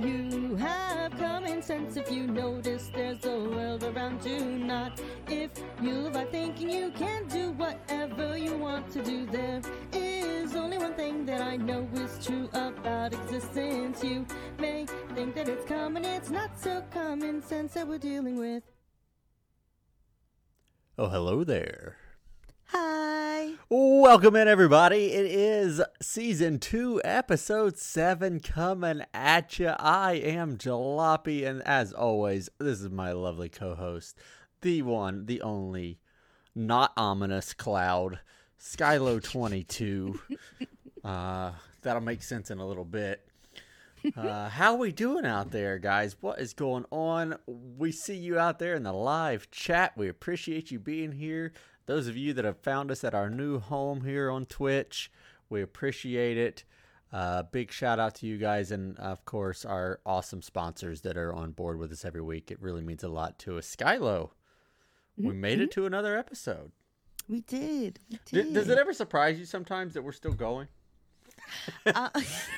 you have common sense if you notice there's a world around you not if you live by thinking you can do whatever you want to do. There is only one thing that i know is true about existence. You may think that it's common it's not so common sense that we're dealing with. Oh, hello there. Hi Welcome in, everybody. It is season two, episode seven, coming at you. I am Jalopy, and as always, this is my lovely co host, the one, the only, not ominous cloud, Skylo22. uh, that'll make sense in a little bit. Uh, how are we doing out there, guys? What is going on? We see you out there in the live chat. We appreciate you being here. Those of you that have found us at our new home here on Twitch, we appreciate it. Uh, big shout out to you guys, and of course our awesome sponsors that are on board with us every week. It really means a lot to us. Skylo, we made it to another episode. we did we D- does it ever surprise you sometimes that we're still going? Uh,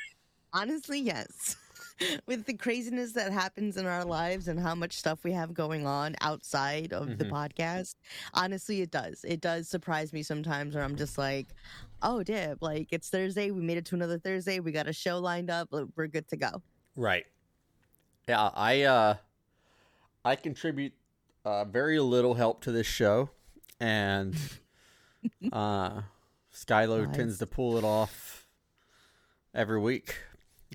honestly, yes. With the craziness that happens in our lives and how much stuff we have going on outside of the Mhm. podcast, honestly, it does. It does surprise me sometimes where I'm just like, oh, damn, like it's Thursday. We made it to another Thursday. We got a show lined up. We're good to go. Right. Yeah, I uh I contribute uh very little help to this show and uh Skylo Nice. tends to pull it off every week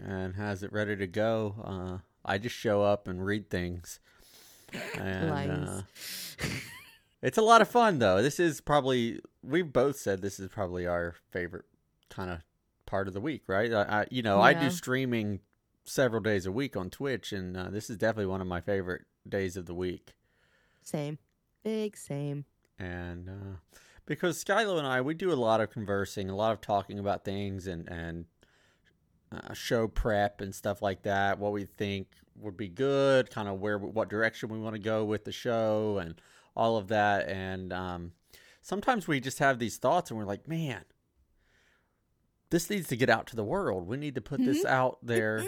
and has it ready to go. Uh I just show up and read things. And uh, it's a lot of fun though. This is probably we've both said this is probably our favorite kind of part of the week, right? I, I you know, I do streaming several days a week on Twitch and uh, this is definitely one of my favorite days of the week. Same. Big same. And uh because Skylo and I we do a lot of conversing, a lot of talking about things and and uh, show prep and stuff like that, what we think would be good, kind of where what direction we want to go with the show and all of that and um sometimes we just have these thoughts and we're like, man, this needs to get out to the world. We need to put this out there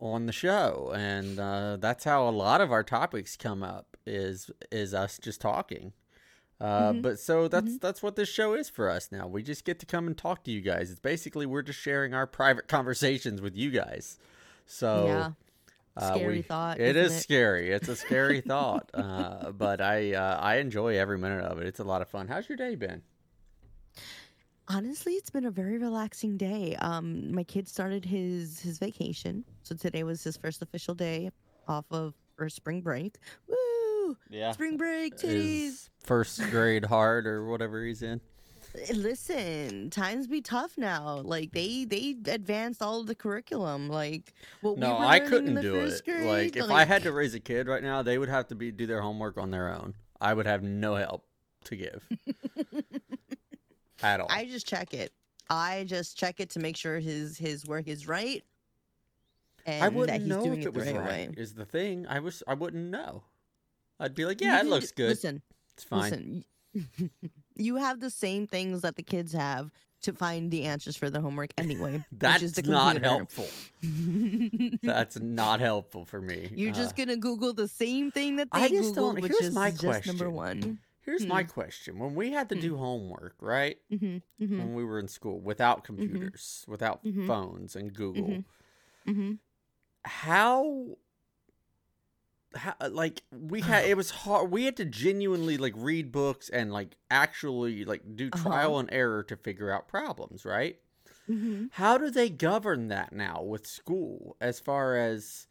on the show, and uh, that's how a lot of our topics come up is is us just talking. Uh, Mhm. But so that's that's what this show is for us now. We just get to come and talk to you guys. It's basically we're just sharing our private conversations with you guys. So yeah. uh, Scary we- thought, It it? scary. It's a scary thought. Uh, but I uh, I enjoy every minute of it. It's a lot of fun. How's your day been? Honestly, it's been a very relaxing day. Um, my kid started his his vacation, so today was his first official day off of for spring break. Woo! Yeah. Spring break, titties. Is first grade hard or whatever he's in. Eh, Listen, times be tough now. Like they they advanced all of the curriculum. Like what No, we were I couldn't do it. Grade, like if I had to raise a kid right now, they would have to be do their homework on their own. I would have no help to give at all. I just check it. I just check it to make sure his his work is right. And I wouldn't he's know doing if it the was right. Is the thing I was I wouldn't know. I'd be like, yeah, it looks good. Listen, it's fine. Listen, you have the same things that the kids have to find the answers for the homework anyway. That's which is the not helpful. That's not helpful for me. You're Uh, just gonna Google the same thing that they I just Googled, don't- which here's is my question. number one. Here's my Hmm. question: When we had to do homework, right? hmm hmm When we were in school, without computers, without Mhm. phones and Google, hmm how how like we had it was hard we had to genuinely like read books and like actually like do Uh-huh. trial and error to figure out problems right? Hmm how do they govern that now with school as far as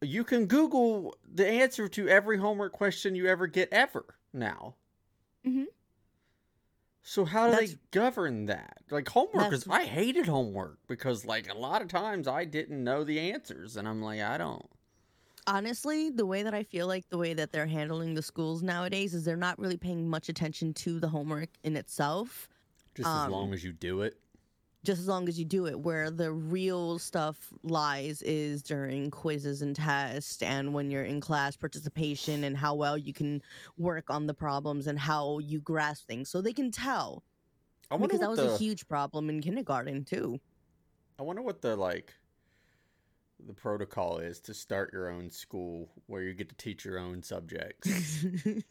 you can google the answer to every homework question you ever get ever now. Mm-hmm. so how do That's- they govern that? Like homework is i hated homework because like a lot of times i didn't know the answers and i'm like i don't Honestly, the way that I feel like the way that they're handling the schools nowadays is they're not really paying much attention to the homework in itself. just as Um, long as you do it just as long as you do it where the real stuff lies is during quizzes and tests and when you're in class participation and how well you can work on the problems and how you grasp things so they can tell I wonder because that was the a huge problem in kindergarten too I wonder what the like the protocol is to start your own school where you get to teach your own subjects.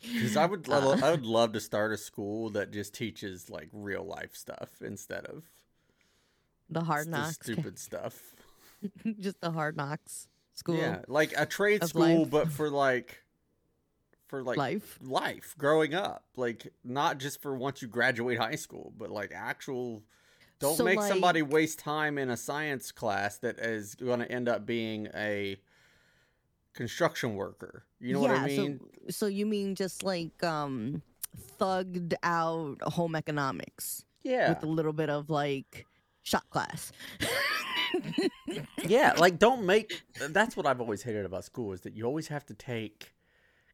Because I would, lo- Uh. I would love to start a school that just teaches like real life stuff instead of the hard the knocks. stupid stuff. Just the hard knocks school Yeah, like a trade school, life. but for like, for like life. life growing up like not just for once you graduate high school but like actual don't So, make somebody waste time in a science class that is going to end up being a construction worker you know what i mean So, so you mean just like um thugged out home economics yeah with a little bit of like shop class. yeah like don't make that's what i've always hated about school is that you always have to take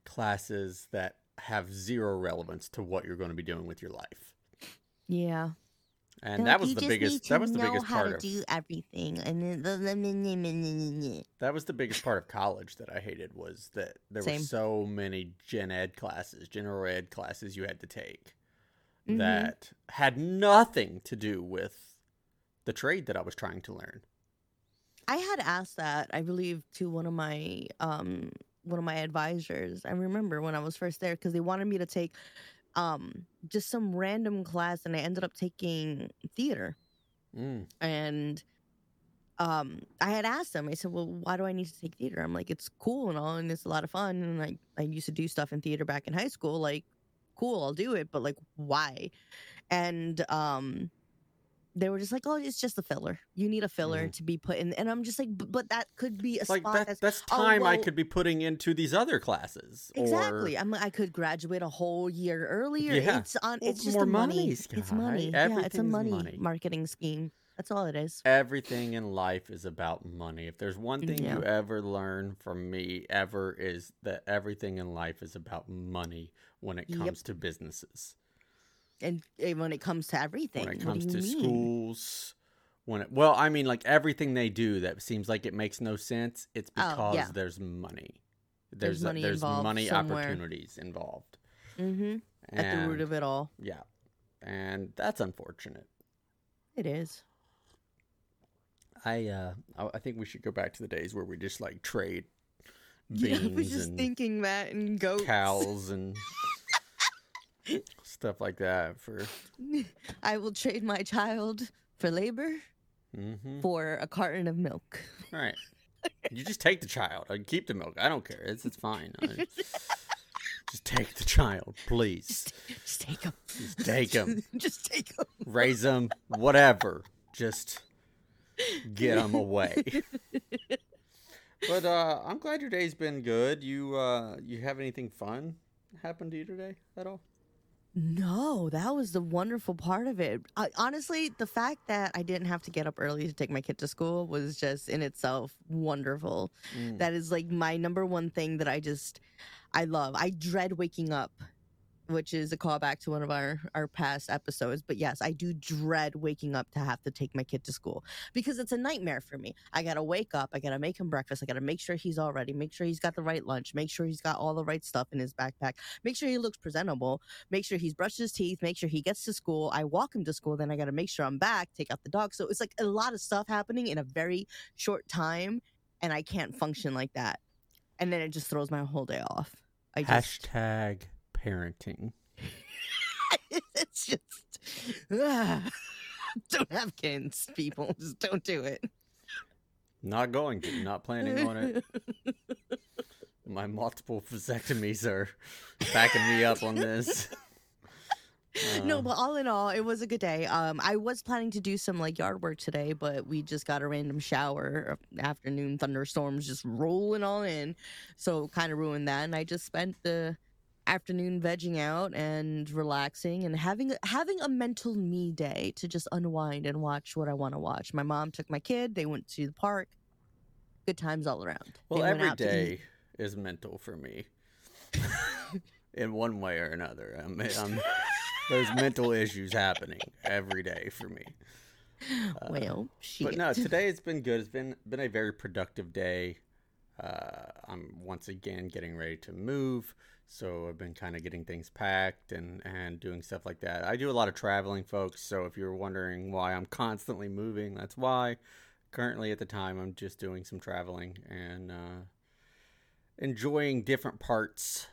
classes that have zero relevance to what you're going to be doing with your life yeah. And that was the biggest that was the biggest part of everything. And then That was the biggest part of college that I hated was that there Same. were so many gen ed classes, general ed classes you had to take Mhm. that had nothing to do with the trade that I was trying to learn. I had asked that, I believe, to one of my um one of my advisors. I remember when I was first there because they wanted me to take um just some random class and I ended up taking theater. Mm. And um I had asked them, I said, Well, why do I need to take theater? I'm like, it's cool and all and it's a lot of fun. And I, I used to do stuff in theater back in high school, like, cool, I'll do it, but like why? And um they were just like, oh, it's just a filler. You need a filler Mhm. to be put in, and I'm just like, but that could be a Like spot that, that's that's oh, time I could be putting into these other classes. exactly. Or, I'm, I could graduate a whole year earlier. Yeah. It's on. Well, It's just more a money. money, It's money. Yeah, it's a money, money. marketing scheme. That's all it is. everything in life is about money. If there's one thing Yeah. you ever learn from me ever is that everything in life is about money when it Yep. comes to businesses. And, and when it comes to everything, when it what comes to mean? schools when it well i mean like everything they do that seems like it makes no sense it's Oh, because yeah. there's money There's there's a- money there's involved money opportunities involved Mm-hmm. At the root of it all, yeah and that's unfortunate it is. i uh I, think we should go back to the days where we just like trade Yeah, beans I was just and thinking that and goats. cows and stuff like that for I will trade my child for labor hmm for a carton of milk. all right you just take the child i keep the milk i don't care it's it's fine I- just take the child please Just take them. Just take them. just take them. raise them, whatever. Just get them away. but uh, I'm glad your day's been good. You uh, you have anything fun happen to you today at all? No, that was the wonderful part of it. I, honestly, the fact that I didn't have to get up early to take my kid to school was just in itself wonderful. Mm. That is like my number one thing that I just I love. I dread waking up, which is a callback to one of our our past episodes. But yes, I do dread waking up to have to take my kid to school because it's a nightmare for me. I gotta wake up, I gotta make him breakfast, I gotta make sure he's all ready, make sure he's got the right lunch, make sure he's got all the right stuff in his backpack, make sure he looks presentable, make sure he's brushed his teeth, make sure he gets to school. I walk him to school, then I gotta make sure I'm back, take out the dog. So it's like a lot of stuff happening in a very short time, and I can't function like that. And then it just throws my whole day off. I just Hashtag parenting. it's just ah, don't have kids, people. Just don't do it. Not going to. Not planning on it. My multiple vasectomies are backing me up on this. no, Uh, but all in all, it was a good day. Um, I was planning to do some like yard work today, but we just got a random shower, uh, afternoon thunderstorms just rolling on in, so kind of ruined that. And I just spent the afternoon vegging out and relaxing and having having a mental me day to just unwind and watch what I want to watch. My mom took my kid; they went to the park. Good times all around. Well, every out to eat. day is mental for me, in one way or another. I'm, I'm, there's mental issues happening every day for me. Uh, Well, shit. but no, today it's been good. It's been been a very productive day. Uh, I'm once again getting ready to move, so I've been kind of getting things packed and and doing stuff like that. I do a lot of traveling, folks. So if you're wondering why I'm constantly moving, that's why. currently at the time I'm just doing some traveling and uh, enjoying different parts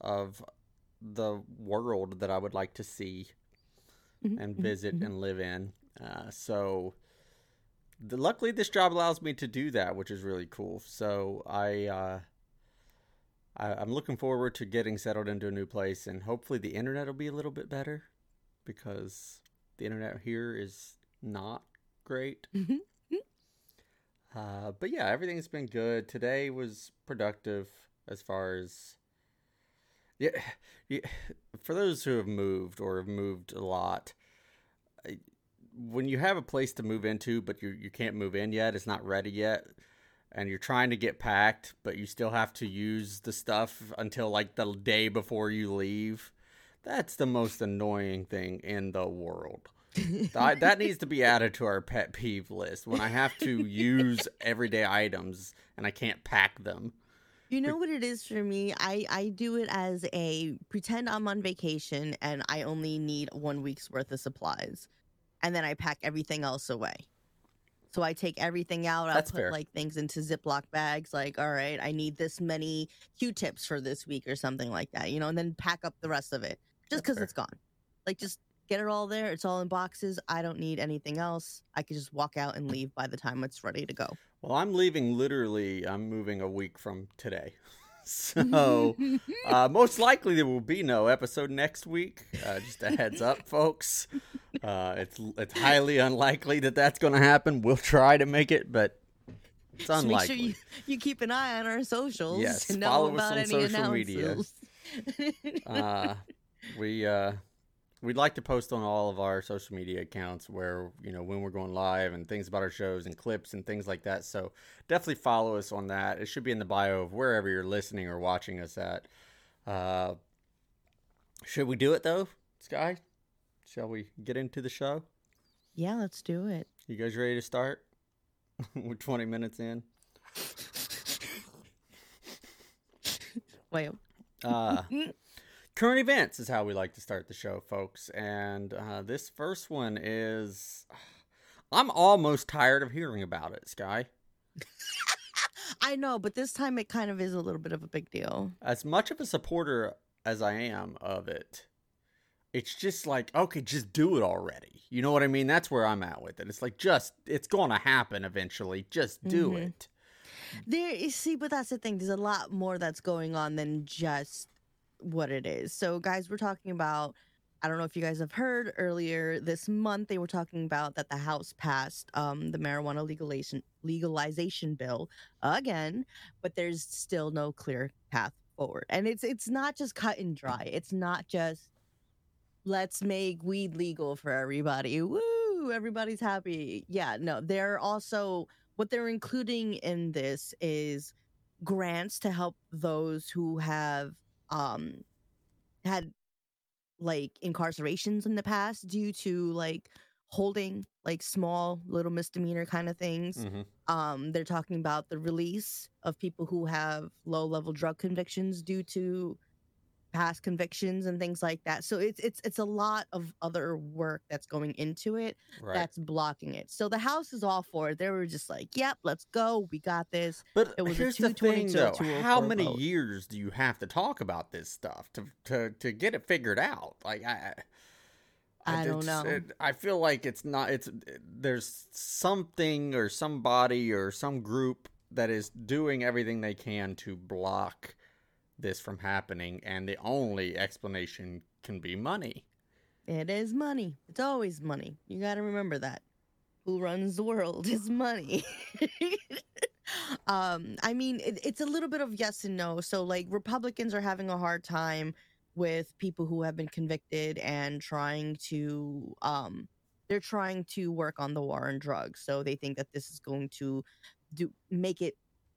of the world that I would like to see Mhm, and mhm, visit mhm. and live in. Uh, so, the, luckily, this job allows me to do that, which is really cool. So, I, uh, I I'm looking forward to getting settled into a new place, and hopefully, the internet will be a little bit better because the internet here is not great. Mhm. Uh, but yeah, everything's been good. Today was productive as far as yeah, yeah. For those who have moved or have moved a lot, when you have a place to move into, but you you can't move in yet, it's not ready yet, and you're trying to get packed, but you still have to use the stuff until like the day before you leave. That's the most annoying thing in the world. That, that needs to be added to our pet peeve list when I have to use everyday items and I can't pack them. You know what it is for me? I I do it as a pretend I'm on vacation and I only need one week's worth of supplies, and then I pack everything else away. So I take everything out. I'll That's put fair. like things into Ziploc bags. Like, all right, I need this many Q-tips for this week or something like that. You know, and then pack up the rest of it just because it's gone. Like, just get it all there. It's all in boxes. I don't need anything else. I could just walk out and leave by the time it's ready to go. Well, I'm leaving literally, I'm moving a week from today. So, uh, most likely there will be no episode next week. Uh, just a heads up, folks. Uh, it's it's highly unlikely that that's going to happen. We'll try to make it, but it's Just unlikely. make sure you, you keep an eye on our socials Yes, to know follow us on any social media. uh, we uh, we'd like to post on all of our social media accounts where you know when we're going live and things about our shows and clips and things like that. So definitely follow us on that. It should be in the bio of wherever you're listening or watching us at. Uh, should we do it though, Sky? Shall we get into the show? yeah, let's do it. You guys ready to start? We're 20 minutes in. Wait, Uh, current events is how we like to start the show, folks. And uh, this first one is. I'm almost tired of hearing about it, Sky. I know, but this time it kind of is a little bit of a big deal. As much of a supporter as I am of it, it's just like, okay, just do it already. You know what I mean? That's where I'm at with it. It's like, just, it's going to happen eventually. Just do Mhm. it. There, you see, but that's the thing. There's a lot more that's going on than just what it is. So, guys, we're talking about. I don't know if you guys have heard earlier this month they were talking about that the House passed um, the marijuana legalization legalization bill again, but there's still no clear path forward. And it's it's not just cut and dry. It's not just let's make weed legal for everybody. Woo! Everybody's happy. Yeah, no, they're also what they're including in this is grants to help those who have um had like incarcerations in the past due to like holding like small little misdemeanor kind of things. Hmm um they're talking about the release of people who have low level drug convictions due to past convictions and things like that so it's it's it's a lot of other work that's going into it Right. that's blocking it so the house is all for it they were just like yep let's go we got this But It was a here's the thing, 222 though: how many vote. years do you have to talk about this stuff to to to get it figured out? Like I, I don't know. it- I feel like it's not. It's there's something or somebody or some group that is doing everything they can to block this from happening, and the only explanation can be money. It is money. It's always money. You got to remember that. Who runs the world is money. um, I mean, it, it's a little bit of yes and no. So, like, Republicans are having a hard time with people who have been convicted and trying to, um, they're trying to work on the war on drugs. So they think that this is going to do make it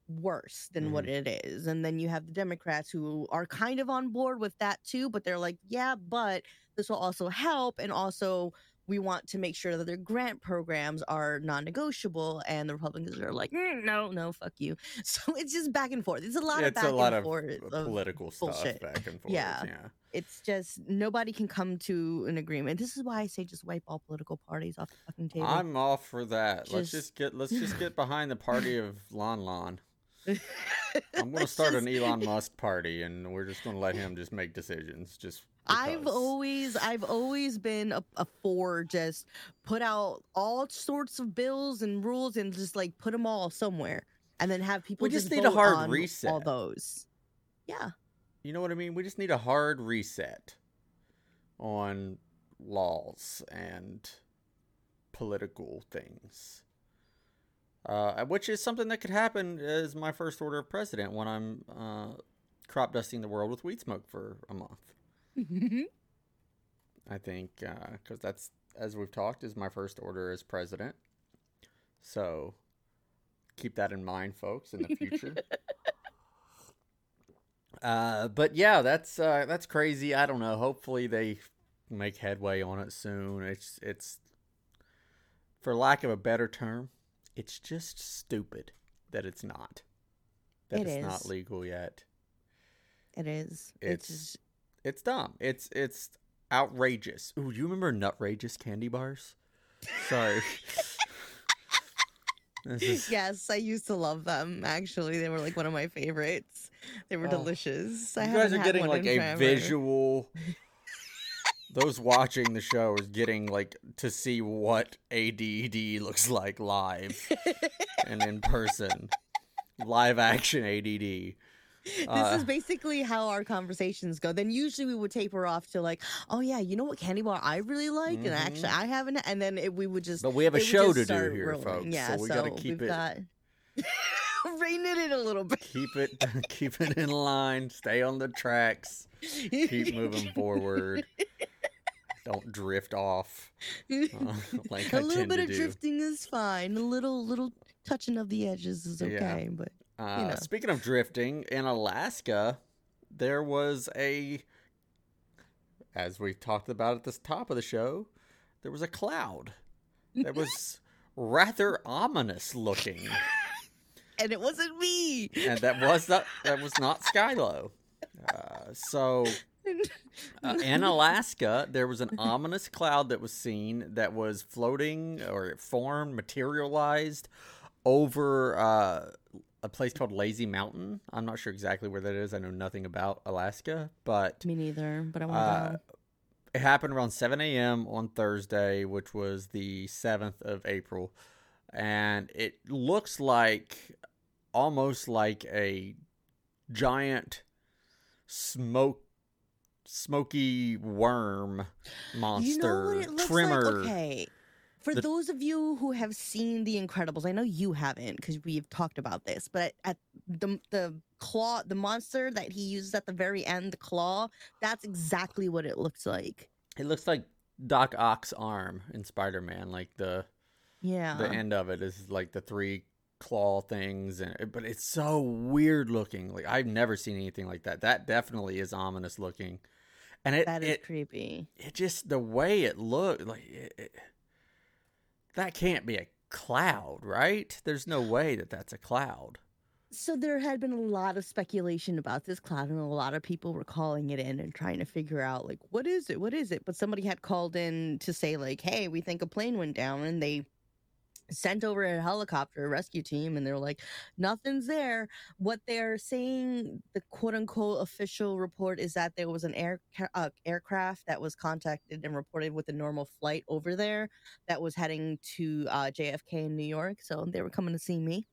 worse than what it is. And then you have the Democrats who are kind of on board with that too, but they're like, yeah, but this will also help and also we want to make sure that their grant programs are non-negotiable and the republicans are like "Mm, no no fuck you so it's just back and forth it's a lot of it's back a lot and of forth uh, of- political stuff bullshit. back and forth. Yeah. yeah. it's just nobody can come to an agreement this is why i say just wipe all political parties off the fucking table I'm all for that. let's Just- just get let's just get behind the party of Lon Lon. I'm gonna start just- an Elon Musk party, and we're just gonna let him just make decisions. Just I've always I've always been a, a for just put out all sorts of bills and rules and just like put them all somewhere and then have people just just need a hard reset. all those. Yeah. You know what I mean? We just need a hard reset on laws and political things. Uh, which is something that could happen as my first order of president when I'm uh, crop dusting the world with weed smoke for a month. I think because that's as we've talked is my first order as president. So keep that in mind, folks, in the future. uh, but yeah, that's uh, that's crazy. I don't know. Hopefully they make headway on it soon. It's it's for lack of a better term, it's just stupid that it's not. That It it's not legal yet. It is. It's- It's, just, It's dumb. It's it's outrageous. Ooh, do you remember Nutrageous candy bars? Sorry. Is- yes, I used to love them. Actually, they were like one of my favorites. They were Oh. delicious. I you guys are getting like a forever. visual. Those watching the show is getting like to see what ADD looks like live and in person, live action ADD. this Uh, is basically how our conversations go. Then usually we would taper off to like, oh yeah, you know what candy bar I really like, and actually I haven't. And then it, we would just. Mm-hmm. But we have a show to do here, rolling. folks. Yeah, so we gotta keep we've it got rein it in a little bit. keep it keep it in line. Stay on the tracks. Keep moving forward. Don't drift off. uh, like a I little bit of do. drifting is fine. A little little touching of the edges is Yeah. okay, but Uh, know. Speaking of drifting, in Alaska, there was a, as we talked about at the top of the show, there was a cloud that was rather ominous looking, and it wasn't me. and that was not that was not Skylo. Uh, so uh, in Alaska, there was an ominous cloud that was seen that was floating or it formed, materialized over uh, a place called Lazy Mountain. I'm not sure exactly where that is. I know nothing about Alaska, but me neither. But I want uh, to it happened around 7 a.m. on Thursday, which was the 7th of April. And it looks like almost like a giant smoke smoky worm monster You know what it looks trimmer. like? Okay. For The- those of you who have seen The Incredibles, I know you haven't because we've talked about this, but at, the the claw, the monster that he uses at the very end, the claw, that's exactly what it looks like. It looks like Doc Ock's arm in Spider-Man, like the Yeah. the end of it is like the three claw things and but it's so weird looking like i've never seen anything like that that definitely is ominous looking and it that is it, creepy. it just the way it looked like it, it- that can't be a cloud right there's no way that that's a cloud So there had been a lot of speculation about this cloud, and a lot of people were calling it in and trying to figure out like what is it, what is it. But somebody had called in to say like, hey, we think a plane went down, and they sent over a helicopter rescue team, and they're like, nothing's there. What they're saying, the quote unquote official report is that there was an air uh, aircraft that was contacted and reported with a normal flight over there that was heading to uh, JFK in New York. So they were coming to see me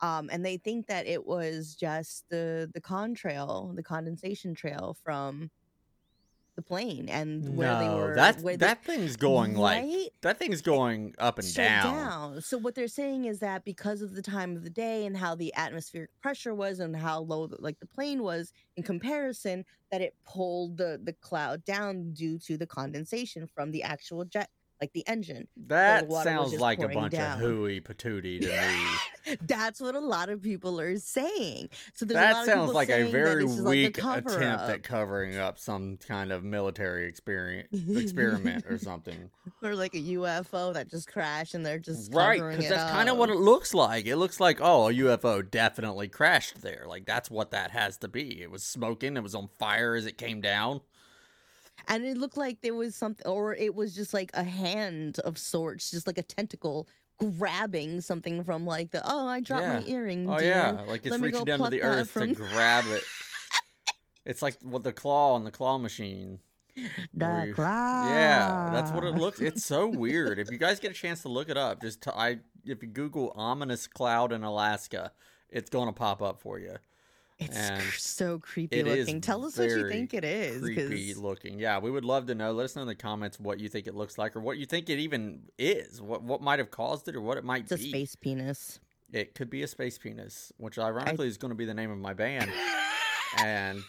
um, and they think that it was just the the contrail, the condensation trail from the plane, and where they no were. that they- that thing's going like that thing's going up and straight down. So what they're saying is that because of the time of the day and how the atmospheric pressure was and how low the, like the plane was in comparison, that it pulled the the cloud down due to the condensation from the actual jet like the engine. That was sounds like a bunch down. of hooey patootie to me. That's what a lot of people are saying. So there's a that lot of sounds like a very is like a weak attempt up. at covering up some kind of military experience experiment or something. or like a UFO that just crashed and they're just right, because that's kind of what it looks like. It looks like oh, a UFO definitely crashed there. Like that's what that has to be. It was smoking. It was on fire as it came down. And it looked like there was something, or it was just like a hand of sorts, just like a tentacle grabbing something from like the oh I dropped my earring. Oh dear. yeah, like it's reaching down to the earth to grab it. It's like what the claw on the claw machine. The you- claw. Yeah, that's what it looks. It's so weird. If you guys get a chance to look it up, just t- I if you Google ominous cloud in Alaska, it's going to pop up for you. It's and so creepy looking. Tell us what you think it is. Creepy 'cause looking. Yeah, we would love to know. Let us know in the comments what you think it looks like, or what you think it even is. What what might have caused it, or what it might It's a be. space penis. It could be a space penis, which ironically is going to be the name of my band. and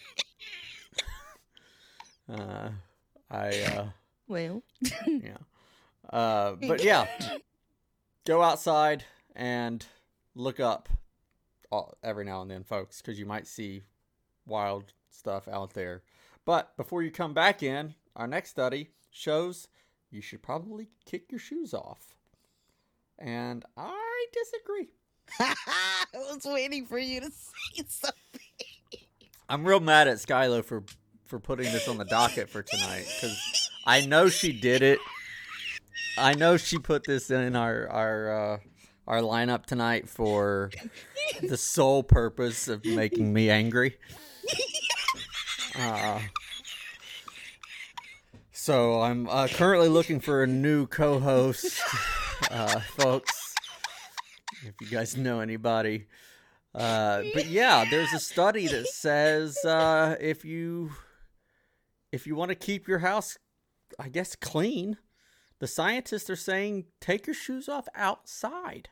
uh, I uh, Well, yeah. Uh, but yeah, go outside and look up all, every now and then, folks, because you might see wild stuff out there. But before you come back in, our next study shows you should probably kick your shoes off. And I disagree. I was waiting for you to say something. I'm real mad at Skylo for for putting this on the docket for tonight because I know she did it. I know she put this in our our uh, our lineup tonight for the sole purpose of making me angry. Uh, so I'm uh, currently looking for a new co-host, uh, folks. If you guys know anybody. Uh, but yeah, there's a study that says uh, if you if you want to keep your house, I guess clean, the scientists are saying take your shoes off outside.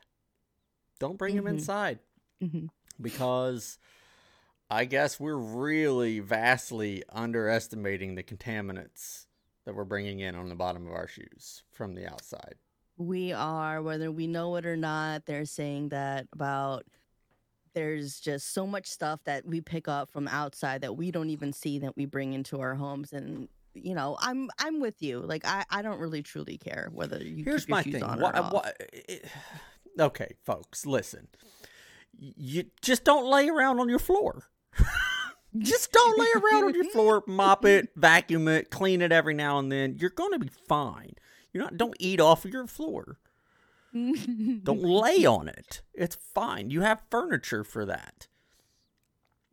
Don't bring them Mhm. inside Mhm. because I guess we're really vastly underestimating the contaminants that we're bringing in on the bottom of our shoes from the outside. We are, whether we know it or not, they're saying that about there's just so much stuff that we pick up from outside that we don't even see that we bring into our homes and you know i'm i'm with you like i i don't really truly care whether you Here's keep your my shoes thing. on Why, or off. it, okay, folks, listen. You just don't lay around on your floor. just don't lay around on your floor. Mop it, vacuum it, clean it every now and then. You're gonna be fine. You're not. Don't eat off of your floor. Don't lay on it. It's fine. You have furniture for that.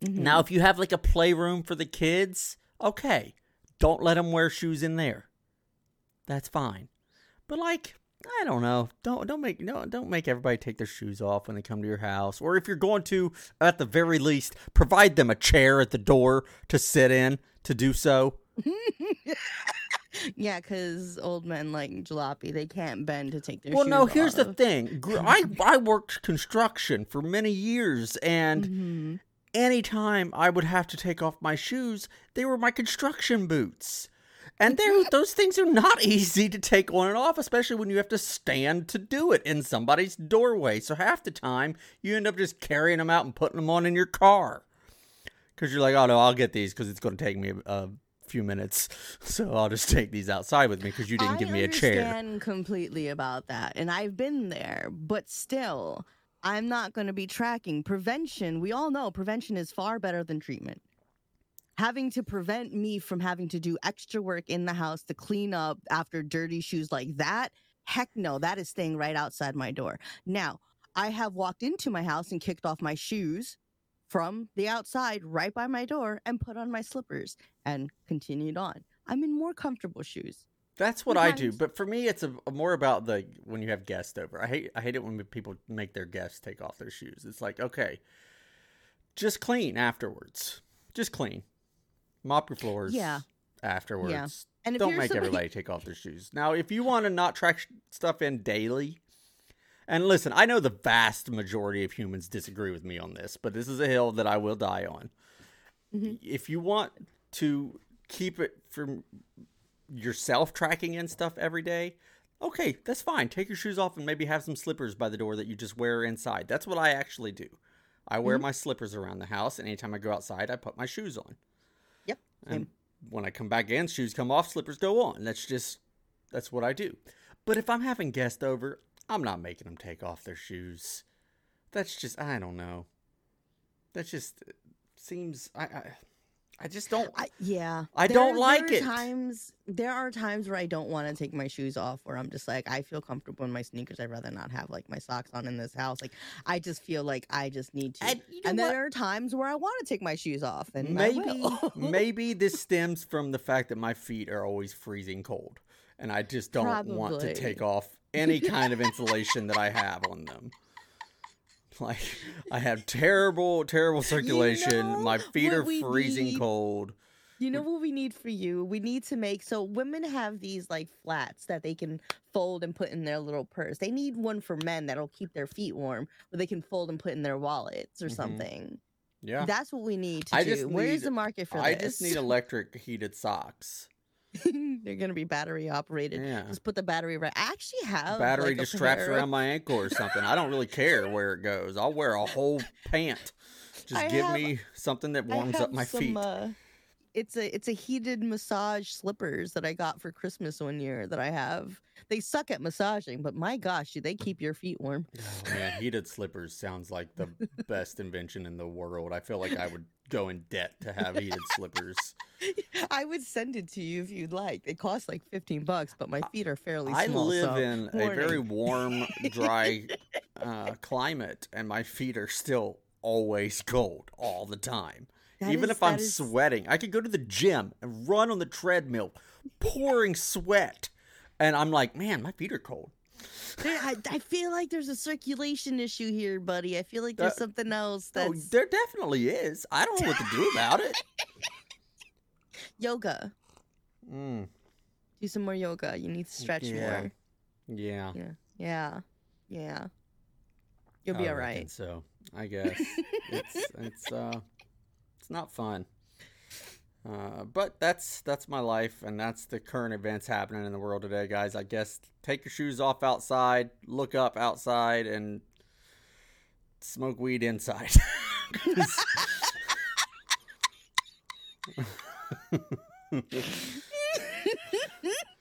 Mhm. Now, if you have like a playroom for the kids, okay, don't let them wear shoes in there. That's fine. But like, I don't know. Don't don't make no don't make everybody take their shoes off when they come to your house. Or if you're going to, at the very least, provide them a chair at the door to sit in to do so. yeah because old men like jalopy they can't bend to take their shoes off. well, no. Here's the thing. I I worked construction for many years, and Mhm. Anytime I would have to take off my shoes, they were my construction boots. And they're, those things are not easy to take on and off, especially when you have to stand to do it in somebody's doorway. So half the time, you end up just carrying them out and putting them on in your car. Because you're like, oh no, I'll get these because it's going to take me a, a few minutes. So I'll just take these outside with me because you didn't I give me a chair. I understand completely about that, and I've been there, but still, I'm not going to be tracking prevention. We all know prevention is far better than treatment. Having to prevent me from having to do extra work in the house to clean up after dirty shoes like that, heck no, that is staying right outside my door. Now, I have walked into my house and kicked off my shoes from the outside right by my door and put on my slippers and continued on. I'm in more comfortable shoes. That's what I do, but for me, it's a, more about the when you have guests over. I hate I hate it when people make their guests take off their shoes. It's like okay, just clean afterwards. Just clean, mop your floors. Yeah. Afterwards, And if don't make somebody- everybody take off their shoes. Now, if you want to not track stuff in daily, and listen, I know the vast majority of humans disagree with me on this, but this is a hill that I will die on. Mhm. If you want to keep it from yourself tracking in stuff every day, Okay, that's fine. Take your shoes off and maybe have some slippers by the door that you just wear inside. That's what I actually do. I wear Mhm. my slippers around the house, and anytime I go outside, I put my shoes on. Yep. And when I come back in, shoes come off, slippers go on. That's just that's what I do. But if I'm having guests over, I'm not making them take off their shoes. That's just I don't know. That just uh, seems I I, I just don't. I, yeah, I don't like there it. Times there are times where I don't want to take my shoes off, where I'm just like, I feel comfortable in my sneakers. I'd rather not have like my socks on in this house. Like, I just feel like I just need to. And And, you know then there are times where I want to take my shoes off, and maybe maybe this stems from the fact that my feet are always freezing cold and i just don't want to take off any kind of insulation that i have on them like i have terrible terrible circulation my know feet are freezing need? cold You know what we need for you? We need to make so women have these like flats that they can fold and put in their little purse. They need one for men that'll keep their feet warm, where they can fold and put in their wallets or Mhm. something. yeah That's what we need to I do. Where's the market for i this? I just need electric heated socks They're gonna be battery operated. yeah. Just put the battery right. I actually have battery like, just straps around my ankle or something. I don't really care where it goes. I'll wear a whole pant. Just I give have- me something that warms up my some, feet. Uh, it's a it's a heated massage slippers that I got for Christmas one year that I have. They suck at massaging, but my gosh, do they keep your feet warm? Oh, man, heated slippers sounds like the best invention in the world. I feel like I would go in debt to have heated slippers. I would send it to you if you'd like. It costs like fifteen bucks, but my feet are fairly I small. live so in a very warm, dry uh, climate, and my feet are still always cold all the time. That Even is- if I'm is- sweating, I could go to the gym and run on the treadmill, pouring sweat, and I'm like, man, my feet are cold. I, I feel like there's a circulation issue here, buddy. I feel like there's That- something else Oh, there definitely is. I don't know what to do about it. yoga. Mm, Do some more yoga. You need to stretch Yeah. more. yeah. Yeah. Yeah. Yeah. You'll be all right. So I guess it's it's uh it's not fun. Uh, but that's that's my life, and that's the current events happening in the world today, guys. I guess take your shoes off outside, look up outside, and smoke weed inside.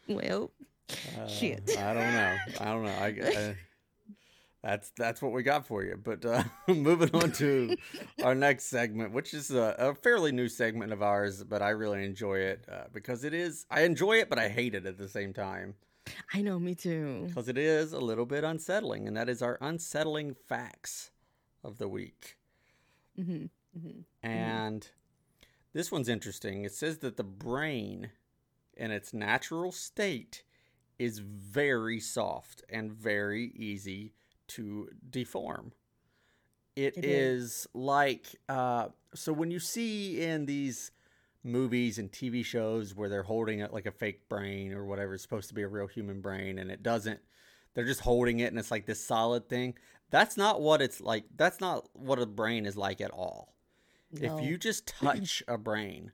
Well, Uh, Shit. I don't know. I don't know. I, uh, that's that's what we got for you. But uh, moving on to our next segment, which is a, a fairly new segment of ours, but I really enjoy it uh, because it is. I enjoy it, but I hate it at the same time I know, me too. because it is a little bit unsettling, and that is our unsettling facts of the week. hmm hmm And this one's interesting. It says that the brain, in its natural state, is very soft and very easy to deform. It It is, is. like uh, so when you see in these movies and TV shows where they're holding it like a fake brain or whatever it's supposed to be a real human brain and it doesn't they're just holding it and it's like this solid thing that's not what it's like that's not what a brain is like at all if you just touch a brain,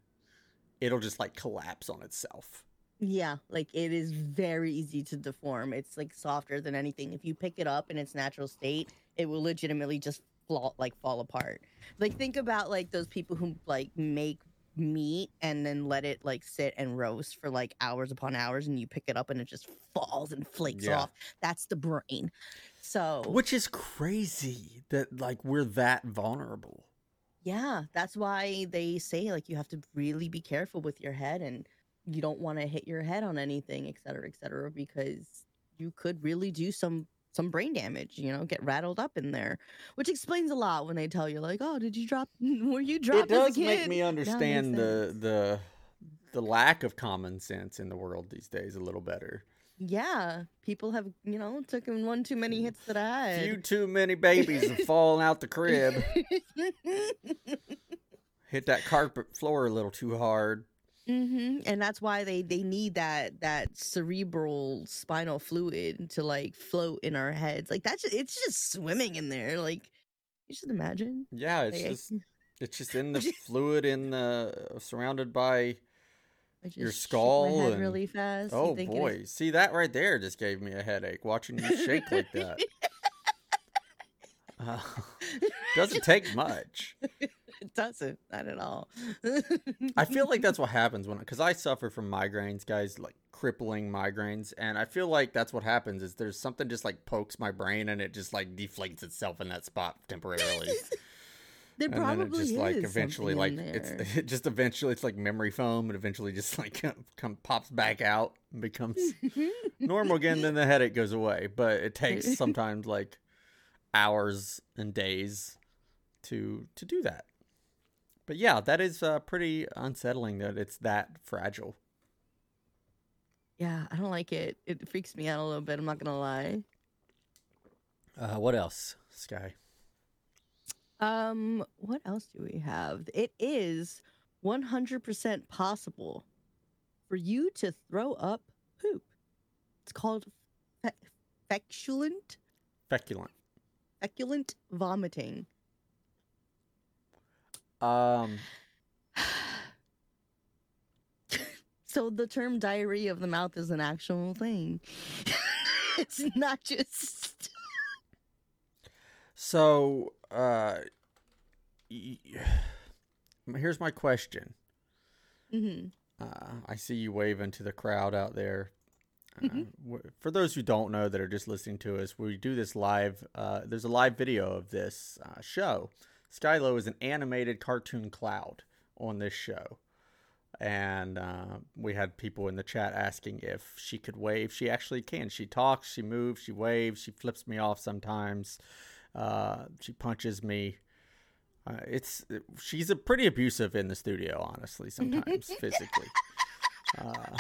it'll just like collapse on itself. Yeah, like it is very easy to deform. It's like softer than anything. If you pick it up in its natural state, it will legitimately just fall, like fall apart. Like think about like those people who like make meat and then let it like sit and roast for like hours upon hours and you pick it up and it just falls and flakes Yeah. off. That's the brain. So Which is crazy that like we're that vulnerable. Yeah, that's why they say like you have to really be careful with your head and you don't want to hit your head on anything, et cetera, et cetera, because you could really do some some brain damage, you know, get rattled up in there. Which explains a lot when they tell you like, "Oh, did you drop were you dropped it does make me understand the the the lack of common sense in the world these days a little better. Yeah, people have, you know, taken one too many hits to the head. Few too many babies have fallen out the crib, hit that carpet floor a little too hard. Hmm And that's why they they need that that cerebral spinal fluid to like float in our heads. Like that's just, it's just swimming in there. Like you should imagine. Yeah, it's Like, just it's just in the fluid in the surrounded by Your skull and- really fast. Oh think it is- boy, see that right there just gave me a headache watching you shake like that. Uh, doesn't take much. It doesn't. Not at all. I feel like that's what happens when because I suffer from migraines, guys, like crippling migraines, and I feel like that's what happens is there's something just like pokes my brain and it just like deflates itself in that spot temporarily. there and probably then it just is like eventually like it's it just eventually it's like memory foam and eventually just like come pops back out and becomes normal again then the headache goes away but it takes sometimes like hours and days to to do that but yeah that is uh, pretty unsettling that it's that fragile yeah, I don't like it. It freaks me out a little bit. I'm not gonna lie. uh, what else sky Um, what else do we have? It is 100% possible for you to throw up poop. It's called fe- feculent feculent feculent vomiting. Um So the term diarrhea of the mouth is an actual thing. it's not just so uh y- here's my question Mhm. Uh, I see you waving to the crowd out there. Uh, Mhm. for those who don't know that are just listening to us, we do this live. Uh, there's a live video of this uh, show. Skylo is an animated cartoon cloud on this show. And uh, we had people in the chat asking if she could wave. She actually can. She talks, she moves, she waves, she flips me off sometimes. Uh, she punches me. Uh, it's she's a pretty abusive in the studio, honestly. Sometimes physically, uh,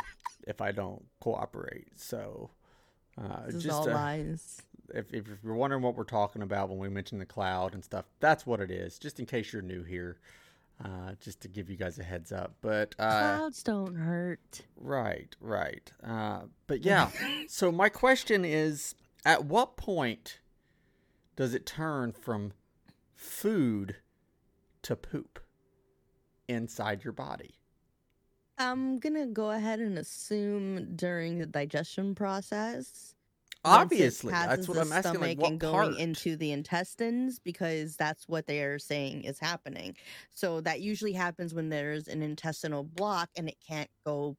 if I don't cooperate. So, uh, this is just all uh, lies. If, if you're wondering what we're talking about when we mention the cloud and stuff, that's what it is. Just in case you're new here, uh, just to give you guys a heads up. But uh, Clouds don't hurt. right, right. Uh, but yeah. so my question is, at what point does it turn from food to poop inside your body? I'm gonna go ahead and assume during the digestion process. Obviously, that's what I'm asking. Like, what and going part? into the intestines because that's what they are saying is happening. So that usually happens when there's an intestinal block and it can't go,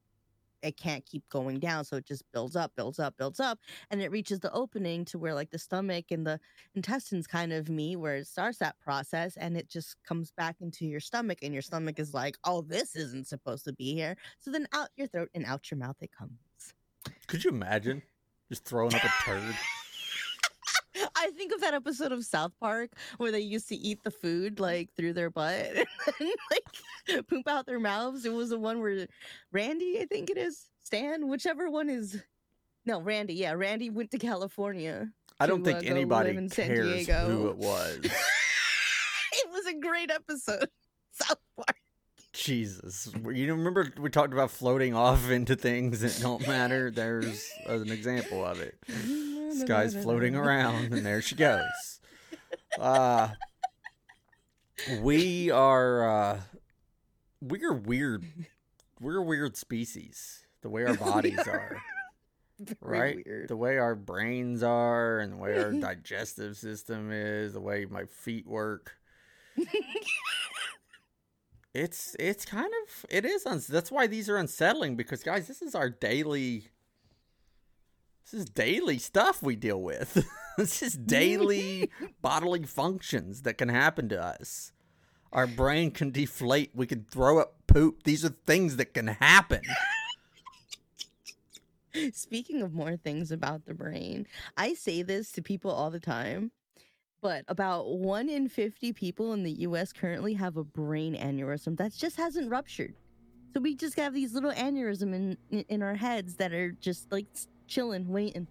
it can't keep going down. So it just builds up, builds up, builds up, and it reaches the opening to where like the stomach and the intestines kind of meet, where it starts that process, and it just comes back into your stomach, and your stomach is like, "Oh, this isn't supposed to be here." So then out your throat and out your mouth it comes. Could you imagine just throwing up a turd? I think of that episode of South Park where they used to eat the food like through their butt and like poop out their mouths. It was the one where Randy, I think it is, Stan, whichever one is. No, Randy. Yeah, Randy went to California. I don't to, think uh, anybody live in San cares who it was. it was a great episode. South Park. Jesus, you remember we talked about floating off into things that don't matter. There's an example of it. This guy's floating around, and there she goes. Uh, we are uh, we're weird. We're a weird species. The way our bodies are, Very right? weird. The way our brains are, and the way our digestive system is, the way my feet work. It's it's kind of it is uns- that's why these are unsettling because guys this is our daily this is daily stuff we deal with. This is daily bodily functions that can happen to us. Our brain can deflate. We can throw up poop. These are things that can happen. Speaking of more things about the brain, I say this to people all the time, but about one in 50 people in the US currently have a brain aneurysm that just hasn't ruptured. So we just have these little aneurysm in, in, our heads that are just like chilling, waiting,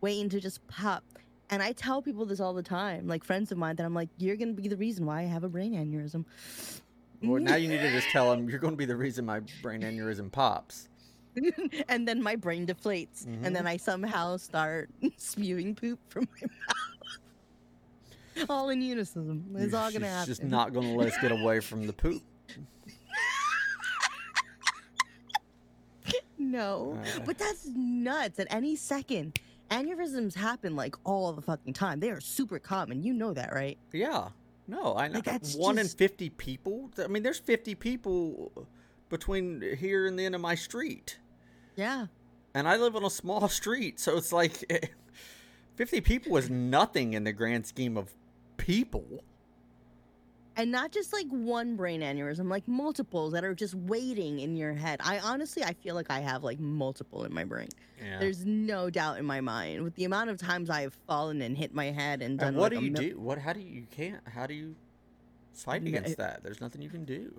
waiting to just pop. And I tell people this all the time, like friends of mine, that I'm like, you're going to be the reason why I have a brain aneurysm. well now you need to just tell them you're going to be the reason my brain aneurysm pops and then my brain deflates, and then mm-hmm. I somehow start spewing poop from my mouth. all in unison. It's all gonna happen. just not going to let us get away from the poop no, Uh. but that's nuts. At any second, aneurysms happen like all the fucking time. They are super common. You know that, right? Yeah. No, I know. Like, that's One in 50 people. I mean, there's 50 people between here and the end of my street. Yeah. And I live on a small street. So it's like 50 people is nothing in the grand scheme of people. And not just like one brain aneurysm, like multiples that are just waiting in your head. I honestly, I feel like I have like multiple in my brain. Yeah. There's no doubt in my mind with the amount of times I have fallen and hit my head and done. and what like, do you mil- do? What? How do you, you can't? How do you fight against that? There's nothing you can do.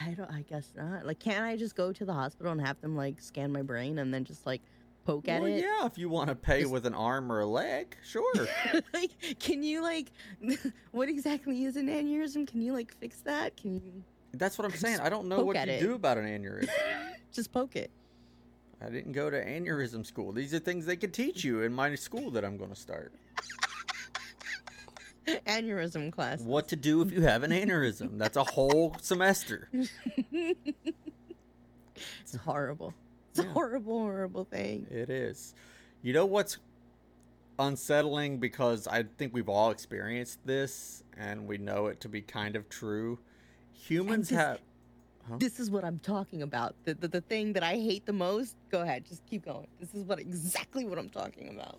I don't. I guess not. Like, can't I just go to the hospital and have them like scan my brain and then just like poke at well, it? yeah, if you want to pay Just- with an arm or a leg, sure. like, can you like, what exactly is an aneurysm? Can you like fix that? Can you That's what I'm saying. I don't know what at you it. do about an aneurysm. just poke it? I didn't go to aneurysm school. These are things they could teach you in my school that I'm going to start. Aneurysm class. What to do if you have an aneurysm. That's a whole semester. It's horrible. It's a horrible, horrible thing. It is. You know what's unsettling because I think we've all experienced this and we know it to be kind of true. Humans this- have Huh? This is what I'm talking about. The, the the thing that I hate the most. Go ahead, just keep going. This is what exactly what I'm talking about.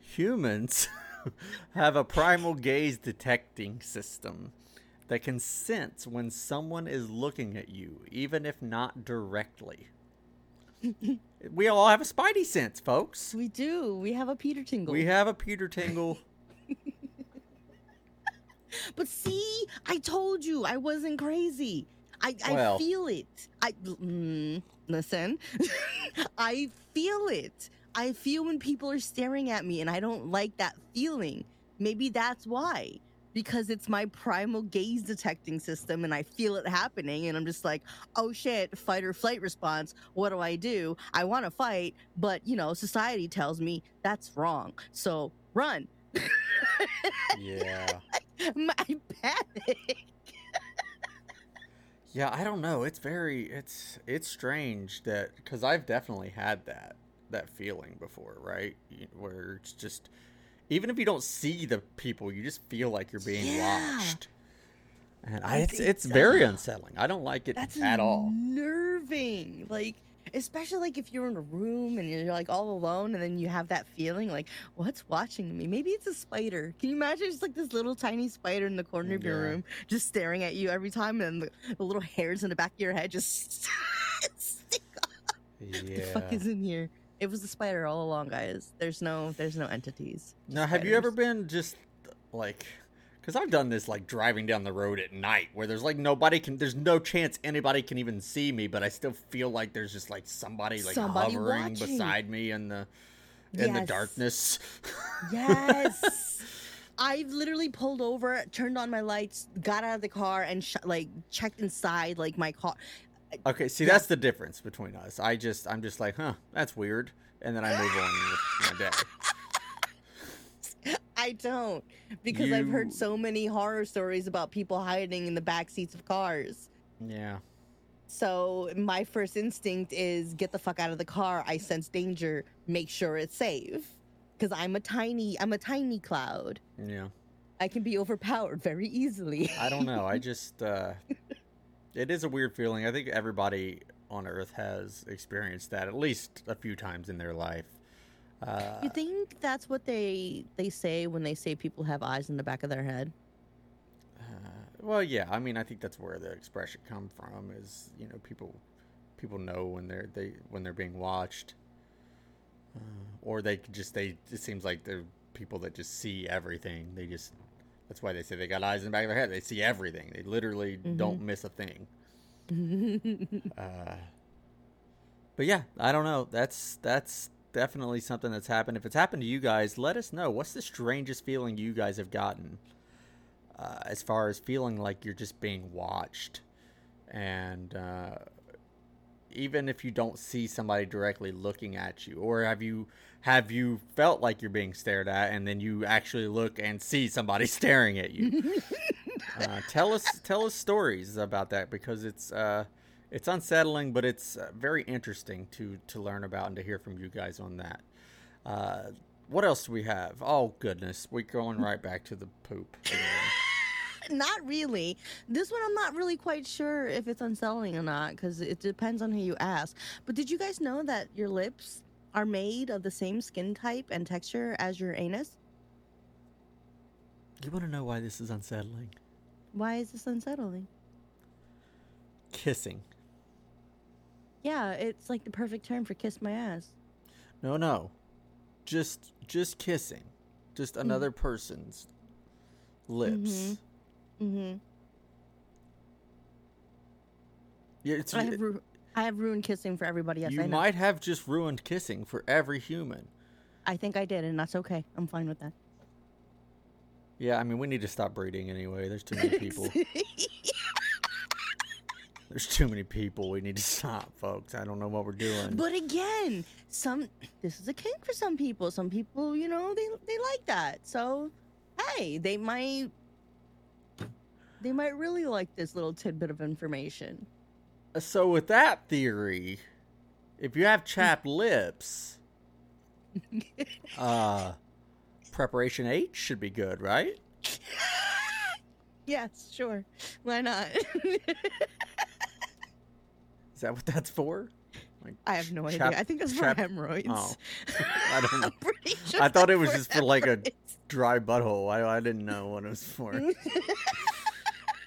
humans have a primal gaze detecting system that can sense when someone is looking at you, even if not directly. we all have a spidey sense, folks. We do. We have a Peter Tingle. We have a Peter Tingle. But see, I told you I wasn't crazy. I, Well. I feel it. I mm, listen. I feel it. I feel when people are staring at me, and I don't like that feeling. Maybe that's why. Because it's my primal gaze detecting system, and I feel it happening, and I'm just like, oh shit, fight or flight response. What do I do? I want to fight, but you know, society tells me that's wrong. So run. yeah. my panic. Yeah, I don't know. It's very it's it's strange that cuz I've definitely had that that feeling before, right? Where it's just even if you don't see the people, you just feel like you're being Yeah. watched. And I, it's it's very uh, unsettling. I don't like it That's at all. Nerving. Like, especially like if you're in a room and you're like all alone and then you have that feeling like, what's watching me? Maybe it's a spider. Can you imagine just like this little tiny spider in the corner of your room just staring at you every time and the, the little hairs in the back of your head just stick Yeah. the fuck is in here? It was a spider all along, guys. There's no there's no entities. Now, have you ever been just like because I've done this like driving down the road at night where there's like nobody can, there's no chance anybody can even see me, but I still feel like there's just like somebody like Somebody hovering watching. beside me in the in the darkness. Yes. I've literally pulled over, turned on my lights, got out of the car, and sh- like checked inside like my car. Okay, see that's the difference between us. I just I'm just like, huh, that's weird, and then I move on with my day. I don't because I've heard so many horror stories about people hiding in the back seats of cars. Yeah, So my first instinct is get the fuck out of the car. I sense danger. Make sure it's safe. Because I'm a tiny, I'm a tiny cloud. yeah. I can be overpowered very easily. I don't know. I just uh, it is a weird feeling. I think everybody on Earth has experienced that at least a few times in their life. Uh, you think that's what they they say when they say people have eyes in the back of their head? Uh, well, yeah. I mean, I think that's where the expression come from. Is you know people people know when they're they when they're being watched, uh, or they just they. It seems like they're people that just see everything. They just that's why they say they got eyes in the back of their head. They see everything. They literally don't miss a thing. Uh, but yeah, I don't know. That's that's definitely something that's happened. If it's happened to you guys, let us know. What's the strangest feeling you guys have gotten? Uh, as far as feeling like you're just being watched, and uh, even if you don't see somebody directly looking at you, or have you have you felt like you're being stared at, and then you actually look and see somebody staring at you? uh, tell us tell us stories about that because it's uh, it's unsettling, but it's uh, very interesting to to learn about and to hear from you guys on that. Uh, what else do we have? Oh goodness, we're going right back to the poop. not really. This one, I'm not really quite sure if it's unsettling or not because it depends on who you ask. But did you guys know that your lips are made of the same skin type and texture as your anus? you want to know why this is unsettling? Why is this unsettling? Kissing. Yeah, it's like the perfect term for kiss my ass. No, no, just just kissing, just another person's lips. Mhm. Mm-hmm. Yeah, it's I have I have ruined kissing for everybody. Yes, you I know. might have just ruined kissing for every human. I think I did, and that's okay. I'm fine with that. Yeah, I mean, we need to stop breeding anyway. There's too many people. There's too many people. We need to stop, folks. I don't know what we're doing. But again, some this is a kink for some people. Some people, you know, they they like that. So, hey, they might they might really like this little tidbit of information. So, with that theory, if you have chapped lips, uh, preparation H should be good, right? yes, sure. Why not? Is that what that's for? Like, I have no Chap- idea. I think that's for hemorrhoids. oh, I don't know. Sure I thought it was just for like a dry butthole. I, I didn't know what it was for.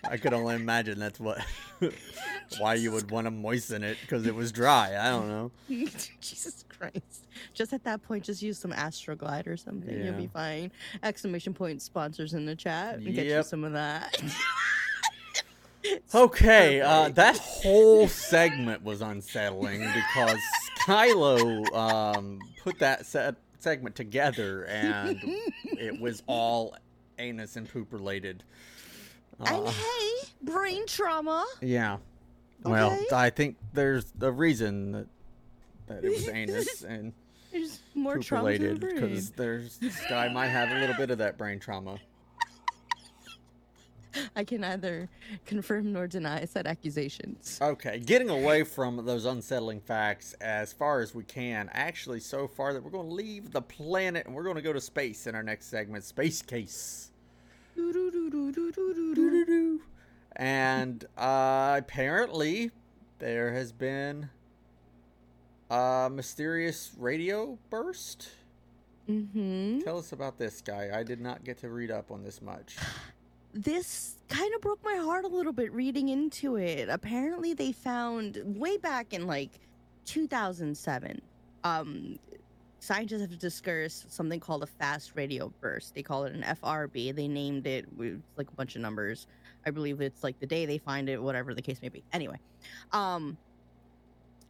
I could only imagine that's what why you would want to moisten it because it was dry. I don't know. Jesus Christ. Just at that point, just use some Astroglide or something. You'll be fine. Exclamation point sponsors in the chat. and Get you Yep. some of that. Okay, uh, that whole segment was unsettling because Skylo um, put that se- segment together and it was all anus and poop related. And Uh, hey, brain trauma. yeah. Well, Okay. I think there's a reason that, that it was anus and There's more poop trauma related because there's this guy might have a little bit of that brain trauma. I can neither confirm nor deny said accusations. Okay, getting away from those unsettling facts as far as we can. Actually, so far that we're going to leave the planet and we're going to go to space in our next segment, Space Case. And uh, apparently, there has been a mysterious radio burst. Mm-hmm. Tell us about this guy. I did not get to read up on this much. this kind of broke my heart a little bit reading into it. Apparently, they found way back in like 2007. Um, scientists have discussed something called a fast radio burst. They call it an FRB. They named it with like a bunch of numbers. I believe it's like the day they find it, whatever the case may be. Anyway, um,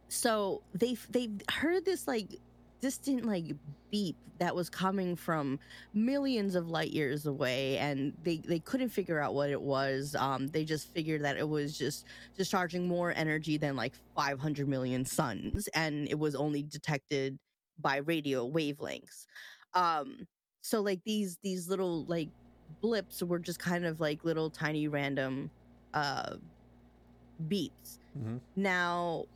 so they they heard this like distant like beep that was coming from millions of light years away and they they couldn't figure out what it was um they just figured that it was just discharging more energy than like 500 million suns and it was only detected by radio wavelengths um so like these these little like blips were just kind of like little tiny random uh beeps Mm-hmm. now,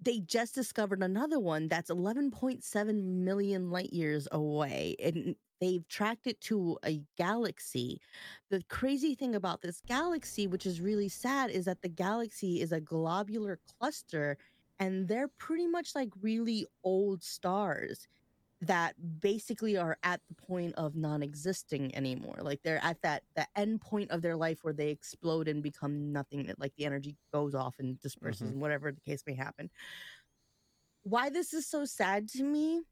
they just discovered another one that's 11.7 million light years away, and they've tracked it to a galaxy. The crazy thing about this galaxy, which is really sad, is that the galaxy is a globular cluster, and they're pretty much like really old stars that basically are at the point of non-existing anymore like they're at that the end point of their life where they explode and become nothing like the energy goes off and disperses Mhm. and whatever the case may happen why this is so sad to me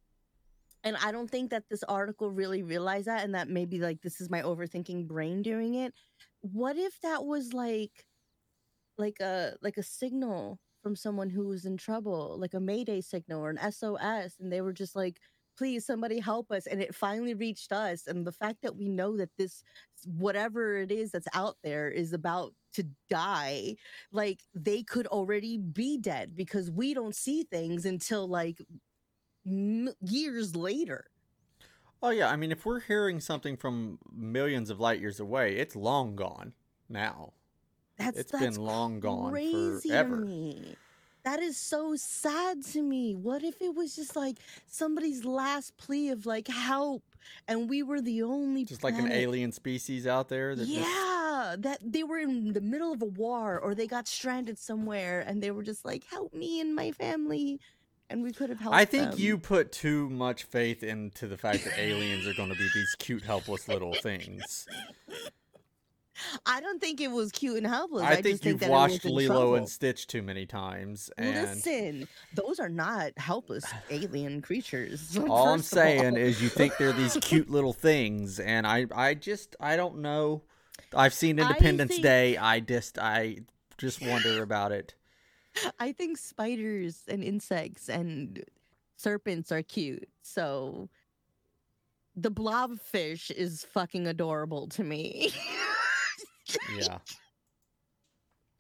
and i don't think that this article really realized that and that maybe like this is my overthinking brain doing it what if that was like like a like a signal from someone who was in trouble like a mayday signal or an sos and they were just like please somebody help us and it finally reached us and the fact that we know that this whatever it is that's out there is about to die like they could already be dead because we don't see things until like m- years later Oh yeah, I mean, if we're hearing something from millions of light years away, it's long gone now. That's It's that's been long gone crazy forever. That is so sad to me. What if it was just like somebody's last plea of like help, and we were the only Just like an alien species out there that just Yeah, that they were in the middle of a war or they got stranded somewhere and they were just like, "Help me and my family," and we could have helped. I think them. you put too much faith into the fact that aliens are going to be these cute, helpless little things. I don't think it was cute and helpless. I, just think you've that was watched Lilo trouble. and Stitch too many times, and Listen, those are not helpless alien creatures. all I'm saying all. is you think they're these cute little things, and I, I just, I don't know. I've seen I Independence think- Day. I just, I just wonder about it. I think spiders and insects and serpents are cute. So the blobfish is fucking adorable to me. Yeah,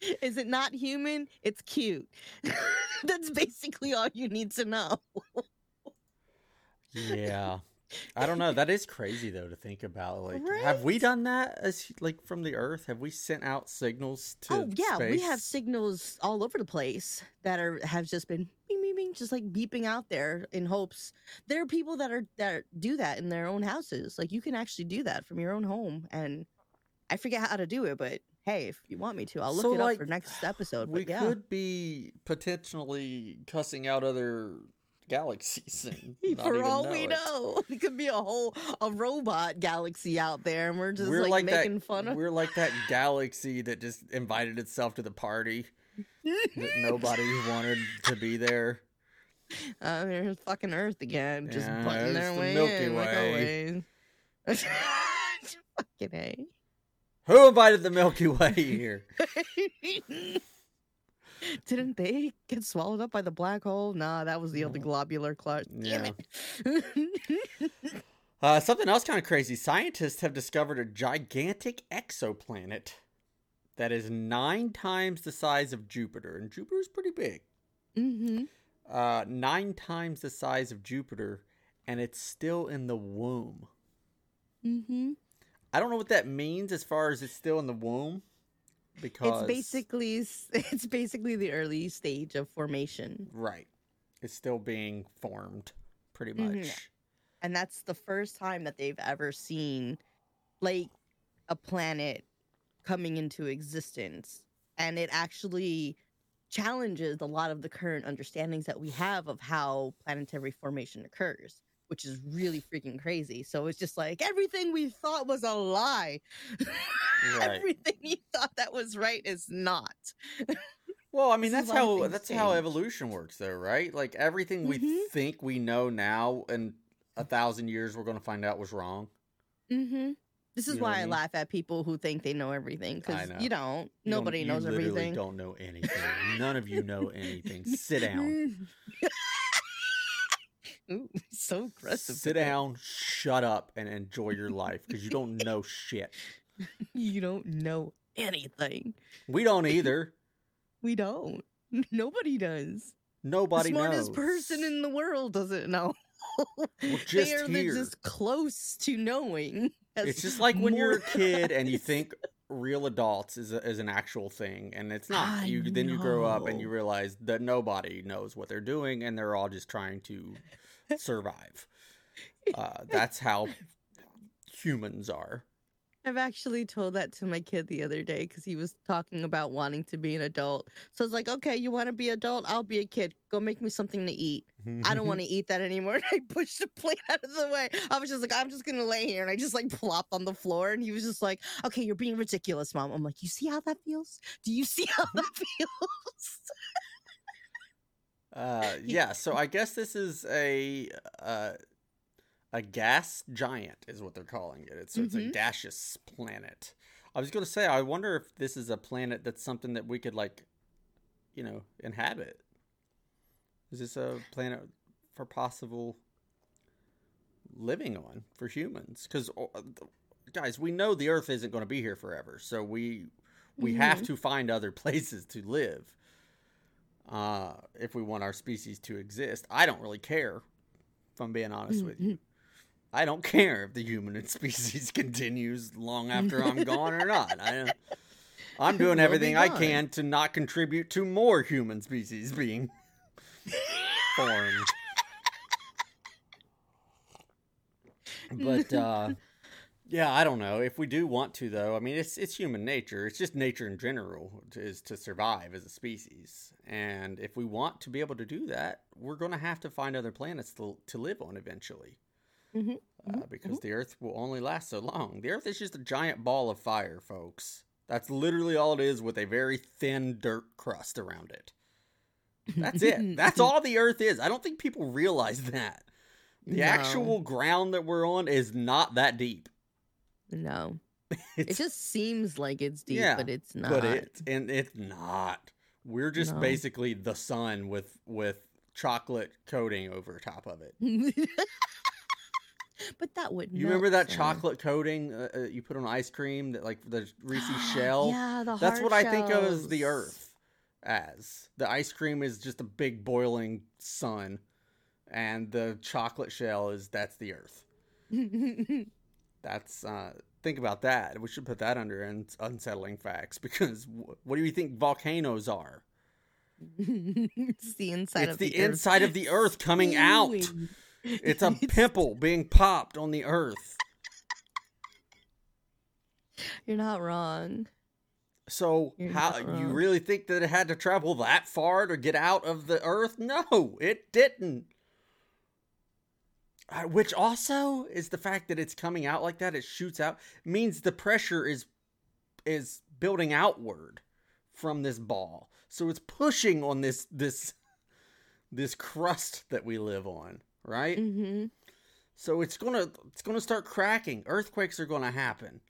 is it not human? It's cute. That's basically all you need to know. yeah. I don't know. That is crazy though to think about. Like, have we done that as like from the Earth? Have we sent out signals to? oh yeah, we have signals all over the place that are have just been bing, bing, bing, just like beeping out there in hopes. There are people that are that do that in their own houses. Like you can actually do that from your own home, and I forget how to do it, but hey, if you want me to, I'll look So, it up for next episode. We yeah, could be potentially cussing out other galaxies. And not for even all know we it. know, it could be a whole a robot galaxy out there, and we're just we're like, like, making that. fun of. We're like that galaxy that just invited itself to the party that nobody wanted to be be Uh, there's fucking Earth again, just Yeah, butting their the way Milky in, like Way. always. fucking a. Who invited the Milky Way here? Didn't they get swallowed up by the black hole? Nah, that was the other globular clutch. Damn Yeah. it. Uh, something else kind of crazy. Scientists have discovered a gigantic exoplanet that is nine times the size of Jupiter, and Jupiter's pretty big. mm-hmm. Uh, nine times the size of Jupiter, and it's still in the womb. Mm-hmm. I don't know what that means as far as it's still in the womb, because It's basically it's basically the early stage of formation. right. It's still being formed, pretty Mhm. much. and that's the first time that they've ever seen like a planet coming into existence and it actually challenges a lot of the current understandings that we have of how planetary formation occurs which is really freaking crazy so it's just like everything we thought was a lie Right. everything you thought that was right is not Well, I mean that's how that's how evolution works, though, right? Like everything we Mhm. think we know now, in a thousand years, we're going to find out was wrong. mm-hmm this is You know why I mean? laugh at people who think they know everything because you don't. You don't- Nobody you knows everything. Don't know anything. None of you know anything. Sit down. Ooh, so aggressive. Sit down. Shut up and enjoy your life because you don't know shit. You don't know anything. We don't either. We don't. Nobody does. Nobody the smartest knows. person in the world doesn't know. just they are here. just close to knowing. It's just like when you're a kid and you think real adults is, a, is an actual thing, and it's not. I you then you grow up and you realize that nobody knows what they're doing, and they're all just trying to survive. Uh, that's how humans are. I've actually told that to my kid the other day because he was talking about wanting to be an adult. So I was like, okay, you want to be an adult? I'll be a kid. Go make me something to eat. I don't want to eat that anymore. And I pushed the plate out of the way. I was just like, I'm just gonna lay here, and I just like plopped on the floor. And he was just like, "Okay, you're being ridiculous, mom." I'm like, "You see how that feels? Do you see how that feels?" Uh, yeah, so I guess this is a uh, a gas giant, is what they're calling it. It's, so it's a Mhm. gaseous planet. I was going to say, I wonder if this is a planet that's something that we could like, you know, inhabit. Is this a planet for possible living on for humans? Because guys, we know the Earth isn't going to be here forever, so we we have to find other places to live uh, if we want our species to exist. I don't really care, if I'm being honest with you. I don't care if the human species continues long after I'm gone or not. I, I'm doing Will everything I can to not contribute to more human species being formed. But uh yeah, I don't know. If we do want to though, I mean it's it's human nature. It's just nature in general is to survive as a species. And if we want to be able to do that, we're going to have to find other planets to to live on eventually. Mhm, Uh, mhm, because the earth will only last so long. The earth is just a giant ball of fire, folks. That's literally all it is with a very thin dirt crust around it. That's it. That's all the earth is. I don't think people realize that. The No. actual ground that we're on is not that deep. No, it just seems like it's deep, Yeah, but it's not. but it's and it's not. We're just No. basically the sun with with chocolate coating over top of it. but that wouldn't. You remember that sir. chocolate coating uh, uh, you put on ice cream that like the Reese's shell? yeah, the That's what I think of as the. Earth as. The ice cream is just a big boiling sun, and the chocolate shell is that's the Earth. That's uh, think about that. We should put that under un- unsettling facts because wh- what do you think volcanoes are? it's the inside it's of the, earth. It's the, inside of the Earth coming out. It's a pimple being popped on the Earth. You're not wrong. So You're how not you really think that it had to travel that far to get out of the Earth? No, it didn't. Uh, which also is the fact that it's coming out like that. It shoots out means the pressure is is building outward from this ball, so it's pushing on this this this crust that we live on, right? Mm-hmm. So it's gonna it's gonna start cracking. Earthquakes are gonna happen.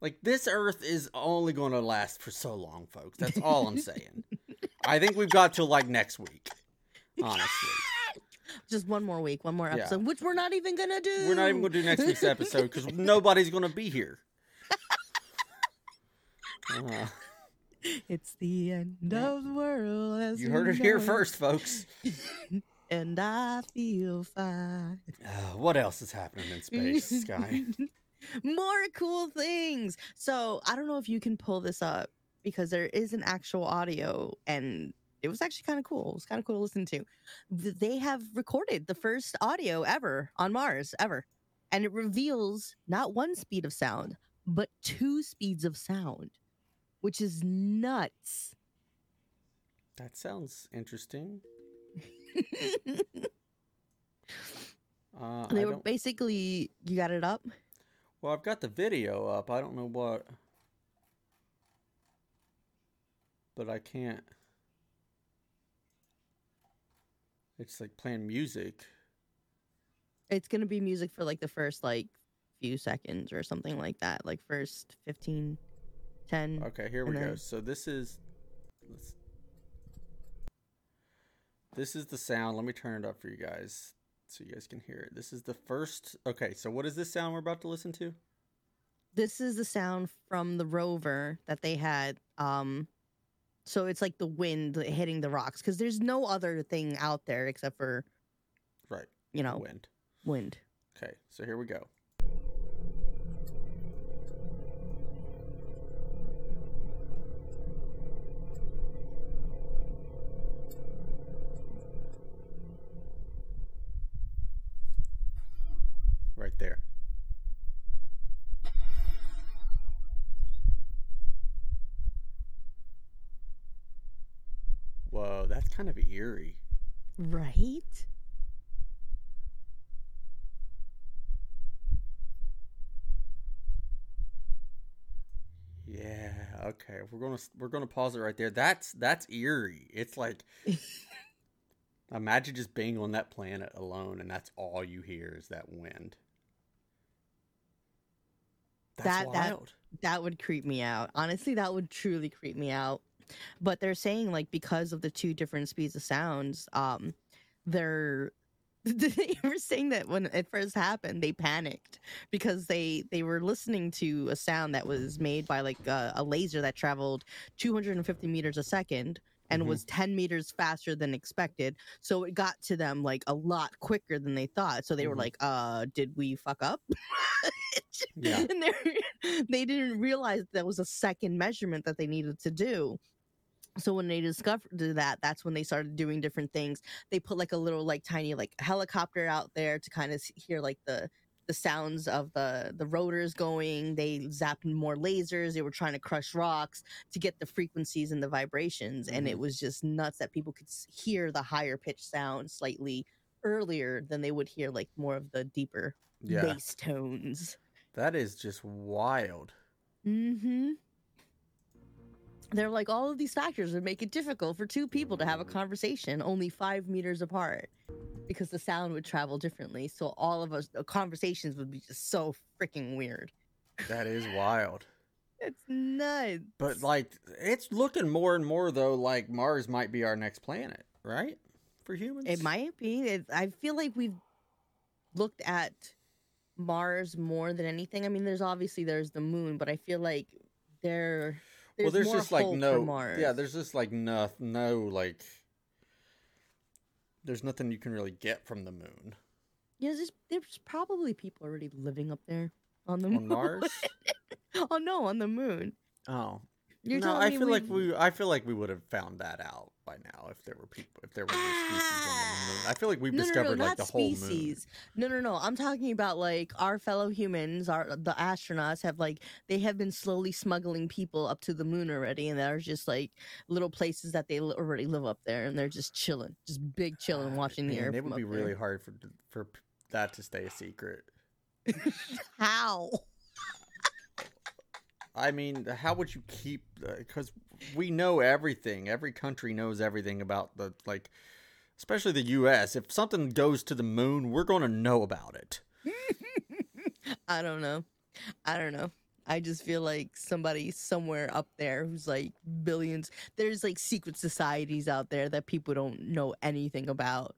Like this Earth is only gonna last for so long, folks. That's all I'm saying. I think we've got till like next week. Honestly, Just one more week, one more Yeah. episode, which we're not even gonna do. we're not even gonna do next week's episode because nobody's gonna be here. Uh, It's the end Yeah. of the world. As you heard it here first, folks. And I feel fine. Uh, what else is happening in space, Sky? More cool things. So I don't know if you can pull this up because there is an actual audio and it was actually kind of cool. It was kind of cool to listen to. They have recorded the first audio ever on Mars, ever. And it reveals not one speed of sound, but two speeds of sound, which is nuts. That sounds interesting. Uh, I they were basically, you got it up? Well, I've got the video up. I don't know what. But I can't. It's like playing music. It's going to be music for like the first like few seconds or something like that. Like first 15, 10. Okay, here we And go. So this is. Let's, this is the sound. Let me turn it up for you guys so you guys can hear it. This is the first. Okay, so what is this sound we're about to listen to? this is the sound from the rover that they had um so it's like the wind hitting the rocks because there's no other thing out there except for Right, you know wind. wind Okay, so here we go. Right there. Kind of eerie. right Yeah. Okay. We're gonna we're gonna pause it right there. That's that's eerie. It's like imagine just being on that planet alone, and that's all you hear is that wind. That's That- that- that would creep me out honestly that would truly creep me out but they're saying like because of the two different speeds of sounds um they're they were saying that when it first happened they panicked because they they were listening to a sound that was made by like a, a laser that traveled 250 meters a second and Mhm. was 10 meters faster than expected so it got to them like a lot quicker than they thought so they were Mhm. like uh did we fuck up Yeah. and they didn't realize that was a second measurement that they needed to do. So when they discovered that, that's when they started doing different things. They put like a little like tiny like helicopter out there to kind of hear like the the sounds of the the rotors going. They zapped more lasers. They were trying to crush rocks to get the frequencies and the vibrations, and it Mhm. was just nuts that people could hear the higher pitch sound slightly earlier than they would hear like more of the deeper Yeah. bass tones. That is just wild. Mm-hmm. They're like all of these factors would make it difficult for two people to have a mm. conversation only five meters apart because the sound would travel differently. So all of us conversations would be just so freaking weird. That is wild. It's nuts. But like it's looking more and more though like Mars might be our next planet, right? For humans. It might be. It, I feel like we've looked at Mars more than anything. I mean, there's obviously there's the moon, but I feel like there. Well, there's just like no Mars. Yeah, there's just like no no like there's nothing you can really get from the moon. Yeah, there's, there's probably people already living up there on the On moon. Mars? oh no, on the moon. Oh. You're no, I feel like we've- we I feel like we would have found that out by now if there were people if there were species on the moon. I feel like we've no, no, discovered no, like not the whole moon. No, no, no. I'm talking about like our fellow humans, our the astronauts have like they have been slowly smuggling people up to the moon already, and there's just like little places that they already live up there, and they're just chilling, just big chilling, Ah, watching the man, earth. It would be really there. hard for for that to stay a secret. How? I mean, how would you keep? Uh, because we know everything. Every country knows everything about the like, especially the U.S. If something goes to the moon, we're going to know about it. I don't know. I don't know. I just feel like somebody somewhere up there who's like billions. There's like secret societies out there that people don't know anything about.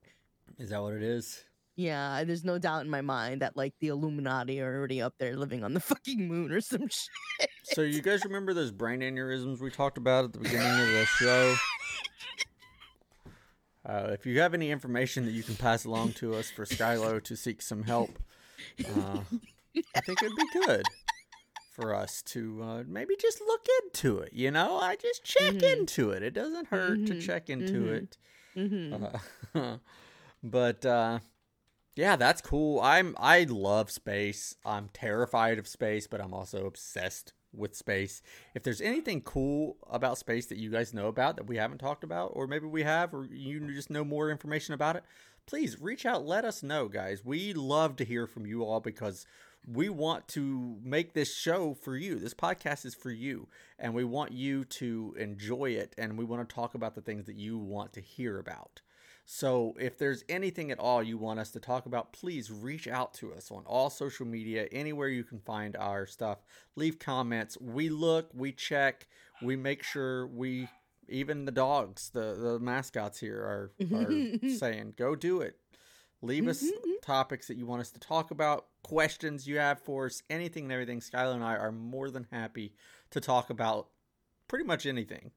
Is that what it is? Yeah, there's no doubt in my mind that like the Illuminati are already up there living on the fucking moon or some shit. So you guys remember those brain aneurysms we talked about at the beginning of the show? Uh, if you have any information that you can pass along to us for Skylo to seek some help, uh, I think it'd be good for us to uh, maybe just look into it. You know, I just check Mhm. into it. It doesn't hurt to Mhm. check into Mhm. it. hmm Uh, but uh, yeah, that's cool. I'm I love space. I'm terrified of space, but I'm also obsessed with space. If there's anything cool about space that you guys know about that we haven't talked about, or maybe we have, or you just know more information about it, please reach out. Let us know, guys. We love to hear from you all because we want to make this show for you. This podcast is for you, and we want you to enjoy it, and we want to talk about the things that you want to hear about. So, if there's anything at all you want us to talk about, please reach out to us on all social media, anywhere you can find our stuff. Leave comments. We look, we check, we make sure we, even the dogs, the, the mascots here are, are saying, go do it. Leave us mm-hmm. topics that you want us to talk about, questions you have for us, anything and everything. Skylar and I are more than happy to talk about pretty much anything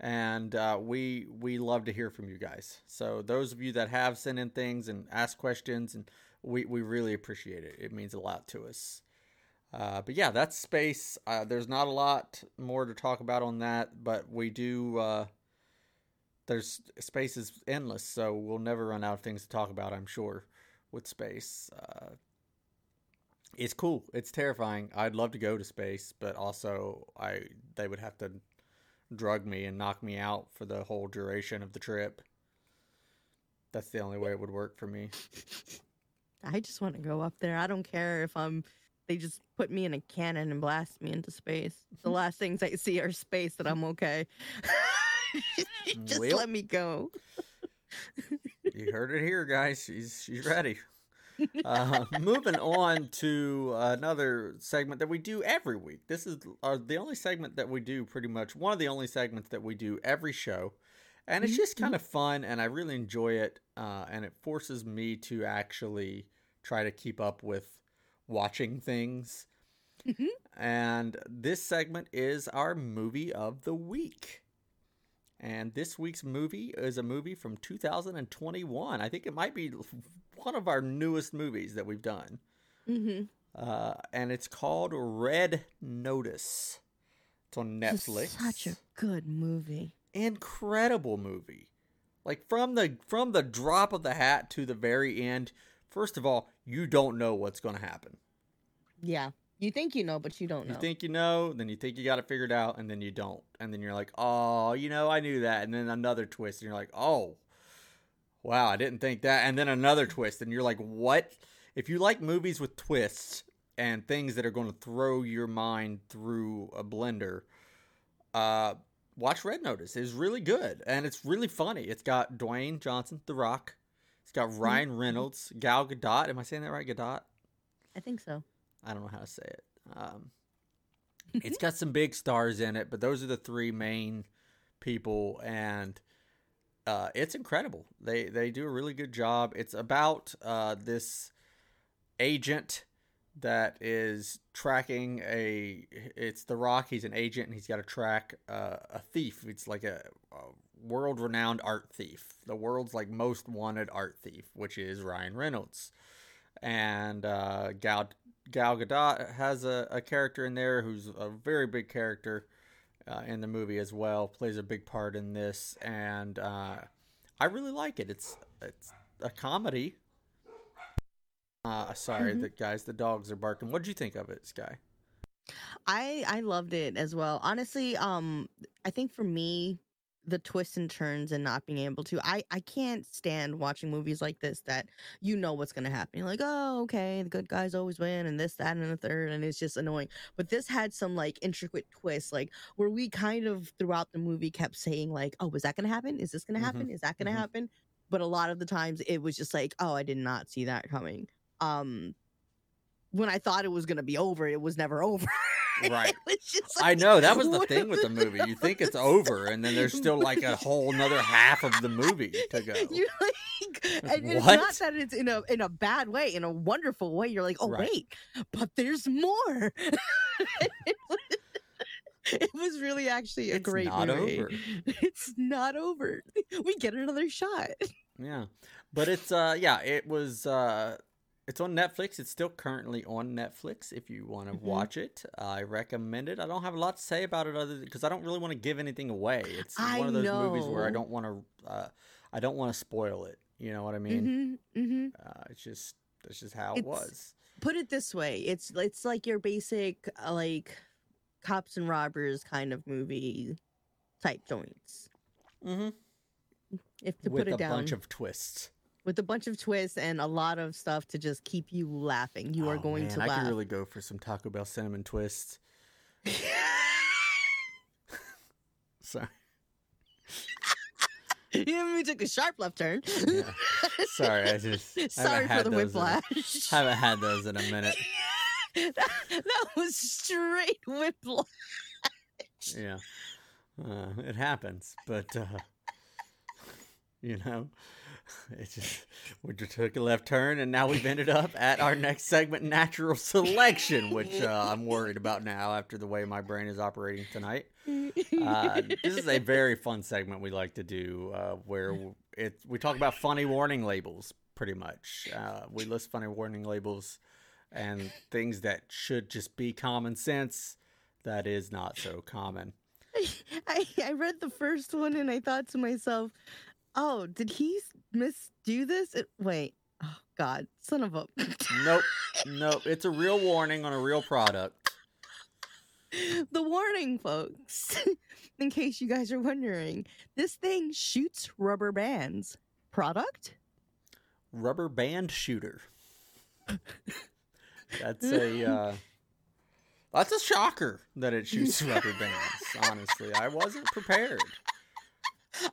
and uh, we we love to hear from you guys. So those of you that have sent in things and asked questions, and we we really appreciate it. It means a lot to us. Uh, but yeah, that's space. Uh, there's not a lot more to talk about on that, but we do. Uh, there's space is endless, so we'll never run out of things to talk about. I'm sure with space. Uh, it's cool. It's terrifying. I'd love to go to space, but also I they would have to drug me and knock me out for the whole duration of the trip. That's the only way it would work for me. I just want to go up there. I don't care if I'm. They just put me in a cannon and blast me into space. The last things I see are space, that I'm okay. just Well. let me go. You heard it here, guys. She's she's ready. Uh, moving on to another segment that we do every week. This is uh, the only segment that we do pretty much one of the only segments that we do every show, and it's just kind of fun, and I really enjoy it. Uh, and it forces me to actually try to keep up with watching things. Mhm. And this segment is our movie of the week. And this week's movie is a movie from 2021. I think it might be one of our newest movies that we've done. hmm uh, and it's called Red Notice. It's on Netflix. Such a good movie. incredible movie. Like from the from the drop of the hat to the very end. First of all, you don't know what's going to happen. Yeah. You think you know, but you don't know. You think you know, then you think you got it figured out, and then you don't, and then you're like, oh, you know, I knew that, and then another twist, and you're like, oh, wow, I didn't think that, and then another twist, and you're like, what? If you like movies with twists and things that are going to throw your mind through a blender, uh, watch Red Notice. It's really good, and it's really funny. It's got Dwayne Johnson, The Rock. It's got Ryan Reynolds, Gal Gadot. Am I saying that right? Gadot. I think so. I don't know how to say it. Um, it's got some big stars in it, but those are the three main people, and uh, it's incredible. They they do a really good job. It's about uh, this agent that is tracking a. It's the Rock. He's an agent, and he's got to track uh, a thief. It's like a, a world renowned art thief, the world's like most wanted art thief, which is Ryan Reynolds, and uh, Gal Gal Gadot has a, a character in there who's a very big character uh, in the movie as well. Plays a big part in this, and uh, I really like it. It's it's a comedy. Uh, sorry, Mhm. the guys, the dogs are barking. What would you think of it, Sky? I I loved it as well. Honestly, um I think for me the twists and turns and not being able to I I can't stand watching movies like this that you know what's going to happen. You're like, "Oh, okay, the good guys always win and this that and the third and it's just annoying." But this had some like intricate twists like where we kind of throughout the movie kept saying like, "Oh, is that going to happen? Is this going to Mhm, happen? Is that going to mhm. happen?" But a lot of the times it was just like, "Oh, I did not see that coming." Um when I thought it was going to be over, it was never over. Right. Just I know that was the thing with the movie. You think it's over, and then there's still like a whole another half of the movie to go. You're like, and it's not that it's in a in a bad way, in a wonderful way. You're like, oh Right. wait, but there's more. it, was, it was really actually a It's great not movie. over. It's not over. We get another shot. Yeah. But it's uh yeah, it was uh it's on Netflix. It's still currently on Netflix if you want to Mhm. watch it. I recommend it. I don't have a lot to say about it other because I don't really want to give anything away. It's I one of those movies where I don't want to uh I don't want to spoil it. You know what I mean? hmm hmm Uh, it's just that's just how it was. Put it this way: it's it's like your basic uh, like cops and robbers kind of movie type joints. Mhm. If to With put it a down. bunch of twists. With a bunch of twists and a lot of stuff to just keep you laughing. You are Oh, going man, to I laugh. could really go for some Taco Bell cinnamon twists. Sorry. you took a sharp left turn. Yeah. Sorry, I just I Sorry for the in a- whiplash. haven't had those in a minute. that, that was straight whiplash. Yeah, uh, it happens, but uh, you know, it just we just took a left turn, and now we've ended up at our next segment, natural selection, which uh, I'm worried about now after the way my brain is operating tonight. Uh, this is a very fun segment we like to do, uh, where it we talk about funny warning labels. Pretty much, uh, we list funny warning labels and things that should just be common sense. That is not so common. I, I read the first one and I thought to myself, oh, did he misdo this? It, wait. Oh, God. Son of a. Nope, nope. It's a real warning on a real product. the warning, folks. In case you guys are wondering, this thing shoots rubber bands. Product? Rubber band shooter. That's a uh, that's a shocker that it shoots rubber bands. Honestly, I wasn't prepared.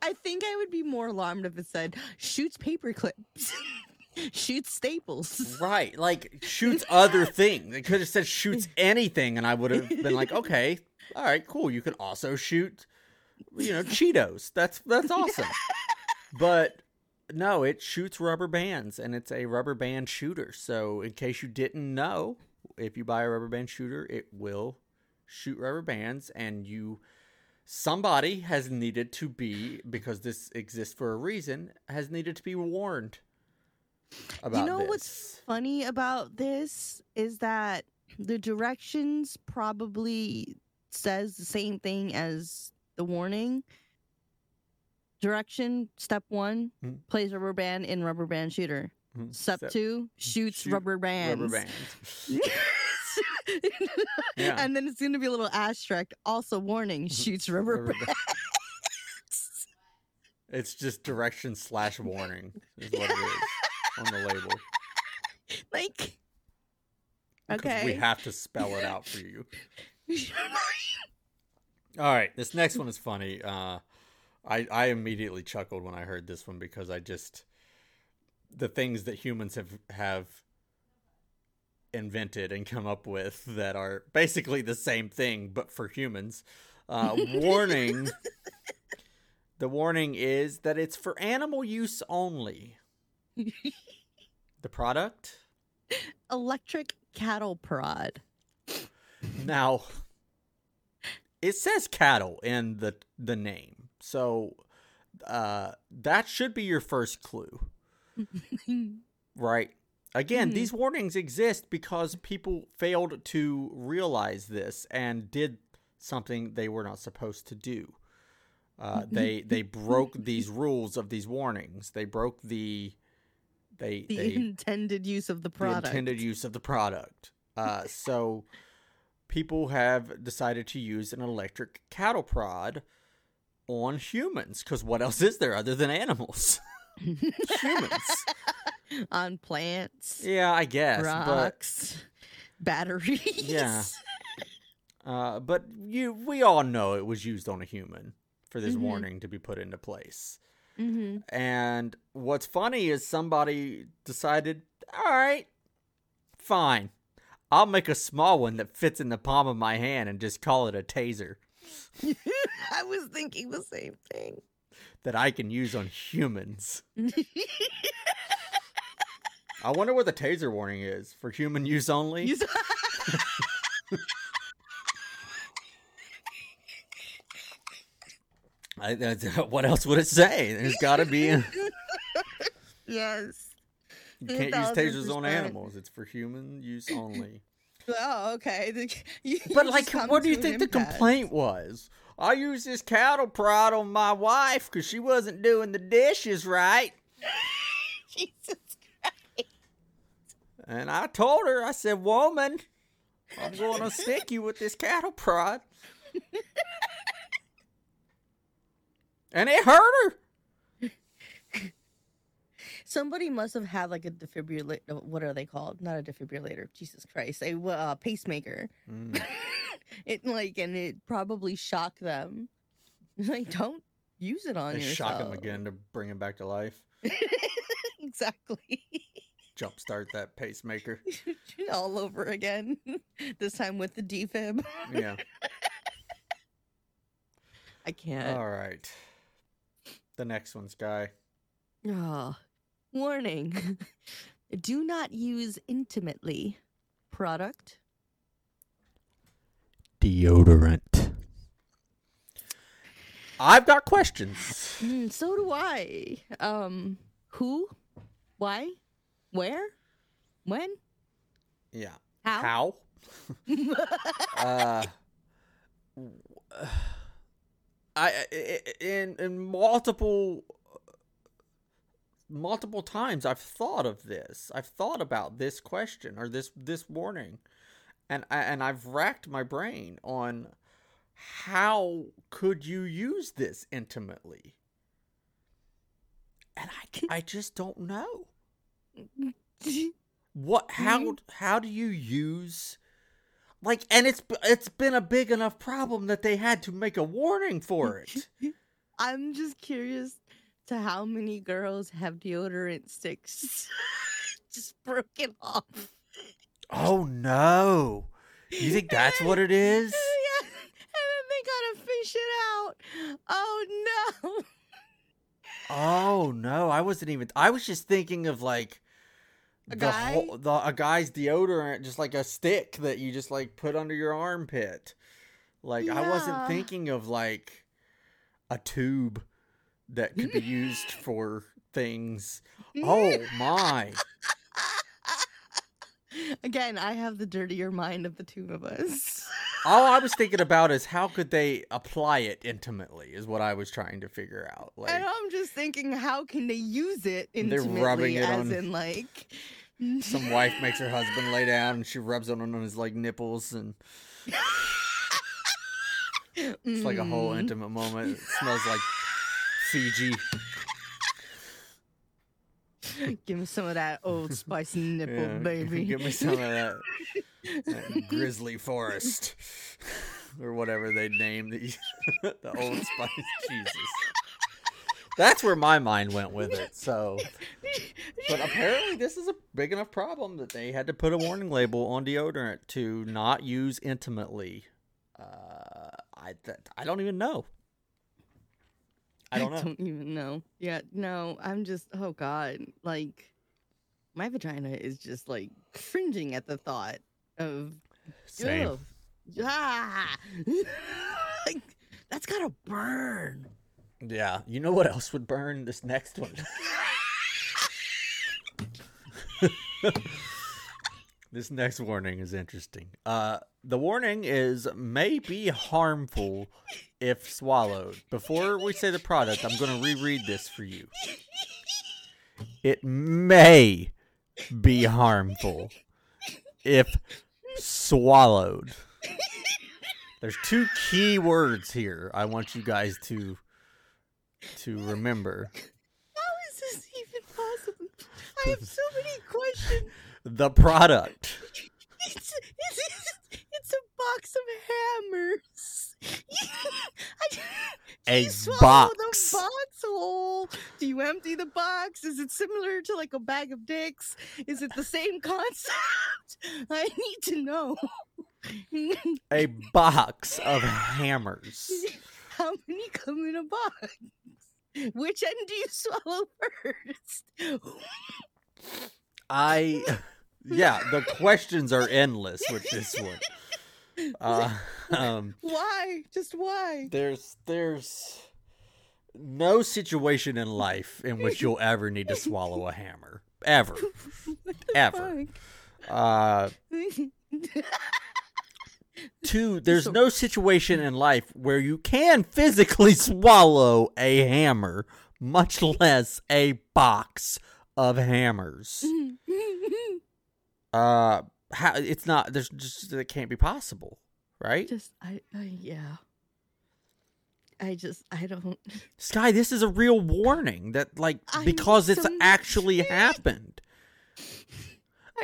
I think I would be more alarmed if it said shoots paper clips, shoots staples. Right, like shoots other things. It could have said shoots anything, and I would have been like, okay, all right, cool. You can also shoot, you know, Cheetos. That's that's awesome. But no, it shoots rubber bands, and it's a rubber band shooter. So, in case you didn't know, if you buy a rubber band shooter, it will shoot rubber bands, and you somebody has needed to be because this exists for a reason has needed to be warned about you know this. what's funny about this is that the directions probably says the same thing as the warning. Direction step one: Mhm. plays rubber band in rubber band shooter. Mhm. Step Step- two: shoots shoot rubber bands. rubber bands. Yeah. And then it's going to be a little asterisk. Also, warning: shoots rubber, Rubber bands. It's just direction slash warning is what it is on the label. Like, okay. We have to spell it out for you. All right, this next one is funny. Uh, I I immediately chuckled when I heard this one because I just the things that humans have have invented and come up with that are basically the same thing but for humans. Uh, warning. the warning is that it's for animal use only. The product Electric cattle prod. Now, it says cattle in the the name, so uh, that should be your first clue, right? Again, Mhm. these warnings exist because people failed to realize this and did something they were not supposed to do. Uh, they they broke these rules of these warnings. They broke the they the they intended use of the product. the intended use of the product. Uh, so people have decided to use an electric cattle prod on humans because what else is there other than animals? humans. on plants, Yeah, I guess. But rocks, batteries. Yeah. uh, but you we all know it was used on a human for this Mhm. warning to be put into place. hmm And what's funny is somebody decided, all right, fine. I'll make a small one that fits in the palm of my hand and just call it a taser I was thinking the same thing. that I can use on humans. I wonder what the taser warning is for human use only. S- I, that's- uh, what else would it say? There's got to be. A, yes. you can't use tasers on animals. It's for human use only. Oh, okay. You- But you like, what do you think the complaint was? I used this cattle prod on my wife because she wasn't doing the dishes right, Jesus. And I told her, I said, "Woman, I'm going to stick you with this cattle prod," and it hurt her. Somebody must have had like a defibrillator. What are they called? Not a defibrillator. Jesus Christ. A uh, pacemaker. Mm. It like, and it probably shocked them. Like, don't use it on They yourself. shock him again to bring him back to life. exactly. Jumpstart that pacemaker. All over again. this time with the defib. Yeah. I can't. All right. The next one's guy. Ah, warning. Do not use intimately. Product. Deodorant. I've got questions. Mm, so do I. Um, who? Why? Where? When? Yeah. How? How? uh, I in in multiple multiple times I've thought of this. I've thought about this question or this this warning, and I, and I've racked my brain on how could you use this intimately, and I I just don't know what mm-hmm. how how do you use like and it's it's been a big enough problem that they had to make a warning for it I'm just curious to how many girls have deodorant sticks just broken off. oh no you think that's what it is yeah. And then they gotta fish it out. Oh no. oh no i wasn't even i was just thinking of like A the guy? whole the a guy's deodorant just like a stick that you just like put under your armpit like i wasn't thinking of like a tube that could be used for things. Oh my. Again, I have the dirtier mind of the two of us. All I was thinking about is how could they apply it intimately is what I was trying to figure out. Like and I'm just thinking, how can they use it intimately? They're rubbing it as on- in, like, some wife makes her husband lay down and she rubs it on his like nipples and it's like a whole Mm. intimate moment. It smells like Fiji. Give me some of that old spice nipple, Yeah, baby. Give me some of that, that grizzly forest or whatever they name the the old spice. Jesus. That's where my mind went with it. So, but apparently this is a big enough problem that they had to put a warning label on deodorant to not use intimately. Uh, I th- I don't even know. I don't know. don't even know. Yeah, no, I'm just oh god, like my vagina is just like cringing at the thought of Same. ugh, ah, like that's gotta burn. Yeah. You know what else would burn? This next one. this next warning is interesting. Uh, the warning is may be harmful if swallowed. Before we say the product, I'm going to reread this for you. It may be harmful if swallowed. There's two key words here I want you guys to to remember. How is this even possible? I have so many questions. The product. It's it's, it's a box of hammers. A box. the box whole? Do you empty the box? Is it similar to like a bag of dicks? Is it the same concept? I need to know. A box of hammers. How many come in a box? Which end do you swallow first? I yeah, the questions are endless with this one. Uh, um Why? Just why? there's there's no situation in life in which you'll ever need to swallow a hammer. Ever. Ever. Uh two, there's no situation in life where you can physically swallow a hammer, much less a box of hammers. Uh, how, it's not. There's just it can't be possible, right? just I, I yeah. I just I don't. Sky, this is a real warning that, like, I because it's some actually happened.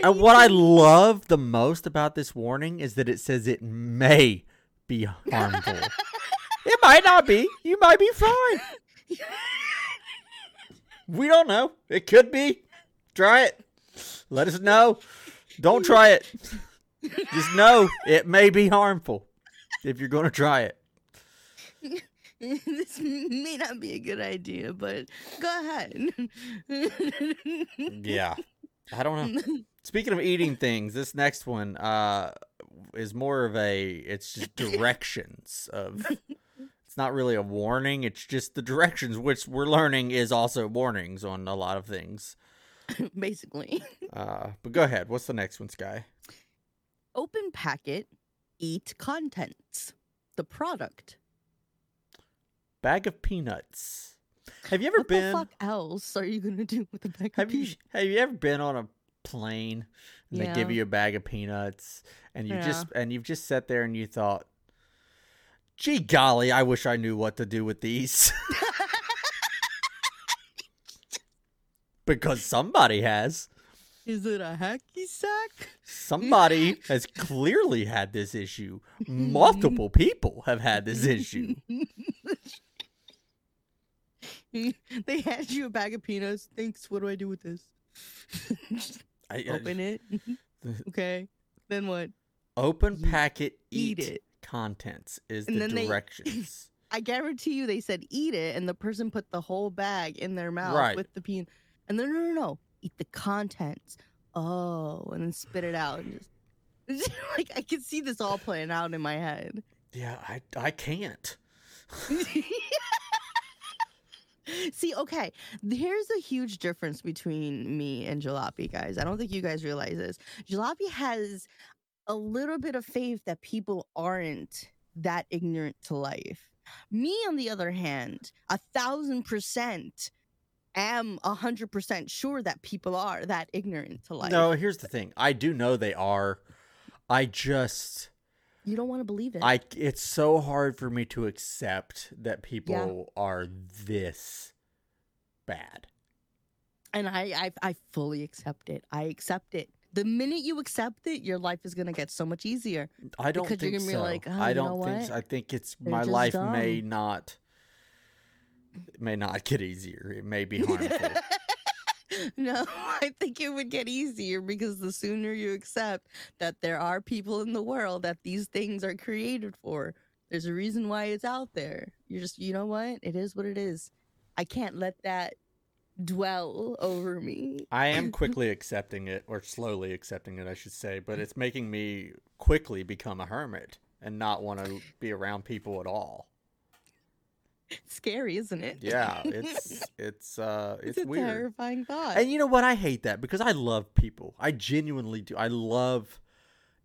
And what I love the most about this warning is that it says it may be harmful. it might not be. You might be fine. We don't know. It could be. Try it. Let us know. Don't try it. Just know it may be harmful if you're going to try it. this may not be a good idea, but go ahead. Yeah. I don't know. Speaking of eating things, this next one uh is more of a it's just directions of it's not really a warning, it's just the directions which we're learning is also warnings on a lot of things. Basically, Uh but go ahead. What's the next one, Sky? open packet, eat contents. The product. Bag of peanuts. Have you ever what been the fuck else are you gonna do with a bag Have of you have you ever been on a plane and they give you a bag of peanuts and you just and you've just sat there and you thought, "Gee golly, I wish I knew what to do with these." because somebody has. Is it a hacky sack? Somebody has clearly had this issue. Multiple people have had this issue. they hand you a bag of peanuts. Thanks. What do I do with this? I, I- Open it. okay. Then what? open packet eat, eat it. contents is And the then they- directions. I guarantee you they said eat it, and the person put the whole bag in their mouth Right. with the peanut. And then no, no, no, eat the contents. Oh, and then spit it out and just like I can see this all playing out in my head. yeah, I I can't. See, okay, here's a huge difference between me and Jalopy, guys. I don't think you guys realize this. Jalopy has a little bit of faith that people aren't that ignorant to life. Me, on the other hand, a thousand percent am a hundred percent sure that people are that ignorant to life. No, here's the thing. I do know they are. I just you don't want to believe it. I it's so hard for me to accept that people are this bad. and I, I I fully accept it. I accept it. The minute you accept it, your life is gonna get so much easier. I don't Because you're gonna be like, "Oh, I don't know think so. I think it's They're my life may not it may not get easier. It may be harmful. no, I think it would get easier because the sooner you accept that there are people in the world that these things are created for, there's a reason why it's out there. You're just, you know what? It is what it is. I can't let that dwell over me. I am quickly accepting it, or slowly accepting it, I should say, but it's making me quickly become a hermit and not want to be around people at all. Scary, isn't it? Yeah, it's it's uh it's, it's, a weird. terrifying thought. And you know what? I hate that because I love people. I genuinely do. I love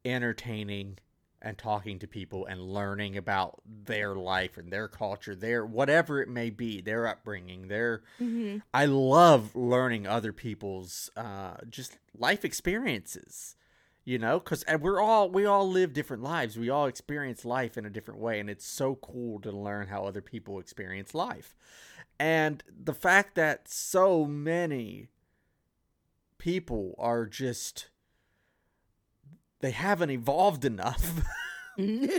entertaining and talking to people and learning about their life and their culture, their whatever it may be, their upbringing, their Mhm. I love learning other people's uh, just life experiences. You know, because we're all we all live different lives. We all experience life in a different way, and it's so cool to learn how other people experience life. And the fact that so many people are just they haven't evolved enough. uh,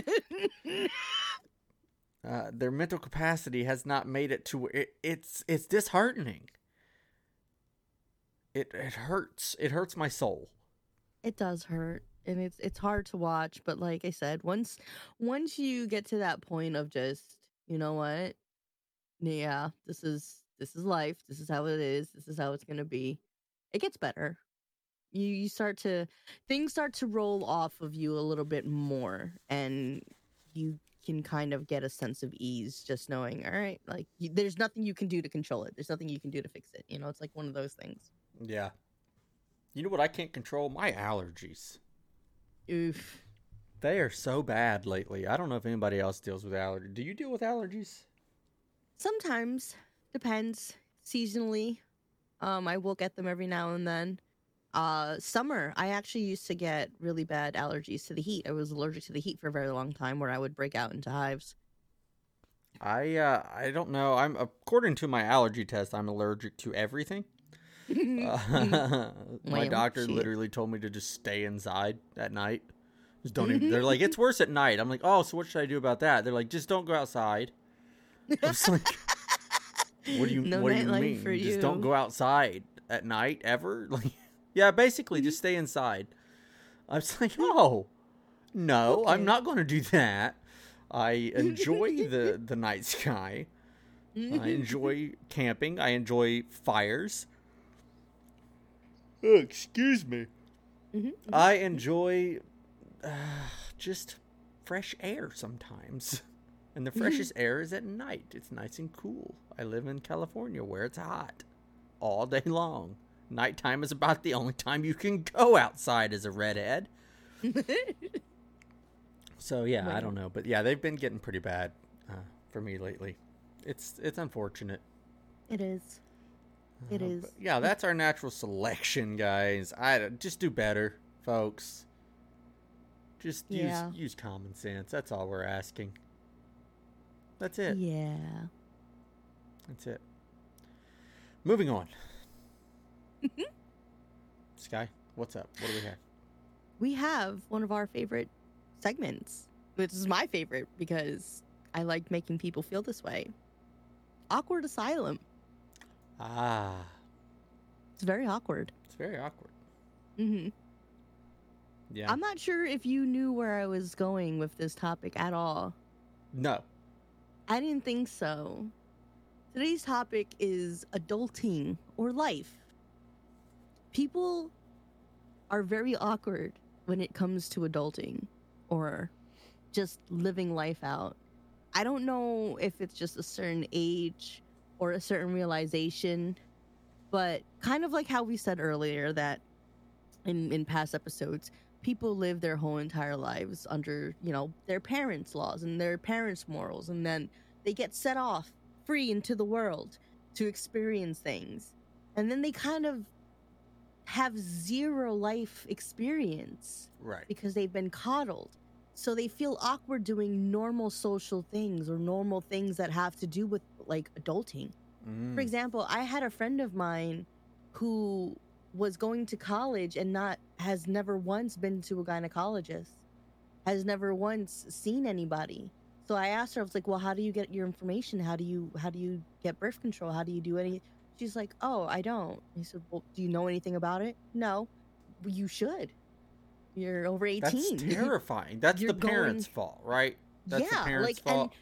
their mental capacity has not made it to it, it's it's disheartening. It it hurts. It hurts my soul. It does hurt and it's it's hard to watch but like i said once once you get to that point of just you know what? Yeah this is this is life this is how it is this is how it's going to be it gets better. You you start to things start to roll off of you a little bit more and you can kind of get a sense of ease just knowing all right like you, there's nothing you can do to control it there's nothing you can do to fix it you know it's like one of those things. Yeah. You know what I can't control? My allergies. oof They are so bad lately. I don't know if anybody else deals with allergies. Do you deal with allergies? Sometimes depends seasonally. Um, I will get them every now and then. Uh, summer, I actually used to get really bad allergies to the heat. I was allergic to the heat for a very long time, where I would break out into hives. I uh I don't know. I'm according to my allergy test, I'm allergic to everything. Uh, my doctor literally told me to just stay inside at night. Just don't even. They're like, it's worse at night. I'm like, oh, so what should I do about that? They're like, just don't go outside. I was like, what do you No What do you mean? for Just don't go outside at night ever? Like, yeah, basically, just stay inside. I was like, oh, no, I'm not going to do that. I enjoy the the night sky. I enjoy camping. I enjoy fires. Oh, excuse me. Mhm, I enjoy uh, just fresh air sometimes. And the freshest air is at night. It's nice and cool. I live in California where it's hot all day long. Nighttime is about the only time you can go outside as a redhead. So yeah, I don't know, but yeah, they've been getting pretty bad uh, for me lately. It's it's unfortunate. It is. It is. but yeah, that's our natural selection, guys. I just do better, folks. Just Yeah. use use common sense. That's all we're asking. That's it. Yeah. That's it. Moving on. Sky, what's up? What do we have? We have one of our favorite segments. This is my favorite because I like making people feel this way. Awkward Asylum. Ah, It's very awkward. it's very awkward. Mm-hmm. Yeah. I'm not sure if you knew where I was going with this topic at all. no. I didn't think so. Today's topic is adulting or life. People are very awkward when it comes to adulting or just living life out. I don't know if it's just a certain age or a certain realization. But kind of like how we said earlier that in in past episodes, people live their whole entire lives under, you know, their parents' laws and their parents' morals and then they get set off free into the world to experience things. And then they kind of have zero life experience Right. because they've been coddled. So they feel awkward doing normal social things or normal things that have to do with like adulting. Mm. For example, I had a friend of mine who was going to college and not has never once been to a gynecologist, has never once seen anybody. So I asked her, I was like, "Well, how do you get your information? How do you how do you get birth control? How do you do any?" She's like, "Oh, I don't." He said, "Well, do you know anything about it?" No. You should. You're over eighteen. That's terrifying. That's You're the parents' going- fault, right? That's yeah, the parents' like fault.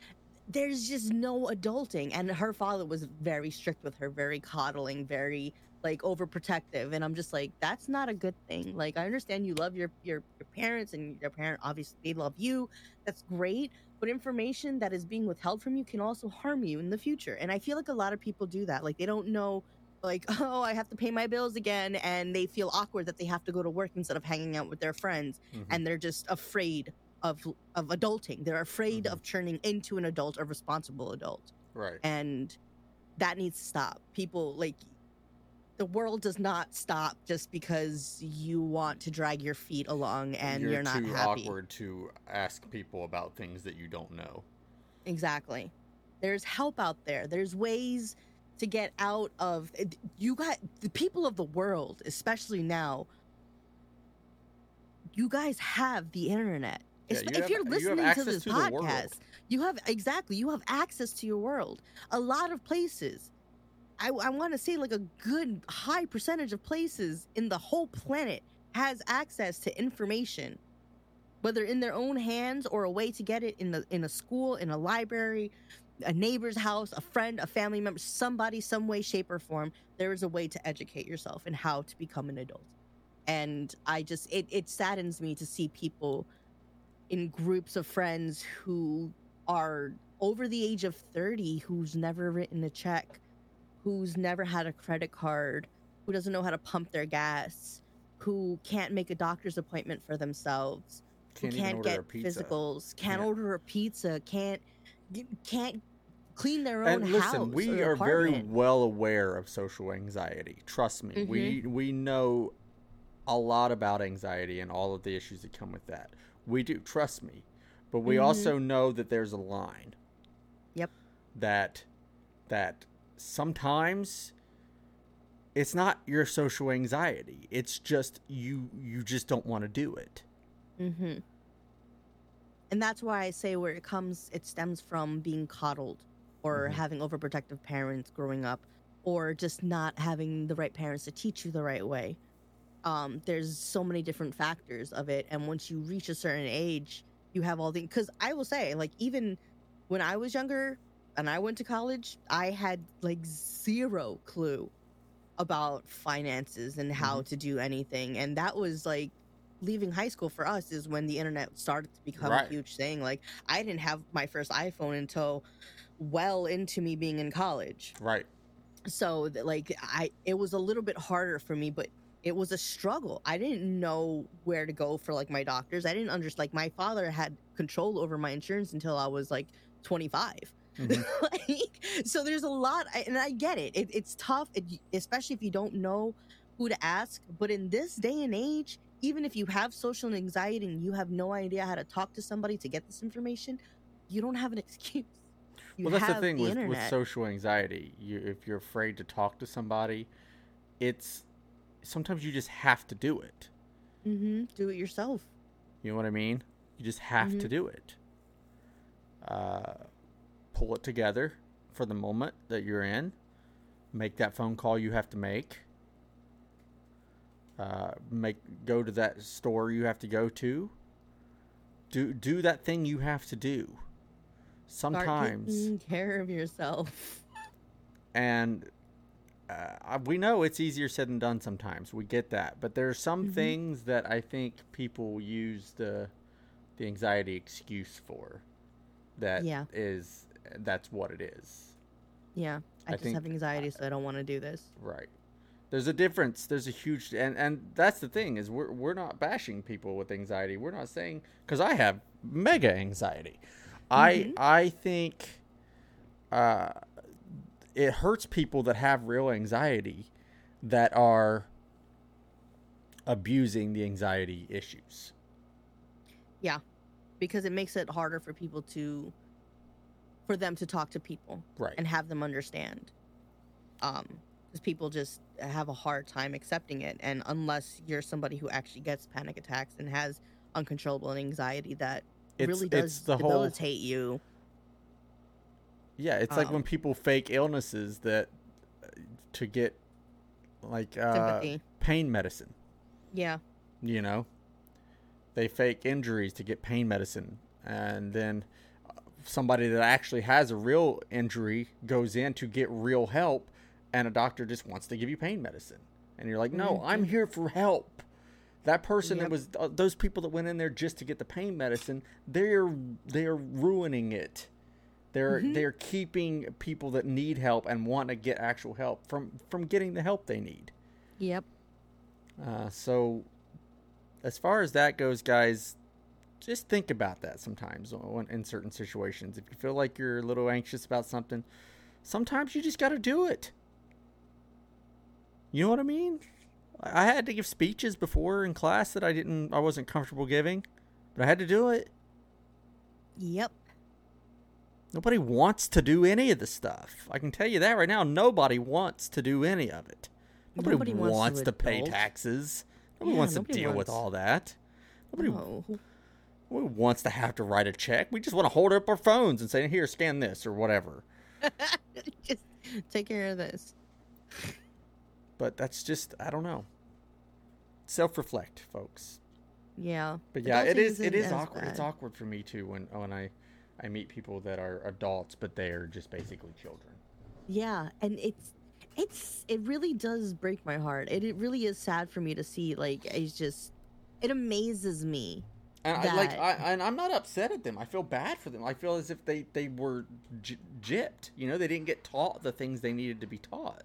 There's just no adulting. And her father was very strict with her, very coddling, very like overprotective. And I'm just like, that's not a good thing. Like I understand you love your your, your parents and your parent obviously they love you. That's great. But information that is being withheld from you can also harm you in the future. And I feel like a lot of people do that. Like they don't know like, oh, I have to pay my bills again and they feel awkward that they have to go to work instead of hanging out with their friends Mhm. and they're just afraid of of adulting. They're afraid Mhm. of turning into an adult, a responsible adult, right. and that needs to stop. People like the world does not stop just because you want to drag your feet along and you're, not too happy. awkward to ask people about things that you don't know. Exactly. There's help out there. There's ways to get out of you got the people of the world, especially now. You guys have the internet. Yeah, you if have- you're you listening to this to podcast, you have exactly you have access to your world. A lot of places. I, I want to say like a good high percentage of places in the whole planet has access to information whether in their own hands or a way to get it in the in a school in a library a neighbor's house a friend a family member somebody some way shape or form there is a way to educate yourself and how to become an adult and i just it, it saddens me to see people in groups of friends who are over the age of 30 who's never written a check who's never had a credit card who doesn't know how to pump their gas who can't make a doctor's appointment for themselves who Can't, even can't get physicals, can't Yeah. order a pizza, can't can't clean their own And listen, house. we are very well aware of social anxiety. Trust me, we Mm-hmm. we know a lot about anxiety and all of the issues that come with that. We do, trust me. But we Mhm. also know that there's a line. Yep. That that sometimes it's not your social anxiety. It's just you you just don't want to do it. Mm-hmm. And that's why I say where it comes, it stems from being coddled or Mhm. having overprotective parents growing up or just not having the right parents to teach you the right way. Um, there's so many different factors of it. And once you reach a certain age, you have all the, because I will say, like, even when I was younger and I went to college, I had like zero clue about finances and how to do anything. And that was like, leaving high school for us is when the internet started to become Right. a huge thing. Like I didn't have my first iPhone until well into me being in college. Right. So like I it was a little bit harder for me, but it was a struggle. I didn't know where to go for like my doctors. I didn't understand like my father had control over my insurance until I was like 25. Mhm. like, so there's a lot and I get it. it it's tough, it, especially if you don't know who to ask, but in this day and age, even if you have social anxiety and you have no idea how to talk to somebody to get this information, you don't have an excuse. You well, that's the thing with, with social anxiety. You, if you're afraid to talk to somebody, it's sometimes you just have to do it. hmm Do it yourself. You know what I mean? You just have to Mhm. do it. Uh, pull it together for the moment that you're in. Make that phone call you have to make. Uh, make go to that store you have to go to. Do do that thing you have to do. Start Sometimes taking care of yourself. and uh, we know it's easier said than done sometimes we get that but there are some Mhm. things that i think people use the the anxiety excuse for That is Yeah. is that's what it is Yeah. I, I just think- have anxiety, so I don't want to do this. Right. There's a difference. There's a huge and and that's the thing is we're we're not bashing people with anxiety. We're not saying cuz I have mega anxiety. I I think uh it hurts people that have real anxiety that are abusing the anxiety issues. Yeah. Because it makes it harder for people to, for them to talk to people Right. and have them understand. Um, because people just have a hard time accepting it, and unless you're somebody who actually gets panic attacks and has uncontrollable anxiety that It's really it's does the whole debilitate you. Yeah, it's like um, when people fake illnesses that uh, to get like uh pain medicine. Yeah. you know? They fake injuries to get pain medicine. And then uh, somebody that actually has a real injury goes in to get real help and a doctor just wants to give you pain medicine. And you're like no i'm here for help. That person that was uh, those people that went in there just to get the pain medicine they're they're ruining it they're they're keeping people that need help and want to get actual help from from getting the help they need Yep. uh, so, as far as that goes, guys, just think about that sometimes when, in certain situations. If you feel like you're a little anxious about something, sometimes you just got to do it. You know what I mean? I had to give speeches before in class that I didn't, I wasn't comfortable giving, but I had to do it. Yep. Nobody wants to do any of the stuff. I can tell you that right now. Nobody wants to do any of it. Nobody, Nobody wants wants, to to pay taxes. Nobody Yeah, wants to nobody deal with all that. Nobody, No. nobody wants to have to write a check. We just want to hold up our phones and say, "Here, scan this" or whatever. just take care of this. But that's just I don't know. Self-reflect, folks. Yeah. But yeah, it is it is awkward. It's awkward for me too when when I I meet people that are adults but they are just basically children. Yeah, and it's it's it really does break my heart. It it really is sad for me to see. Like it's just it amazes me. And I, like, I, and I'm not upset at them. I feel bad for them. I feel as if they they were j- gypped. You know, they didn't get taught the things they needed to be taught.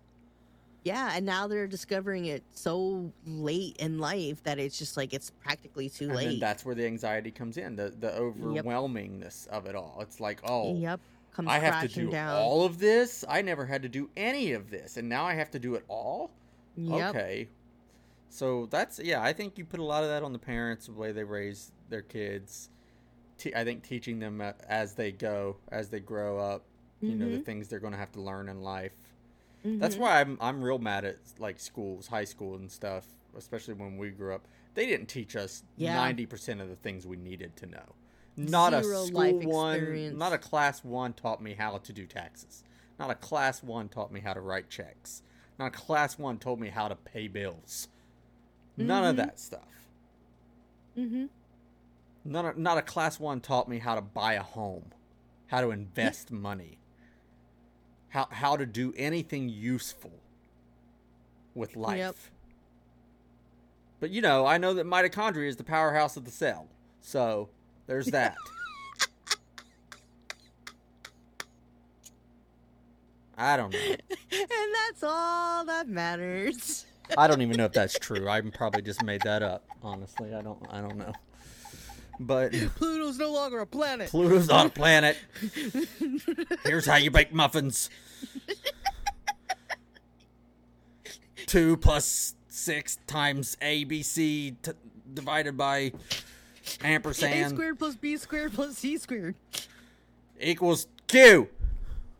Yeah, and now they're discovering it so late in life that it's just like it's practically too And late. that's where the anxiety comes in, the the overwhelmingness of it all. It's like, oh, Yep. Comes I have to do down. all of this. I never had to do any of this, and now I have to do it all. Yep. Okay. So that's yeah. I think you put a lot of that on the parents, the way they raise their kids. Te- I think teaching them as they go, as they grow up, you know, the Mhm. things they're going to have to learn in life. That's Mhm. why I'm I'm real mad at like schools, high school and stuff, especially when we grew up. They didn't teach us Yeah. ninety percent of the things we needed to know. Not Zero a school one, experience. not a class one taught me how to do taxes. Not a class one taught me how to write checks. Not a class one told me how to pay bills. None of Mhm. that stuff. Mm-hmm. None of, not a class one taught me how to buy a home, how to invest money, how how to do anything useful with life. But you know, I know that mitochondria is the powerhouse of the cell, so there's that. I don't know. and that's all that matters. I don't even know if that's true. I probably just made that up. Honestly, I don't. I don't know. But Pluto's no longer a planet. Pluto's not a planet. Here's how you bake muffins. Two plus six times ABC t- divided by ampersand. A squared plus B squared plus C squared. equals Q.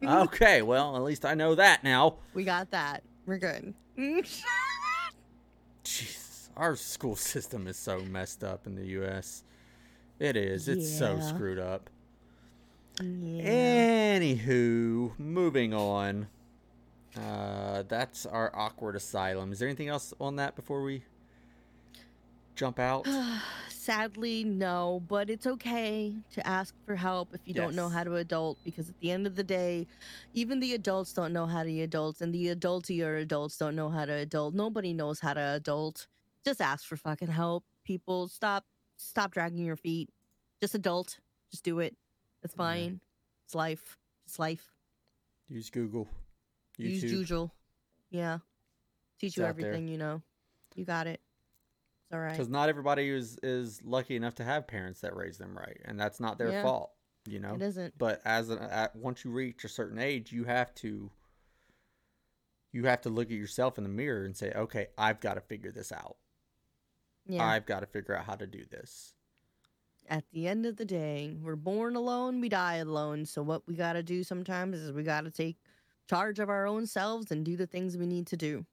Mm-hmm. Okay, well, at least I know that now. We got that. We're good. Jesus, our school system is so messed up in the U.S. It is. It's so screwed up. yeah. Anywho, moving on. Uh, that's our awkward asylum. Is there anything else on that before we jump out? Sadly, no, but it's okay to ask for help if you don't know how to adult because at the end of the day, even the adults don't know how to adult, and the adultier adults don't know how to adult. Nobody knows how to adult. Just ask for fucking help. People, stop stop dragging your feet. Just adult. Just do it. It's fine. It's life. It's life. Use Google. Use YouTube. Jujul. Yeah. Teach you It's there. everything you know. You got it. It's all right. Because not everybody is is lucky enough to have parents that raise them right, and that's not their Yeah. fault. You know. It isn't. But as an, at, once you reach a certain age, you have to you have to look at yourself in the mirror and say, "Okay, I've got to figure this out. Yeah. I've got to figure out how to do this." At the end of the day, we're born alone, we die alone. So what we got to do sometimes is we got to take charge of our own selves and do the things we need to do.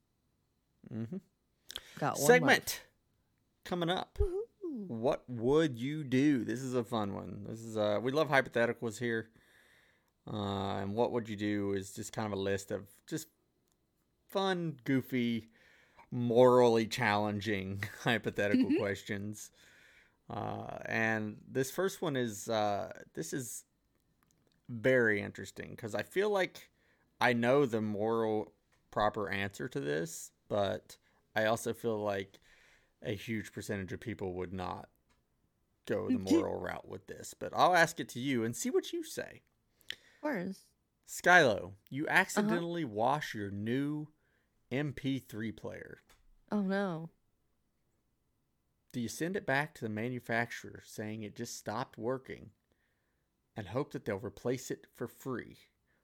Mm-hmm. Got one Segment coming up. life. Woohoo. What would you do? This is a fun one. This is uh we love hypotheticals here. Uh, and what would you do is just kind of a list of just fun, goofy, morally challenging hypothetical questions. Uh, and this first one is uh, this is very interesting because I feel like I know the moral proper answer to this, but I also feel like a huge percentage of people would not go the moral route with this. But I'll ask it to you and see what you say. Of course. Skylo, you accidentally wash your new MP3 player. Oh no. Do you send it back to the manufacturer saying it just stopped working and hope that they'll replace it for free?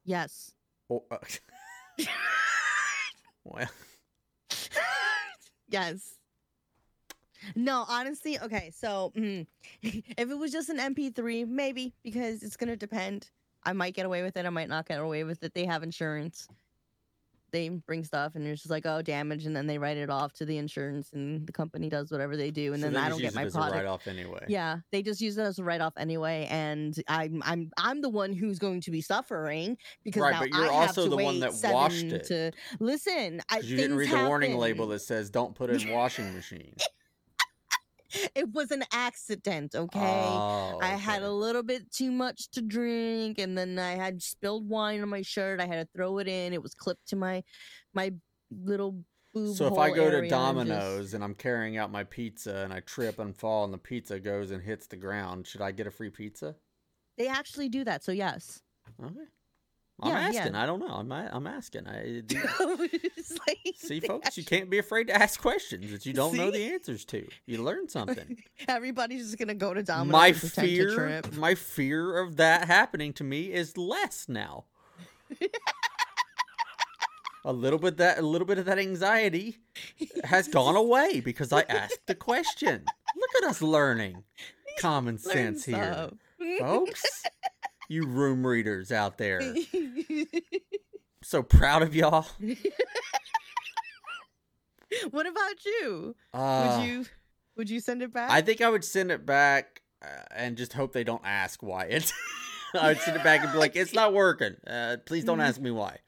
Yes. Or, uh, well, yes. No, honestly, okay. So, mm, if it was just an MP3, maybe because it's gonna depend. I might get away with it. I might not get away with it. They have insurance. They bring stuff, and it's just like, oh, damage, and then they write it off to the insurance, and the company does whatever they do, and so then I don't use get it my as a product. write-off anyway. Yeah, they just use it as a write off anyway, and I'm I'm I'm the one who's going to be suffering because Right, now but you're I have also to the one wait that seven washed it. To listen, I you didn't read the warning label that says "Don't put it in washing machine." It was an accident, okay. Oh, I had a little bit too much to drink, and then I had spilled wine on my shirt. I had to throw it in. It was clipped to my my little boob. So if I go to and just- Domino's and I'm carrying out my pizza and I trip and fall and the pizza goes and hits the ground, should I get a free pizza? they actually do that. So yes. Okay. I'm Yeah, yeah. asking. I don't know. I'm I'm asking. I like See, folks, you can't be afraid to ask questions that you don't know the answers to. You learn something. Everybody's just gonna go to Domino's my fear, trip. my fear of that happening to me is less now. a little bit that, a little bit of that anxiety has gone away because I asked the question. Look at us learning common sense here, folks. You room readers out there, so proud of y'all. what about you? Uh, would you would you send it back? I think I would send it back uh, and just hope they don't ask why it. I would send it back and be like, "It's not working. Uh, please don't ask me why."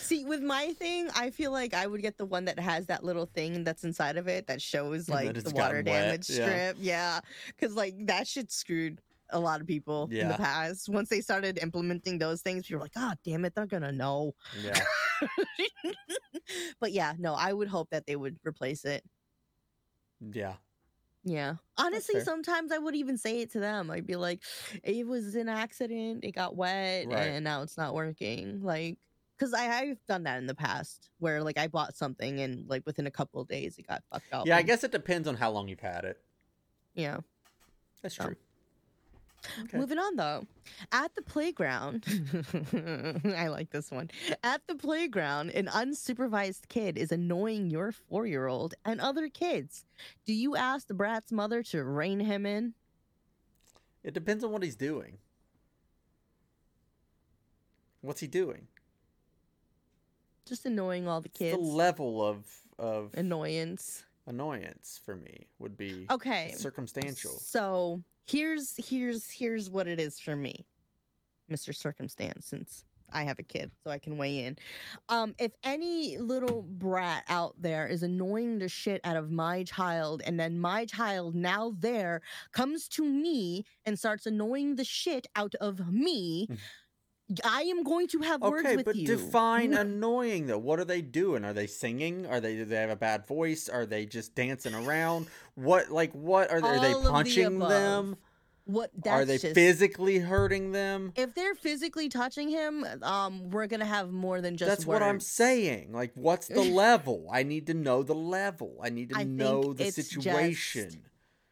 See, with my thing, I feel like I would get the one that has that little thing that's inside of it that shows like it's the water wet, damage yeah. strip. Yeah, because like that shit screwed a lot of people in the past. Once they started implementing those things, people were like, "Oh, damn it, they're gonna know." Yeah. but yeah, no, I would hope that they would replace it. Yeah. Yeah. Honestly, sometimes I would even say it to them. I'd be like, it was an accident. It got wet Right. and now it's not working. Like, because I've done that in the past where like I bought something and like within a couple of days it got fucked up. Yeah, I guess it depends on how long you've had it. Yeah. That's Oh. true. Okay. Moving on though. At the playground, I like this one. At the playground, an unsupervised kid is annoying your four year old and other kids. Do you ask the brat's mother to rein him in? It depends on what he's doing. What's he doing? Just annoying all the kids. The level of of Annoyance. annoyance for me would be Okay. circumstantial. So here's here's here's what it is for me, Mr. Circumstance, since I have a kid, so I can weigh in. Um, if any little brat out there is annoying the shit out of my child, and then my child now there comes to me and starts annoying the shit out of me, I am going to have words with you. Okay, with but you. define annoying though. What are they doing? Are they singing? Are they do they have a bad voice? Are they just dancing around? What like what are they? Are they of the punching them? what that's Are they just, physically hurting them? if they're physically touching him, um, we're gonna have more than just. That's what I'm saying. Like, what's the level? I need to know the level. I need to I know the it's just- situation.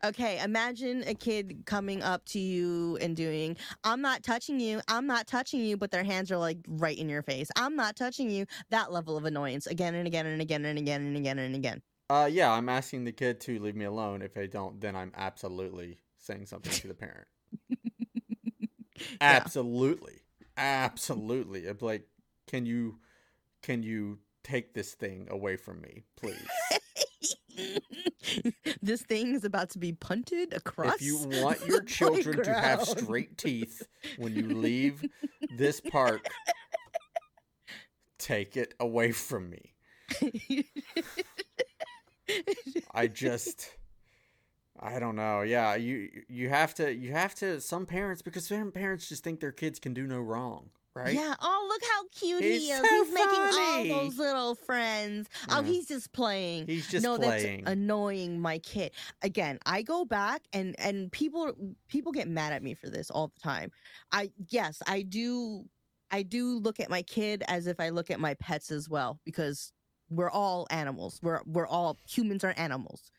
Okay, imagine a kid coming up to you and doing, I'm not touching you, I'm not touching you, but their hands are like right in your face. I'm not touching you. That level of annoyance again and again and again and again and again and again. Uh, yeah, I'm asking the kid to leave me alone. If they don't, then I'm absolutely saying something to the parent. Absolutely, absolutely. I'm like, can you, can you take this thing away from me, please? this thing is about to be punted across. if you want your children to have straight teeth when you leave this park, take it away from me. I just I don't know. Yeah, you you have to you have to some parents because some parents just think their kids can do no wrong, right? Yeah. Oh, look how cute he is. so he's making all those little friends. Oh, he's just playing. He's just no, playing. that's annoying my kid. Again, I go back and and people people get mad at me for this all the time. I yes, I do I do look at my kid as if I look at my pets as well because we're all animals. We're we're all humans are animals.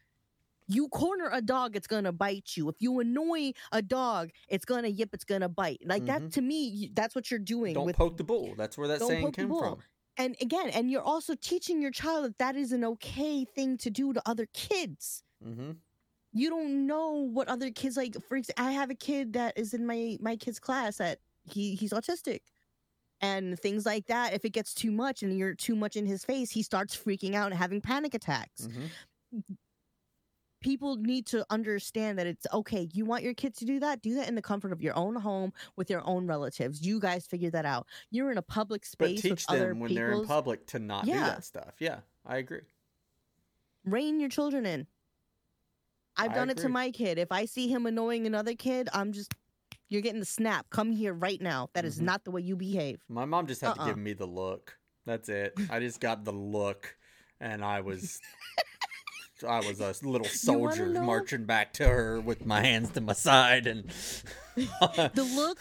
You corner a dog, it's gonna bite you. If you annoy a dog, it's gonna yip, it's gonna bite. Like that to me, that's what you're doing. Don't with poke the bull. That's where that Don't saying poke the came bull. from. and again, and you're also teaching your child that that is an okay thing to do to other kids. Mm-hmm. You don't know what other kids like. For example, I have a kid that is in my my kid's class that he he's autistic, and things like that. If it gets too much and you're too much in his face, he starts freaking out and having panic attacks. Mm-hmm. People need to understand that it's okay. You want your kid to do that? Do that in the comfort of your own home with your own relatives. You guys figure that out. You're in a public space. But teach them when they're in public to not do that stuff. Yeah, I agree. rein your children in. I've I done it to my kid. If I see him annoying another kid, I'm just you're getting the snap. Come here right now. That is Mhm. not the way you behave. My mom just had to Uh-uh. give me the look. That's it. I just got the look, and I was, I was a little soldier marching back to her with my hands to my side, and The look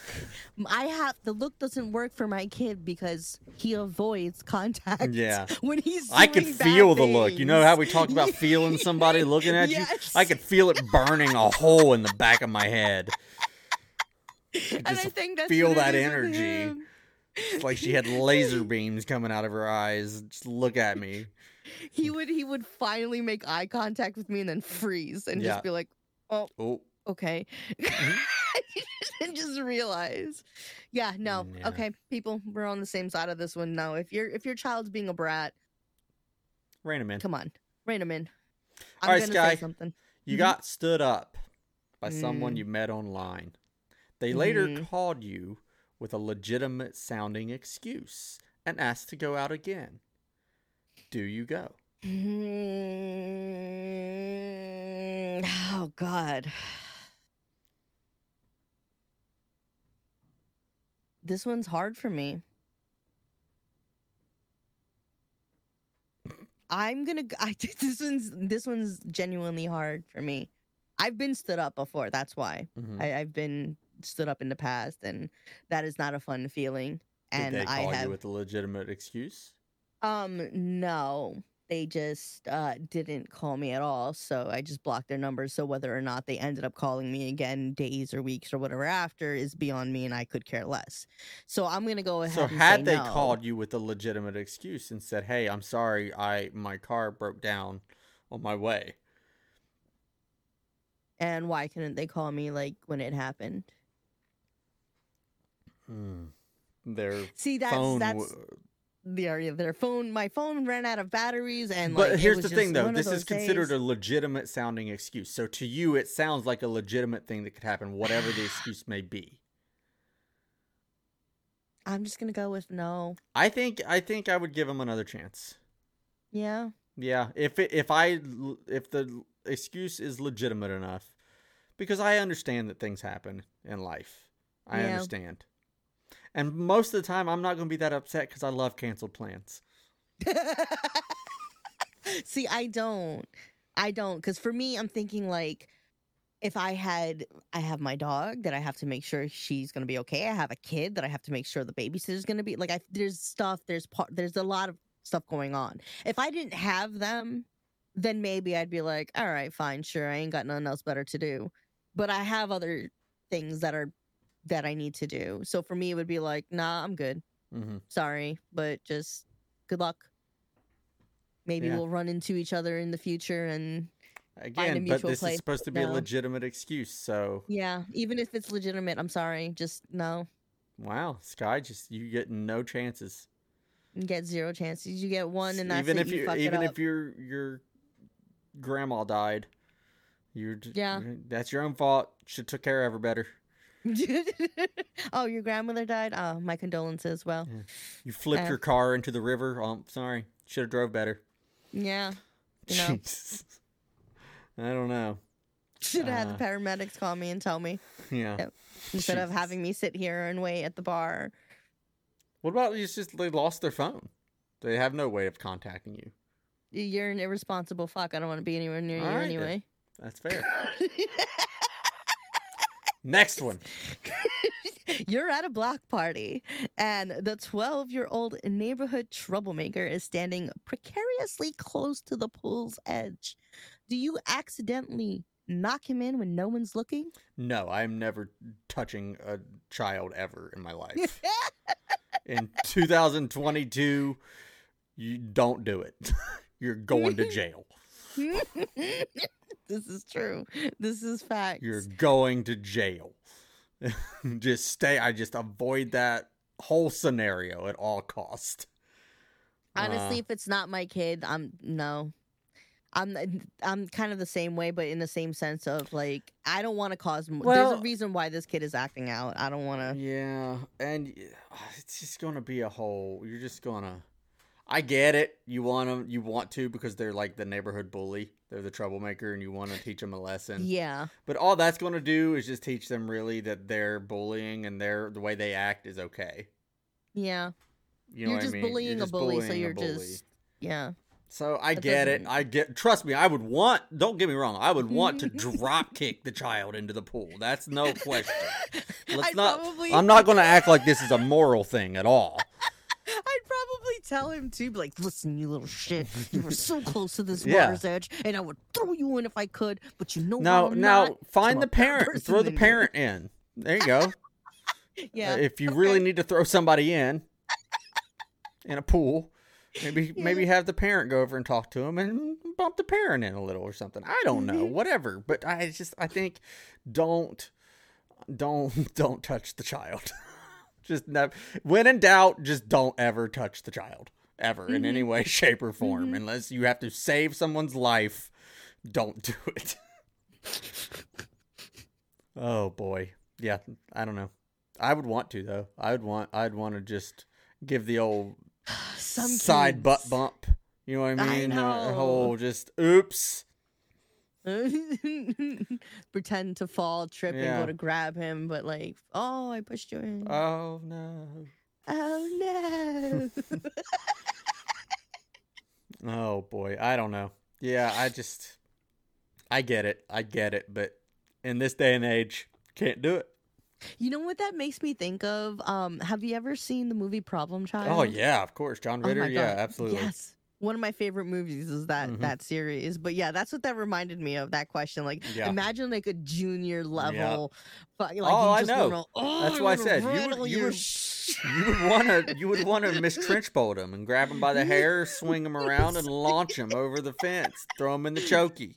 I have the look doesn't work for my kid because he avoids contact. Yeah. When he's I could feel the look. You know how we talk about feeling somebody looking at you? I could feel it burning a hole in the back of my head. and I think that's feel that energy. It's like she had laser beams coming out of her eyes. Just look at me. He would he would finally make eye contact with me and then freeze and Yeah. just be like, Oh, okay. Mhm. and just realize. Yeah, no. Mm, yeah. Okay, people, we're on the same side of this one. No, if your if your child's being a brat, rein him in. come on. Rein him in. I'm All right, Sky. say something. You Mhm. got stood up by someone Mm. you met online. They later Mhm. called you with a legitimate sounding excuse and asked to go out again. Do you go? Mm, Oh God. This one's hard for me. I'm gonna. I, this one's this one's genuinely hard for me. I've been stood up before. That's why Mhm. I, I've been stood up in the past, and that is not a fun feeling. Did And they I have you with a legitimate excuse? Um no. They just uh, didn't call me at all, so I just blocked their numbers. So whether or not they ended up calling me again days or weeks or whatever after is beyond me, and I could care less. So I'm gonna go ahead. So and had they no. called you with a legitimate excuse and said, "Hey, I'm sorry, I my car broke down on my way." and why couldn't they call me like when it happened? Hmm. Their See, that's phone. that's w- the area. Of their phone, my phone ran out of batteries, and but like, it here's the thing, though. This is considered days. a legitimate sounding excuse. So to you, it sounds like a legitimate thing that could happen, whatever the excuse may be. I'm just gonna go with no. I think. I think I would give him another chance. Yeah. Yeah, if it, if I if the excuse is legitimate enough, because I understand that things happen in life. I Yeah. understand, and most of the time I'm not going to be that upset because I love canceled plans. See, I don't. I don't. Because for me, I'm thinking like, if I had, I have my dog that I have to make sure she's gonna be okay. I have a kid that I have to make sure the babysitter's gonna be like. I there's stuff. There's part. There's a lot of stuff going on. If I didn't have them, then maybe I'd be like, all right, fine, sure. I ain't got nothing else better to do. But I have other things that are that I need to do. So for me, it would be like, nah, I'm good. Mm-hmm. Sorry, but just good luck. Maybe Yeah. we'll run into each other in the future and Again, but mutual this place, is supposed to be a legitimate excuse. So yeah, even if it's legitimate, I'm sorry. Just no. wow, Sky, just you get no chances. You get zero chances. You get one and that's even it. if you you even if your your grandma died, you're Yeah. you're- that's your own fault. Should took care of her better. oh, your grandmother died? Oh, my condolences. Well, You flipped Uh, your car into the river. Oh, sorry. Should have drove better. yeah. You know, Jesus. I don't know. should have had the Uh, paramedics call me and tell me Yeah. Yep. instead of having me sit here and wait at the bar. What about it's just they lost their phone? They have no way of contacting you. You're an irresponsible fuck. I don't want to be anywhere near you All right, then. anyway. That's fair. Next one. You're at a block party, and the 12 year old neighborhood troublemaker is standing precariously close to the pool's edge. Do you accidentally knock him in when no one's looking? No, I'm never touching a child ever in my life. in 2022, you don't do it. You're going to jail. This is true. This is fact. You're going to jail. just stay. I just avoid that whole scenario at all cost. Honestly, Uh, if it's not my kid, I'm no. I'm I'm kind of the same way, but in the same sense of like I don't want to cause. Mo- There's a reason why this kid is acting out. I don't want to. Yeah, and it's just gonna be a whole. You're just gonna. I get it. You want them. You want to because they're like the neighborhood bully. They're the troublemaker, and you want to teach them a lesson. Yeah, But all that's gonna do is just teach them really that their bullying and their the way they act is okay. yeah. You know You're what just I mean? bullying a just bully, so bullying a you're bully. just yeah. So I That get it. I get. Trust me, I would want. Don't get me wrong. I would want to drop kick the child into the pool. That's no question. Let's I'd not. probably, I'm not going to act like this is a moral thing at all. I'd probably tell him to be like, "Listen, you little shit, you were so close to this Yeah. water's edge, and I would throw you in if I could, but you know Now, now find the parent. Throw the than you." parent in. There you go. Yeah, If you really need to throw somebody in in a pool, maybe Yeah. maybe have the parent go over and talk to him and bump the parent in a little or something. I don't know. Mm-hmm. Whatever. But I just I think don't don't don't touch the child. Just never. When in doubt, just don't ever touch the child ever in Mm-hmm. any way, shape, or form, unless you have to save someone's life. Don't do it. oh boy, yeah. I don't know. I would want to though. I would want. I'd want to just give the old side butt bump. You know what I I mean? A know. whole just oops. pretend to fall, trip, and go to grab him, but like, oh, I pushed you in. Oh no. oh no! Oh boy, I don't know. Yeah, I just I get it. I get it, but in this day and age, can't do it. you know what that makes me think of? Um, have you ever seen the movie Problem Child? Oh yeah, of course. John Oh Ritter, my yeah, absolutely. Yes. One of my favorite movies is that Mhm. that series. But yeah, that's what that reminded me of. That question, like, Yeah. imagine like a junior level. But, like, Oh, I know. wanna- oh, That's why I said you would- you would- You would want to you would want to Miss Trunchbull him and grab him by the hair, swing him around and launch him over the fence, throw him in the chokey.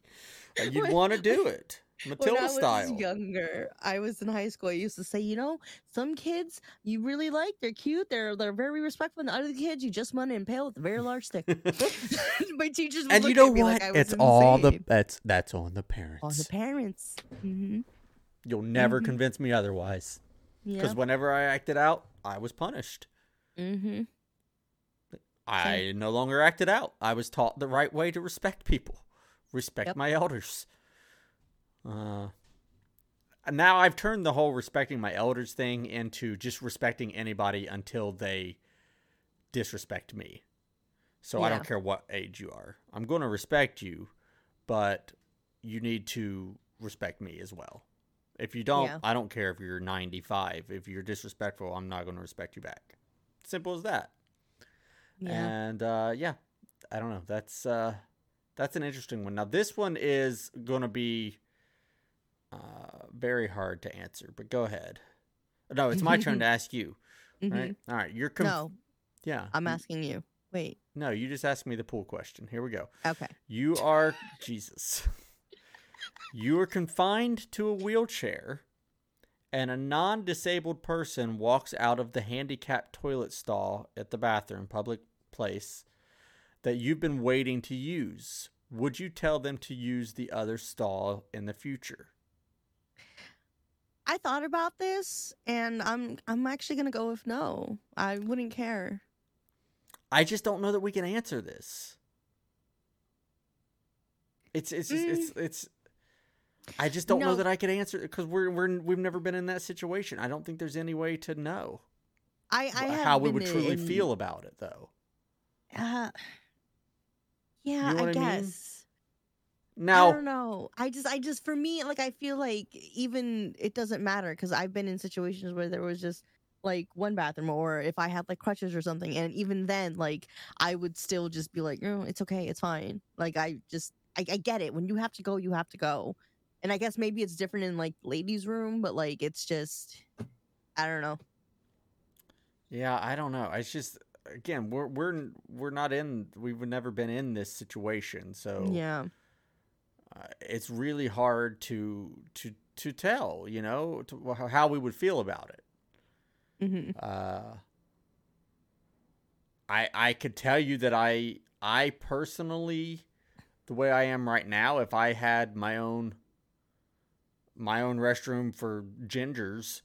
You'd want to do it. When Matilda I was style. younger, I was in high school. I used to say, you know, some kids you really like, they're cute, they're they're very respectful, and the other kids you just want to impale with a very large stick. my teachers, would and you know at what? Like it's all the that's that's on the parents. on the parents. hmm You'll never Mhm. convince me otherwise. Yeah. Because whenever I acted out, I was punished. hmm I no longer acted out. I was taught the right way to respect people, respect Yep. my elders. Uh, now I've turned the whole respecting my elders thing into just respecting anybody until they disrespect me. So I don't care what age you are. I'm going to respect you, but you need to respect me as well. If you don't, Yeah. I don't care if you're 95. If you're disrespectful, I'm not going to respect you back. Simple as that. Yeah. And uh, yeah, I don't know. That's uh, that's an interesting one. Now this one is going to be uh, very hard to answer, but go ahead. No, it's my turn to ask you. Right? All right. You're conf- No, Yeah. I'm asking you. Wait. No, you just asked me the pool question. Here we go. Okay. You are Jesus. You are confined to a wheelchair, and a non-disabled person walks out of the handicapped toilet stall at the bathroom, public place, that you've been waiting to use. Would you tell them to use the other stall in the future? I thought about this, and I'm I'm actually gonna go with no. I wouldn't care. I just don't know that we can answer this. It's it's just, it's it's. I just don't know that I could answer because we're we're we've never been in that situation. I don't think there's any way to know I I how we would truly in- feel about it, though. Uh, yeah, You know I I mean? Guess. I don't know. I just, I just, for me, like, I feel like even it doesn't matter because I've been in situations where there was just like one bathroom, or if I had like crutches or something, and even then, like, I would still just be like, no, it's okay, it's fine. Like, I just, I, I get it. When you have to go, you have to go. And I guess maybe it's different in like ladies' room, but like, it's just, I don't know. yeah, I don't know. It's just again, we're we're we're not in. We've never been in this situation, so Yeah. Uh, it's really hard to to to tell. You know, to, how we would feel about it. hmm Uh, I I could tell you that I I personally, the way I am right now, if I had my own my own restroom for gingers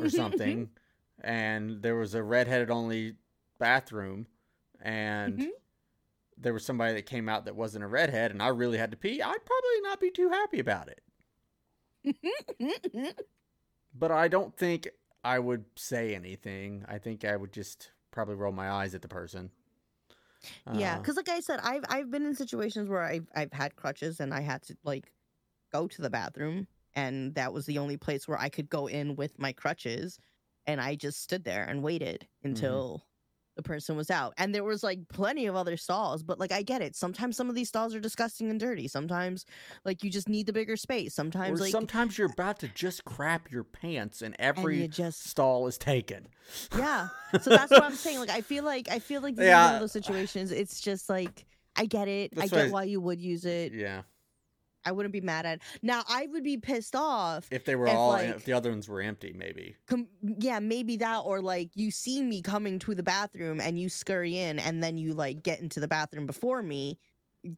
or something, and there was a redheaded only bathroom, and Mhm. There was somebody that came out that wasn't a redhead, and I really had to pee, I'd probably not be too happy about it. But I don't think I would say anything. I think I would just probably roll my eyes at the person. Yeah, Uh, because like I said, I've I've been in situations where I've I've had crutches and I had to like go to the bathroom, and that was the only place where I could go in with my crutches, and I just stood there and waited until the person was out. And there was like plenty of other stalls, but like I get it. Sometimes some of these stalls are disgusting and dirty. Sometimes like you just need the bigger space. Sometimes or like sometimes you're uh, about to just crap your pants and and every you just stall is taken. yeah. So that's what I'm saying. Like I feel like I feel like these are one of those situations. It's just like I get it. I get why you would use it. Yeah. I wouldn't be mad at. Now I would be pissed off. If they were If, all, like- if the other ones were empty, maybe. Com- yeah, maybe that, or like you see me coming to the bathroom and you scurry in, and then you like get into the bathroom before me,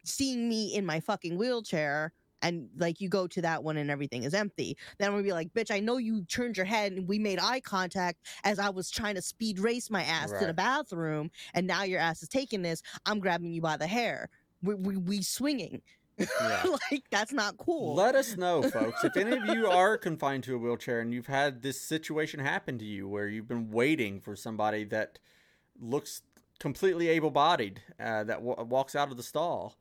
seeing me in my fucking wheelchair, and like you go to that one and everything is empty. Then I'm gonna be like, bitch, I know you turned your head and we made eye contact as I was trying to speed race my ass to the bathroom, and now your ass is taking this. I'm grabbing you by the hair. We we, we swinging. Yeah. like that's not cool. Let us know, folks. If any of you are confined to a wheelchair and you've had this situation happen to you where you've been waiting for somebody that looks completely able bodied uh, that w- walks out of the stall,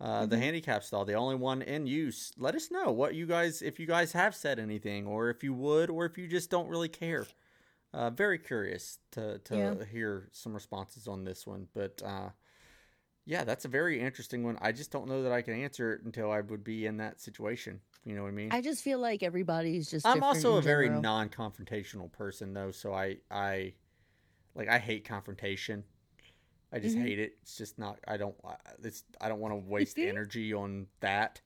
uh, the Mhm. handicap stall, the only one in use, let us know what you guys, if you guys have said anything or if you would, or if you just don't really care. Uh, very curious to, to Yeah. hear some responses on this one. But uh, yeah, that's a very interesting one. I just don't know that I can answer it until I would be in that situation. You know what I mean? I just feel like everybody's just. I'm also a very general. non-confrontational person though, so I I like I hate confrontation. I just Mhm. hate it. It's just not I don't I- it's I don't want to waste energy on that.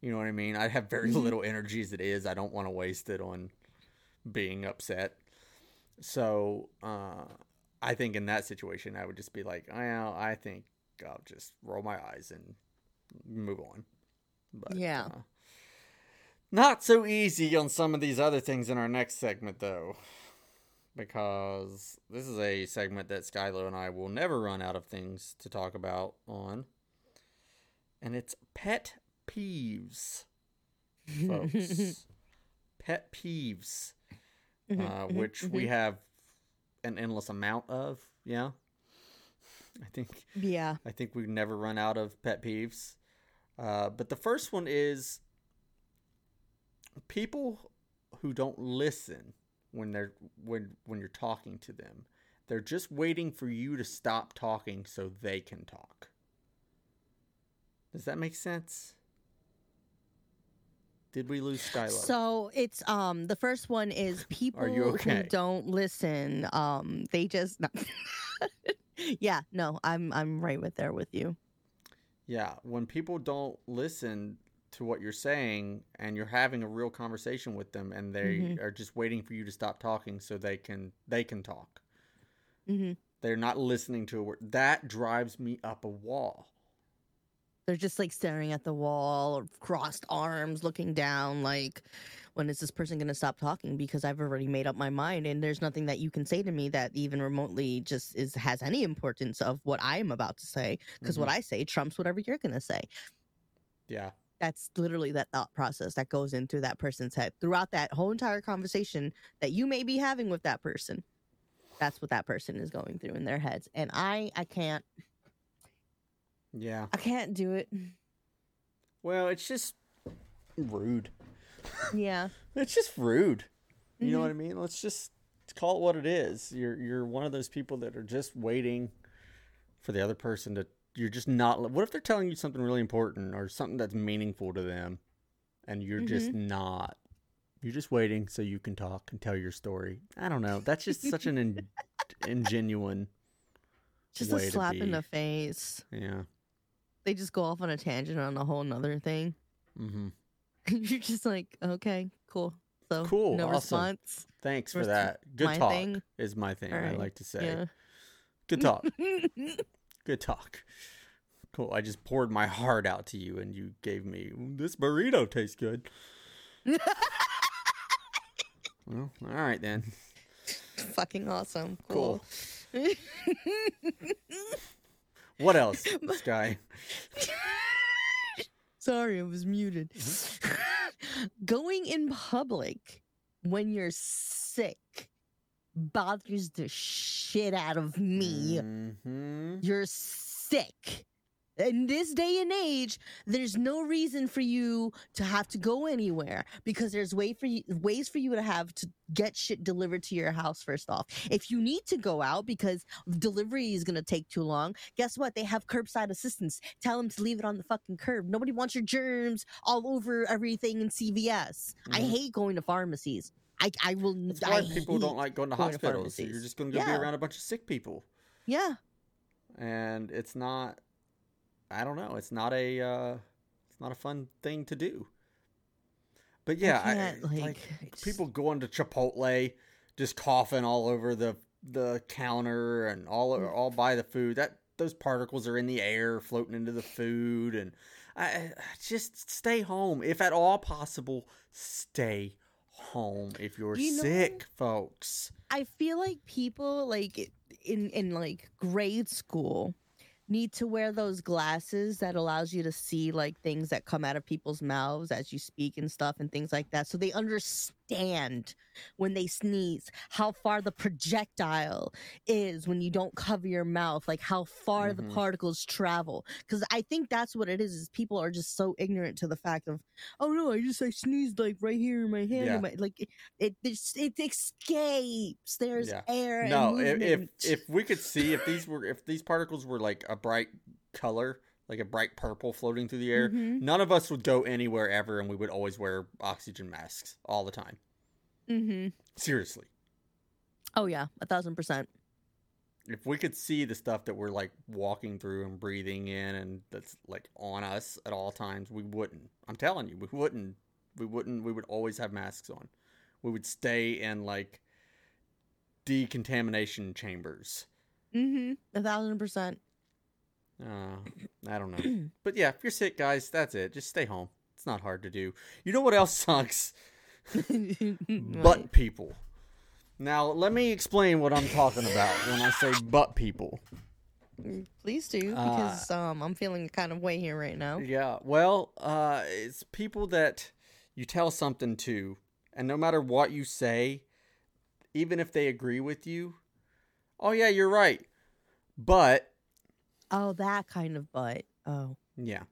You know what I mean? I have very Mhm. little energy as it is. I don't want to waste it on being upset. So, uh I think in that situation I would just be like, "Well, I think I'll just roll my eyes and move on." But Yeah. uh, not so easy on some of these other things in our next segment, though, because this is a segment that Skylo and I will never run out of things to talk about on, and it's pet peeves, folks. pet peeves, uh, which we have an endless amount of. Yeah, I think Yeah. I think we never run out of pet peeves. Uh, but the first one is people who don't listen when they're when when you're talking to them, they're just waiting for you to stop talking so they can talk. Does that make sense? Did we lose Skylo? So it's um the first one is people okay? who don't listen. Um, they just yeah no I'm I'm right with there with you. Yeah, when people don't listen to what you're saying and you're having a real conversation with them and they Mhm. are just waiting for you to stop talking so they can they can talk. hmm They're not listening to a word. That drives me up a wall. They're just like staring at the wall or crossed arms, looking down. Like, when is this person going to stop talking? Because I've already made up my mind, and there's nothing that you can say to me that even remotely just is has any importance of what I am about to say. Because what mm-hmm. I say trumps whatever you're going to say. Yeah. That's literally that thought process that goes into that person's head throughout that whole entire conversation that you may be having with that person. That's what that person is going through in their heads, and I, I can't, Yeah. I can't do it. Well, it's just rude. Yeah. It's just rude. You know Mhm. what I mean? Let's just call it what it is. You're you're one of those people that are just waiting for the other person to you're just not what if they're telling you something really important or something that's meaningful to them and you're just not you're just waiting so you can talk and tell your story. I don't know. That's just such an in, ingenuine Just a slap in the face. yeah. They just go off on a tangent on a whole nother thing. Mhm. You're just like, okay, cool. So Cool, no awesome. response. Thanks for that. Good my talk thing. is my thing. I like to say. Yeah. Good talk. Good talk. Cool. I just poured my heart out to you and you gave me this burrito tastes good. well, all right then. Fucking awesome. Cool. Cool. What else, Sky? Sorry, I was muted. Mm-hmm. Going in public when you're sick bothers the shit out of me. hmm You're sick. In this day and age, there's no reason for you to have to go anywhere because there's way for you, ways for you to have to get shit delivered to your house first off. If you need to go out because delivery is going to take too long, guess what? They have curbside assistance. Tell them to leave it on the fucking curb. Nobody wants your germs all over everything in CVS. I Mhm. hate going to pharmacies. I I will That's I why people don't like going to going to hospitals. you're just going to Yeah. be around a bunch of sick people. Yeah. And it's not I don't know, it's not a uh it's not a fun thing to do. But yeah, I like, like, people going to Chipotle just coughing all over the the counter and all Mm. all by the food. That those particles are in the air floating into the food and I just stay home if at all possible. Stay home if you're You know- sick, folks. I feel like people like in in like grade school need to wear those glasses that allows you to see like things that come out of people's mouths as you speak and stuff and things like that so they understand when they sneeze how far the projectile is when you don't cover your mouth like how far Mhm. the particles travel because i think that's what it is is people are just so ignorant to the fact of oh no i just i sneezed like right here in my hand Yeah. my, like it it, it escapes there's Yeah. air No, and if, if if we could see if these were if these particles were like a bright color, like a bright purple floating through the air, Mhm. none of us would go anywhere ever, and we would always wear oxygen masks all the time. Mm-hmm. Seriously, Oh yeah, a thousand percent. if we could see the stuff that we're like walking through and breathing in, and that's like on us at all times, we wouldn't. I'm telling you, we wouldn't. We wouldn't. We would always have masks on. We would stay in like decontamination chambers. Mm-hmm. A thousand percent. Uh, I don't know. But yeah, if you're sick, guys, that's it. Just stay home. It's not hard to do. You know what else sucks? Butt people. Now, let me explain what I'm talking about when I say butt people. Please do, Uh, because um, I'm feeling kind of way here right now. Yeah, well, uh, it's people that you tell something to, and no matter what you say, even if they agree with you, oh, yeah, you're right. But, Oh, that kind of butt. Oh, yeah,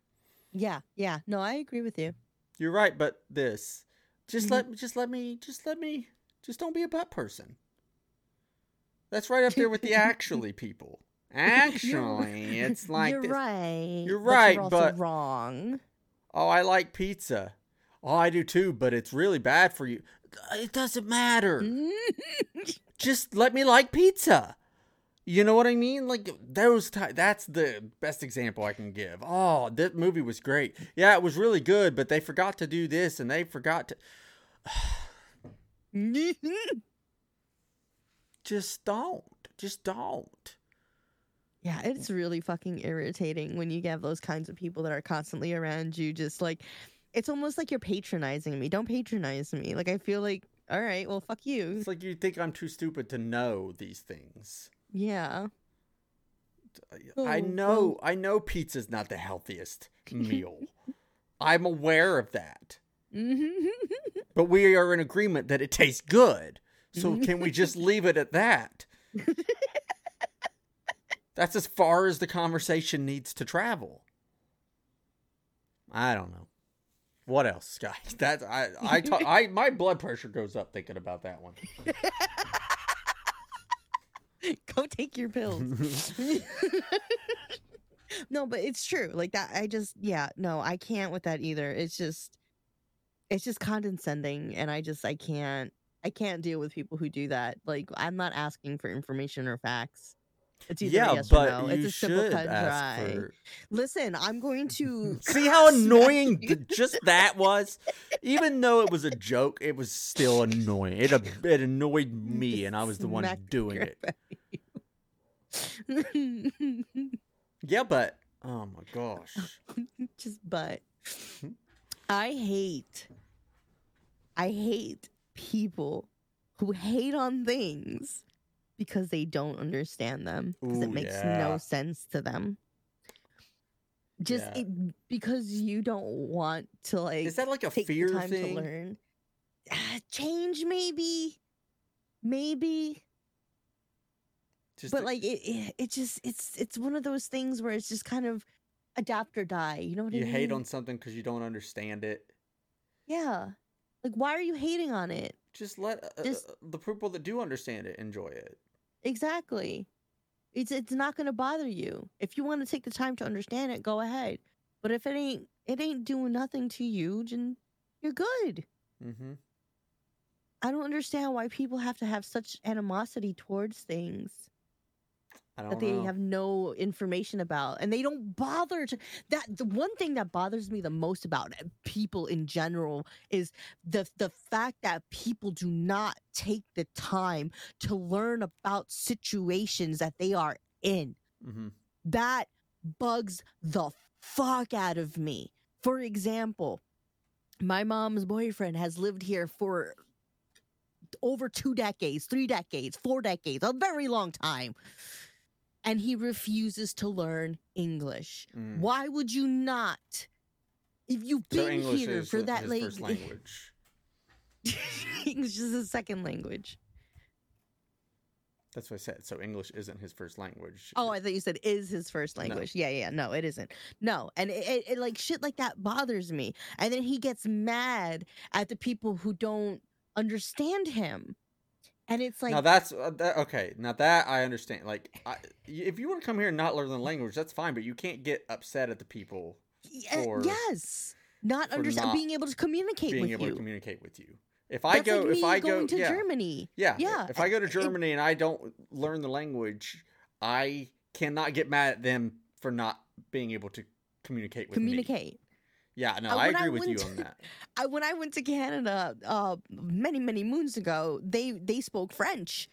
yeah, yeah. No, I agree with you. you're right, but this. Just Mhm. let just let me just let me just don't be a butt person. That's right up there with the actually people. Actually, it's like you're this. right. You're but right, you're also but- wrong. Oh, I like pizza. Oh, I do too, but it's really bad for you. It doesn't matter. Just let me like pizza. You know what I mean? Like those ti that's the best example I can give. Oh, that movie was great. Yeah, it was really good, but they forgot to do this and they forgot to just don't. Just don't. Yeah, it's really fucking irritating when you have those kinds of people that are constantly around you. Just like, it's almost like you're patronizing me. Don't patronize me. Like, I feel like, all right, well, fuck you. It's like you think I'm too stupid to know these things. Yeah. I Oh, know, I know pizza's not the healthiest meal. I'm aware of that. Mm-hmm. But we are in agreement that it tastes good. So can we just leave it at that? That's as far as the conversation needs to travel. I don't know. What else, guys? That's I I talk, I my blood pressure goes up thinking about that one. Go take your pills. no, but it's true. Like that I just yeah, no, I can't with that either. It's just it's just condescending and I just I can't I can't deal with people who do that. Like I'm not asking for information or facts. It's either yeah, yes but or no. you It's a simple should cut dry. for Listen, I'm going to See how annoying th- just that was? Even though it was a joke, it was still annoying. It, it annoyed me, and I was the one doing it. crap out of you. Yeah, but oh my gosh. just but hmm? I hate I hate people who hate on things because they don't understand them because it makes yeah. no sense to them. Just Yeah. it, because you don't want to like Is that like a fear time thing? to learn. Ah, Change maybe, maybe, Just but a- like it, it, it just it's it's one of those things where it's just kind of adapt or die. You know what I mean? you hate on something because you don't understand it. Yeah. Like, why are you hating on it? Just let uh, Just- uh, the people that do understand it enjoy it. Exactly. It's it's not gonna bother you. If you want to take the time to understand it, go ahead. But if it ain't it ain't doing nothing to you, then you're good. Mm-hmm. I don't understand why people have to have such animosity towards things that they know. have no information about and they don't bother to that the one thing that bothers me the most about uh, people in general is the the fact that people do not take the time to learn about situations that they are in mm-hmm. that bugs the fuck out of me for example my mom's boyfriend has lived here for over two decades, three decades, four decades, a very long time. And he refuses to learn English. Mm. Why would you not? If you've been English here for that his first language. English is a second language. That's what I said. So English isn't his first language. Oh, I thought you said is his first No. language. Yeah, yeah, no, it isn't. No, and it, it, it like shit like that bothers me. And then he gets mad at the people who don't understand him, and it's like now that's uh, that, okay. Now that I understand. Like, I, if you want to come here and not learn the language, that's fine. But you can't get upset at the people y- uh, for- yes, not for understand not being able to communicate being with able you. to communicate with you. If I go, like if I go to yeah, Germany. yeah, Yeah, If I go to it- Germany and I don't learn the language, I cannot get mad at them for not being able to communicate with me. Communicate. Yeah, no, I I agree with you on that. I, when I went to Canada uh, many many moons ago, they they spoke French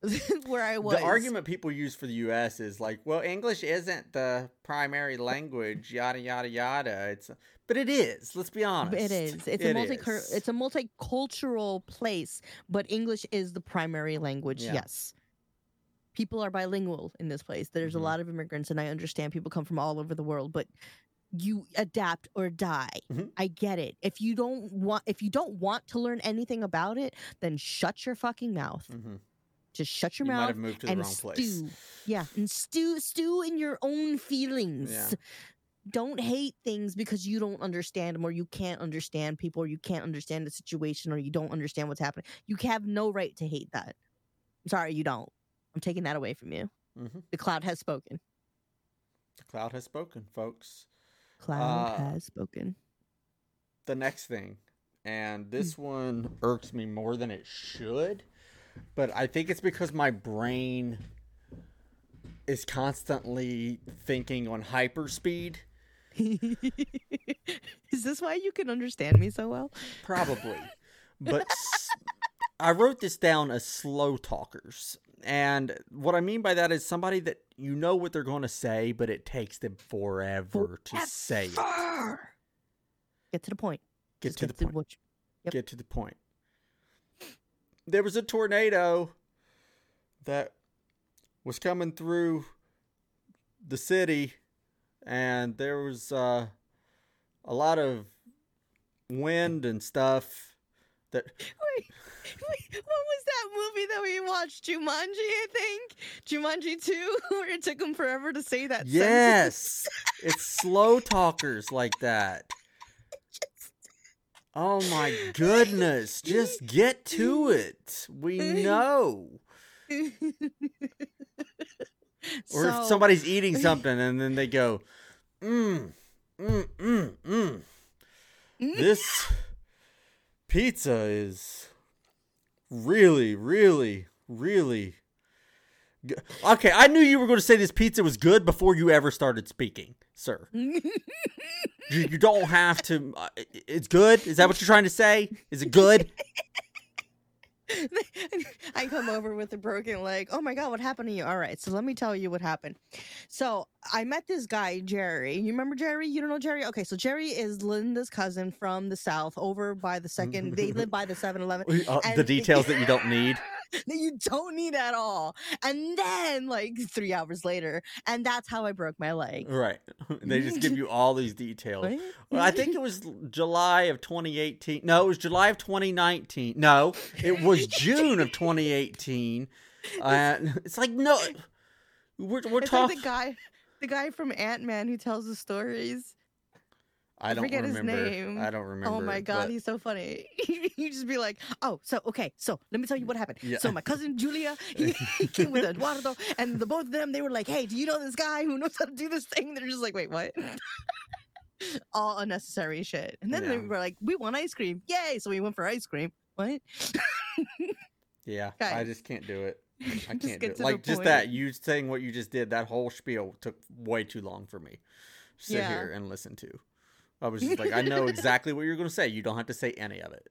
where I was. The argument people use for the U.S. is like, well, English isn't the primary language, yada yada yada. It's, but it is. Let's be honest. It is. It's It a multi. It's a multicultural place, but English is the primary language. Yeah. Yes. People are bilingual in this place. There's Mhm. a lot of immigrants, and I understand people come from all over the world, but you adapt or die. Mhm. I get it. If you don't want, if you don't want to learn anything about it, then shut your fucking mouth. hmm Just shut You your might mouth have moved to the and wrong place. stew. Yeah, and stew stew in your own feelings. Yeah. don't hate things because you don't understand them or you can't understand people or you can't understand the situation or you don't understand what's happening. You have no right to hate that. I'm sorry, you don't. I'm taking that away from you. hmm The cloud has spoken. The cloud has spoken, folks. Cloud Uh, has spoken. The next thing, and this one irks me more than it should, but I think it's because my brain is constantly thinking on hyperspeed. Is this why you can understand me so well? Probably. But I wrote this down as slow talkers. And what I mean by that is somebody that you know what they're going to say, but it takes them forever to say it. Get to the point. Get Just to the point. you- Yep. Get to the point. There was a tornado that was coming through the city, and there was uh, a lot of wind and stuff. That wait, what was that movie that we watched? Jumanji, I think. Jumanji 2, where it took him forever to say that sentence. yes, it's slow talkers like that. Oh my goodness! Just get to it. We know. Or if somebody's eating something and then they go, mm, mm, mm, mm. This pizza is really, really, really good. Okay, I knew you were going to say this pizza was good before you ever started speaking, sir. You, you don't have to. Uh, it's good. Is that what you're trying to say? Is it good? I come over with a broken leg. Oh my god, what happened to you? All right, so let me tell you what happened. So I met this guy, Jerry. You remember Jerry? You don't know Jerry? Okay, so Jerry is Linda's cousin from the south, over by the second. they live by the 7-Eleven. Uh, the details that you don't need. that you don't need at all. And then like three hours later, and that's how I broke my leg. Right. They just give you all these details. Right? Well, I think it was July of 2018. No, it was July of 2019. No, it was June of 2018. And it's like no, we're we're it's like talking. the guy, the guy from Ant Man who tells the stories. I don't forget his remember. name. I don't remember. oh my god, but- he's so funny. you just be like, oh, so okay, so let me tell you what happened. Yeah. So my cousin Julia, he, he came with Eduardo, and the both of them, they were like, hey, do you know this guy who knows how to do this thing? They're just like, wait, what? All unnecessary shit. And then they were like, we want ice cream, yay! So we went for ice cream. What? Yeah, Okay. I just can't do it. I can't do get it. Like just that you saying what you just did. That whole spiel took way too long for me. Sit Yeah. here and listen to. I was just like, I know exactly what you're going to say. You don't have to say any of it.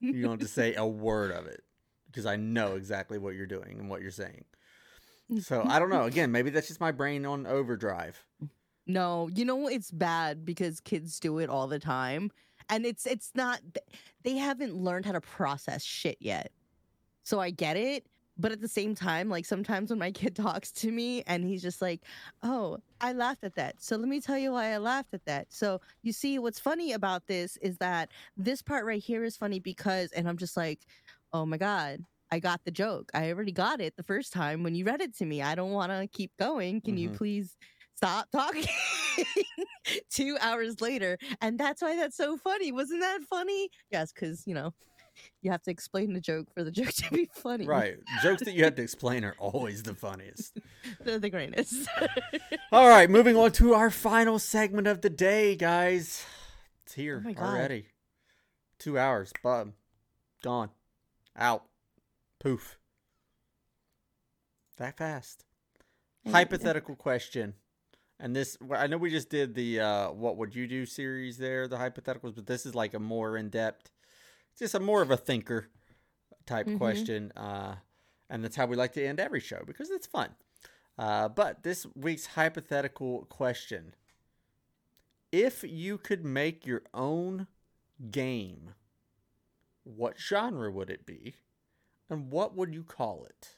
You don't have to say a word of it because I know exactly what you're doing and what you're saying. So I don't know. Again, maybe that's just my brain on overdrive. No, you know it's bad because kids do it all the time, and it's it's not. They haven't learned how to process shit yet. So I get it, but at the same time, like sometimes when my kid talks to me and he's just like, "Oh, I laughed at that." So let me tell you why I laughed at that. So you see, what's funny about this is that this part right here is funny because, and I'm just like, "Oh my god." I got the joke. I already got it the first time when you read it to me. I don't want to keep going. Can you Mhm. please stop talking two hours later and that's why that's so funny wasn't that funny yes because you know you have to explain the joke for the joke to be funny Right. Jokes that you have to explain are always the funniest. they're the greatest All right, moving on to our final segment of the day, guys. It's here Oh already. Two hours, bum, gone, out, poof. That fast. Hypothetical question. And this, I know we just did the uh, "What Would You Do" series there, the hypotheticals, but this is like a more in depth, just a more of a thinker type Mhm. question. Uh, and that's how we like to end every show because it's fun. Uh, but this week's hypothetical question If you could make your own game, what genre would it be? And what would you call it?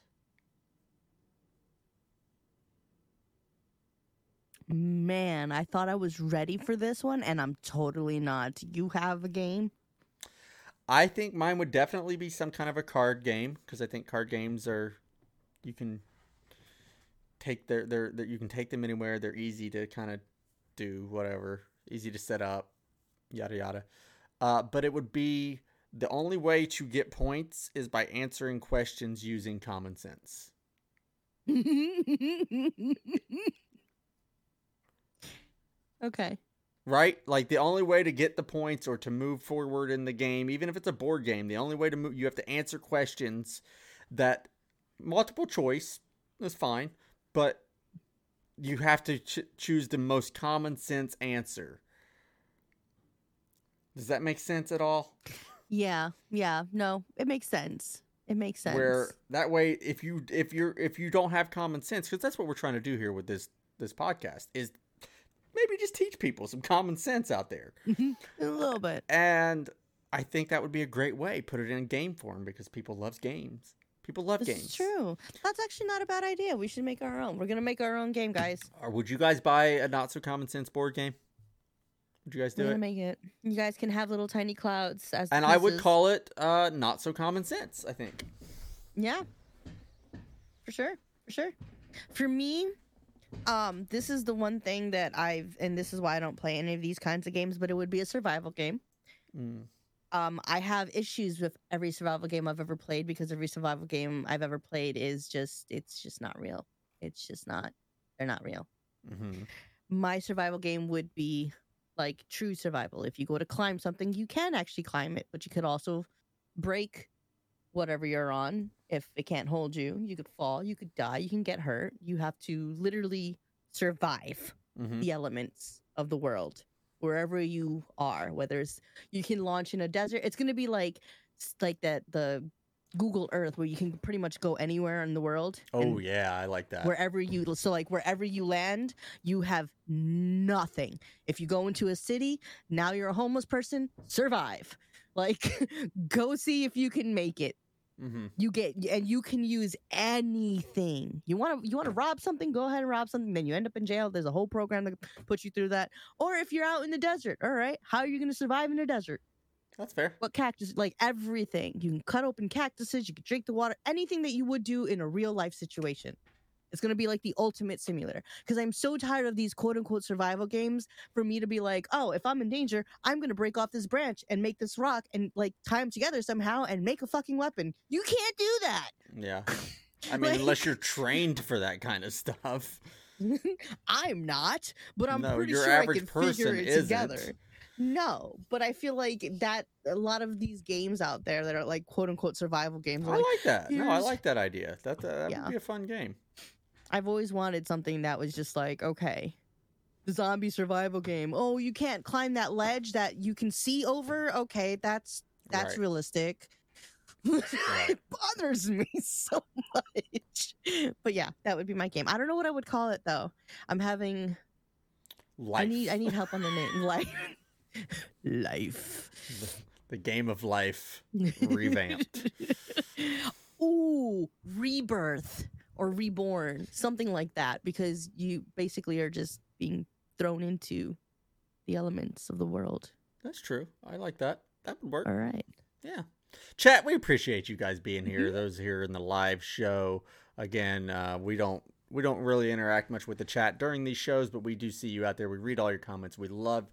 man i thought i was ready for this one and i'm totally not you have a game I think mine would definitely be some kind of a card game because I think card games are you can take their their, their you can take them anywhere. They're easy to kind of do, whatever. Easy to set up, yada yada. Uh, but it would be the only way to get points is by answering questions using common sense. okay. Right? Like the only way to get the points or to move forward in the game, even if it's a board game, the only way to move, you have to answer questions that multiple choice is fine, but you have to ch- choose the most common sense answer. Does that make sense at all? Yeah, yeah. No, it makes sense. It makes sense. Where that way, if you if you're if you don't have common sense, because that's what we're trying to do here with this this podcast is maybe just teach people some common sense out there. a little bit. And I think that would be a great way. Put it in game form because people loves games. People love This games. true. That's actually not a bad idea. We should make our own. We're gonna make our own game, guys. Or would you guys buy a not so common sense board game? Would you guys do We're it? gonna make it. You guys can have little tiny clouds as. and I would call it uh, not so common sense. I think. Yeah. For sure. For sure. For me, um, this is the one thing that I've, and this is why I don't play any of these kinds of games, but it would be a survival game. Mm. Um, I have issues with every survival game I've ever played because every survival game I've ever played is just, it's just not real. It's just not, they're not real. hmm My survival game would be like true survival. If you go to climb something, you can actually climb it, but you could also break whatever you're on if it can't hold you. You could fall, you could die, you can get hurt. You have to literally survive hmm the elements of the world wherever you are. Whether it's you can launch in a desert, it's going to be like like that the Google Earth where you can pretty much go anywhere in the world. Oh yeah, I like that. wherever you so like wherever you land you have nothing if you go into a city now you're a homeless person survive like go see if you can make it. Hmm you get and you can use anything. You want to you want to rob something? Go ahead and rob something. Then you end up in jail. There's a whole program that puts you through that. Or if you're out in the desert all right how are you going to survive in the desert? That's fair. what cactus like everything. You can cut open cactuses. You can drink the water. Anything that you would do in a real life situation it's going to be like the ultimate simulator because i'm so tired of these quote unquote survival games for me to be like oh if i'm in danger i'm going to break off this branch and make this rock and like tie them together somehow and make a fucking weapon you can't do that Yeah. I mean, unless you're trained for that kind of stuff. i'm not but i'm No, pretty your sure average i can figure it isn't. together no but i feel like that a lot of these games out there that are like quote unquote survival games I like like that. No, I like that idea. That, that, that Yeah. would be a fun game. I've always wanted something that was just like, okay, the zombie survival game. Oh, you can't climb that ledge that you can see over. Okay, that's that's Right. realistic. Right. it bothers me so much. But yeah, that would be my game. I don't know what I would call it though. I'm having Life. I need I need help on the name. Life. Life. the game of life revamped. Ooh, rebirth or reborn, something like that, because you basically are just being thrown into the elements of the world. That's true. I like that. That would work. All right. Yeah. Chat, we appreciate you guys being here. Mm-hmm. Those here in the live show. Again, uh, we don't we don't really interact much with the chat during these shows, but we do see you out there. We read all your comments. We love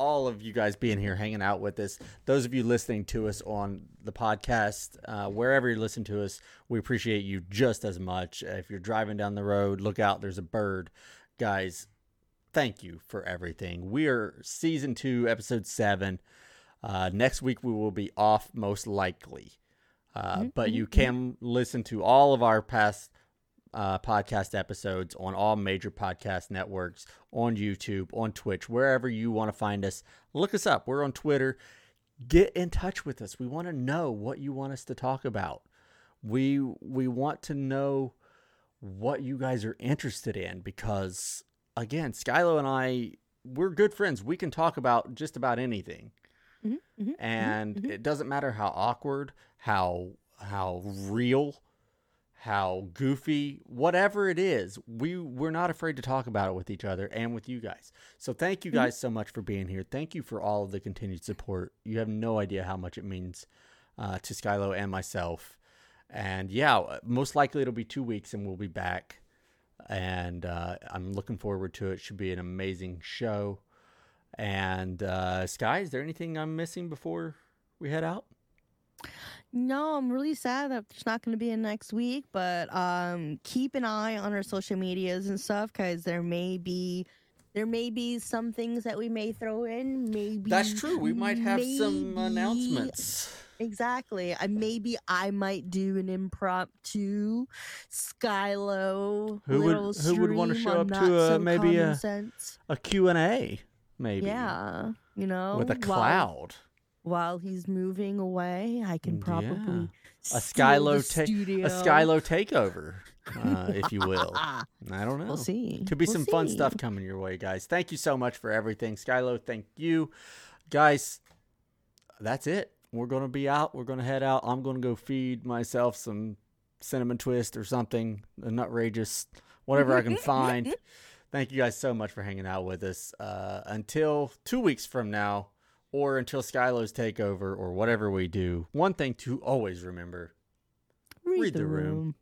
all of you guys being here, hanging out with us. Those of you listening to us on the podcast, uh, wherever you listen to us, we appreciate you just as much. If you're driving down the road, look out. There's a bird, guys. Thank you for everything. We are season two, episode seven. Uh, next week we will be off most likely, uh, but you can listen to all of our past uh, podcast episodes on all major podcast networks, on YouTube, on Twitch, wherever you want to find us. Look us up. We're on Twitter. Get in touch with us. We want to know what you want us to talk about. We we want to know what you guys are interested in because again, Skylo and I we're good friends. We can talk about just about anything Mhm, mhm, and mhm. it doesn't matter how awkward, how how real, how goofy, whatever it is, we we're not afraid to talk about it with each other and with you guys. So thank you guys so much for being here. Thank you for all of the continued support. You have no idea how much it means uh, to Skylo and myself. And yeah, most likely it'll be two weeks and we'll be back. and uh, I'm looking forward to it. Should be an amazing show. And uh, Sky, is there anything I'm missing before we head out? No, I'm really sad that there's not going to be a next week, but um, keep an eye on our social medias and stuff because there may be there may be some things that we may throw in. Maybe That's true. We might have some announcements. Exactly. I maybe I might do an impromptu Skylo Who would- who would wanna stream show up to, uh, So maybe a- Sense. A Q&A, maybe. Yeah, you know, With a cloud. While he's moving away. I can Yeah. probably A steal Skylo, ta- studio. a Skylo takeover, uh, if you will. I don't know. We'll see. Could be We'll some fun stuff coming your way, guys. Thank you so much for everything. Skylo, thank you. Guys, that's it. We're going to be out. We're going to head out. I'm going to go feed myself some cinnamon twist or something, an outrageous, whatever I can find. Thank you guys so much for hanging out with us. Uh, until two weeks from now, or until Skylo's takeover, or whatever we do, one thing to always remember Read, Read the, the room. room.